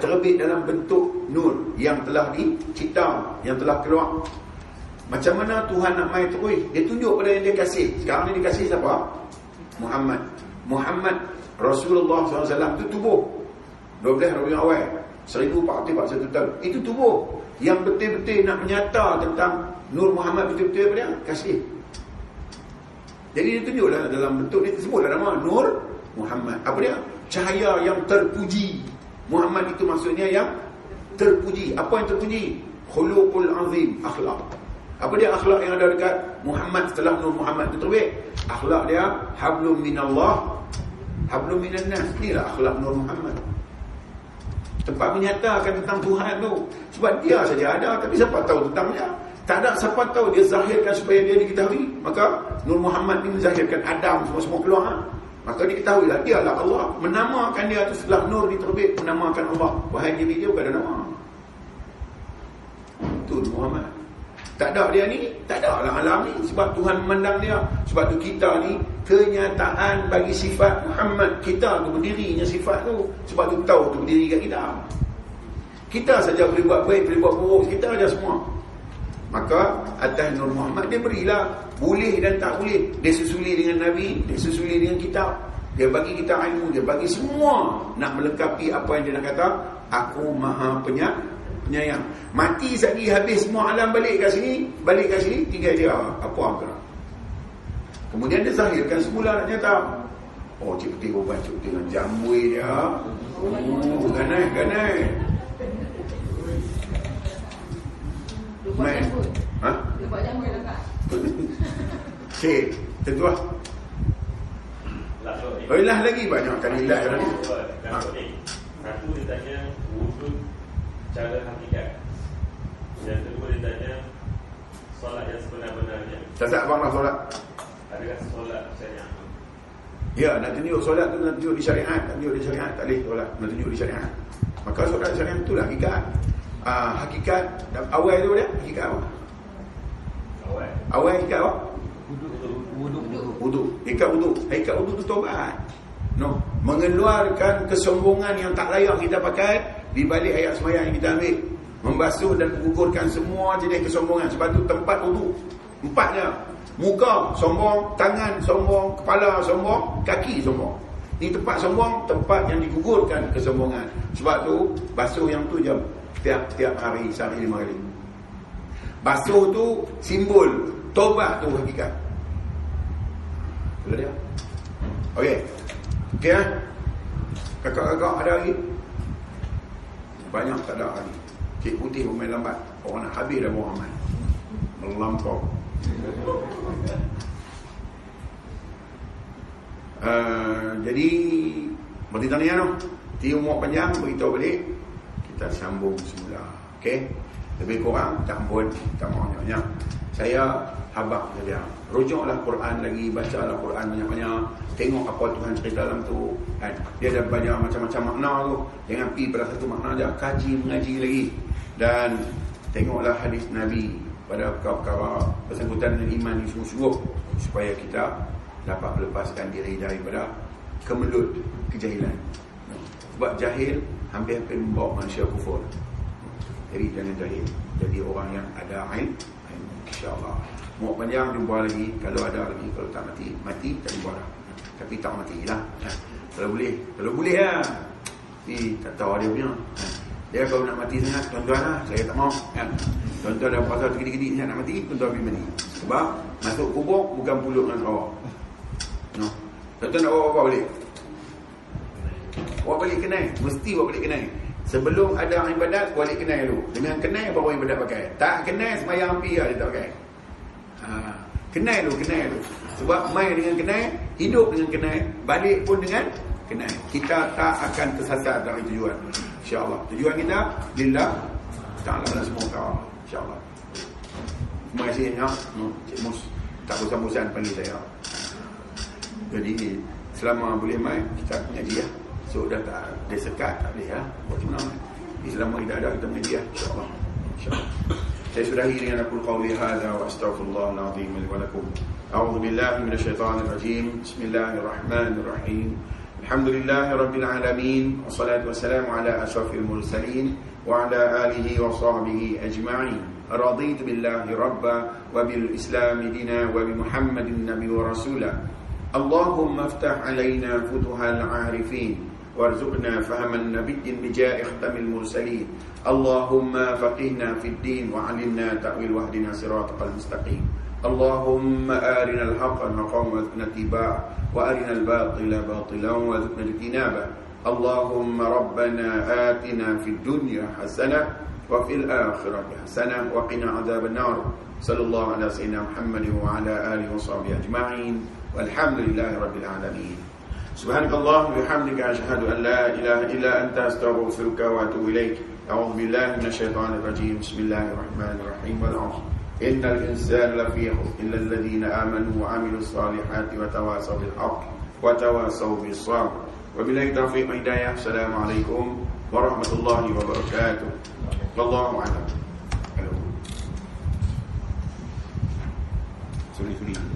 Terbit dalam bentuk nur yang telah dicipta yang telah keluar. Macam mana Tuhan nak main terus? Dia tunjuk pada yang dia kasih. Sekarang ni dia kasih siapa? Muhammad. Muhammad Rasulullah SAW itu tubuh. 12 Rabiul Awal. 1441 tahun. Itu tubuh yang betul-betul nak menyata tentang Nur Muhammad betul-betul apa dia? Kasih jadi dia tunjuklah dalam bentuk ni sebutlah nama Nur Muhammad apa dia cahaya yang terpuji Muhammad itu maksudnya yang terpuji apa yang terpuji khuluqul azim akhlak apa dia akhlak yang ada dekat Muhammad setelah Nur Muhammad itu terbit akhlak dia hablum minallah Hablum minan nas. Inilah akhlak Nur Muhammad. Tempat menyatakan tentang Tuhan tu. Sebab dia saja ada. Tapi siapa tahu tentang dia? Tak ada siapa tahu dia zahirkan supaya dia diketahui. Maka Nur Muhammad ni menzahirkan Adam semua-semua keluar. Ha? Maka diketahui lah. Dia lah Allah. Menamakan dia tu setelah Nur diterbit. Menamakan Allah. Wahai diri dia bukan ada nama. Itu Muhammad. Tak ada dia ni, tak ada lah alam ni. Sebab Tuhan memandang dia. Sebab tu kita ni, kenyataan bagi sifat Muhammad. Kita tu berdirinya sifat tu. Sebab tu tahu tu berdiri kat kita. Kita saja boleh buat baik, boleh buat buruk. Kita aja semua. Maka atas Nur Muhammad dia berilah. Boleh dan tak boleh. Dia susuli dengan Nabi, dia susuli dengan kitab. Dia bagi kita ilmu, dia bagi semua nak melengkapi apa yang dia nak kata. Aku maha penyak, penyayang. Mati sekali habis semua alam balik kat sini, balik kat sini tinggal dia apa angkara. Kemudian dia zahirkan semula nak nyata. Oh, cik putih ubat cik putih dengan jambui dia. Oh, ganai, ganai. Main. Ha? Dia buat jambui lah kak. Cik, tentu lah. Oh, ilah lagi banyak ilah lagi. Ha. Satu dia tanya wujud cara hakikat Yang kedua dia tanya Solat yang sebenar-benarnya Tak tak abang lah solat Adakah solat syariah Ya nak tunjuk solat tu Nak tunjuk di syariat Tak tunjuk di syariat Tak boleh solat Nak tunjuk di syariat Maka solat syariat itulah hakikat uh, Hakikat. Awal tu dia Hakikat apa? Awal. Awal hakikat apa? Wuduk. Wuduk. Hakikat wuduk. Hakikat wuduk tu tobat No, mengeluarkan kesombongan yang tak layak kita pakai di balik ayat semayang yang kita ambil. Membasuh dan menggugurkan semua jenis kesombongan. Sebab tu tempat wudu empatnya. Muka sombong tangan sombong kepala sombong kaki sombong. Ini tempat sombong tempat yang digugurkan kesombongan. Sebab tu basuh yang tu jam tiap-tiap hari sehari lima kali. Basuh tu simbol tobat tu hakikat. Boleh dia okey. Okey eh? kakak-kakak ada lagi? Banyak tak ada lagi. Cik putih pemain lambat. Orang nak habis dah Muhammad. Melampau. Uh, Jadi Berarti tanya tu. Di umur panjang Beritahu balik Kita sambung semula Okey? Lebih kurang Tak pun Tak Saya Habak saja Rujuklah Quran lagi Bacalah Quran banyak-banyak. Tengok apa Tuhan cerita dalam tu kan? Dia ada banyak macam-macam makna tu. Jangan pergi pada satu makna je Kaji mengaji lagi. Dan tengoklah hadis Nabi pada perkara bersangkutan dengan iman ini sungguh-sungguh supaya kita dapat melepaskan diri daripada kemelut kejahilan. Sebab jahil hampir-hampir membawa manusia kufur. Jadi jangan jahil jadi orang yang ada ain insyaAllah. Mau panjang jumpa lagi. Kalau ada lagi kalau tak mati mati tak jumpa lah tapi tak mati lah. Kalau boleh kalau boleh lah. Ni tak tahu dia punya. Dia kalau nak mati sangat tuan-tuan lah Saya tak mau kan Tuan-tuan dah puasa gede-gede sangat nak mati Tuan-tuan pergi mati. Sebab masuk kubur bukan pulut dengan kawah no. Tuan-tuan nak bawa apa balik Bawa balik kenai. Mesti bawa balik kenai. Sebelum ada ibadat Balik kenai dulu. Dengan kenai baru ibadat pakai? Tak kenai semayang api lah dia tak pakai. Ha. Kenai dulu Kenai dulu. Sebab main dengan kenai Hidup dengan kenai Balik pun dengan kenai. Kita tak akan tersasar dari tujuan. InsyaAllah. Tujuan kita Lillah Ta'ala dan semua kau. InsyaAllah. Terima kasih ya. Cik Mus. Tak bosan-bosan panggil saya. Jadi Selama boleh main Kita mengaji ya So dah tak Dia sekat tak boleh ya Buat macam mana Jadi selama tidak ada kita mengaji ya InsyaAllah InsyaAllah saya sudahi dengan aku qawli hadha wa astaghfirullahaladzim wa lakum. A'udzu billahi minasyaitonir rajim. Bismillahirrahmanirrahim. الحمد لله رب العالمين والصلاة والسلام على أشرف المرسلين وعلى آله وصحبه أجمعين رضيت بالله ربا وبالإسلام دينا وبمحمد النبي ورسولا اللهم افتح علينا فتح العارفين وارزقنا فهم النبي بجاء ختم المرسلين. اللهم فقهنا في الدين وعلمنا تأويل واهدنا صراطك المستقيم. اللهم آرنا الحق حقا وارزقنا اتباعه وأرنا الباطل باطلا وارزقنا اجتنابه. اللهم ربنا آتنا في الدنيا حسنة وفي الآخرة حسنة وقنا عذاب النار. صلى الله على سيدنا محمد وعلى آله وصحبه أجمعين. والحمد لله رب العالمين. سبحانك اللهم وبحمدك أشهد أن لا إله إلا أنت أستغفرك وأتوب إليك. أعوذ بالله من الشيطان الرجيم. بسم الله الرحمن الرحيم. والعصر. إن الإنسان لفي خسر إلا الذين آمنوا وعملوا الصالحات وتواصوا بالحق وتواصوا بالصبر. وبالله توفيق هداية السلام عليكم ورحمة الله وبركاته. والله أعلم. Thank you.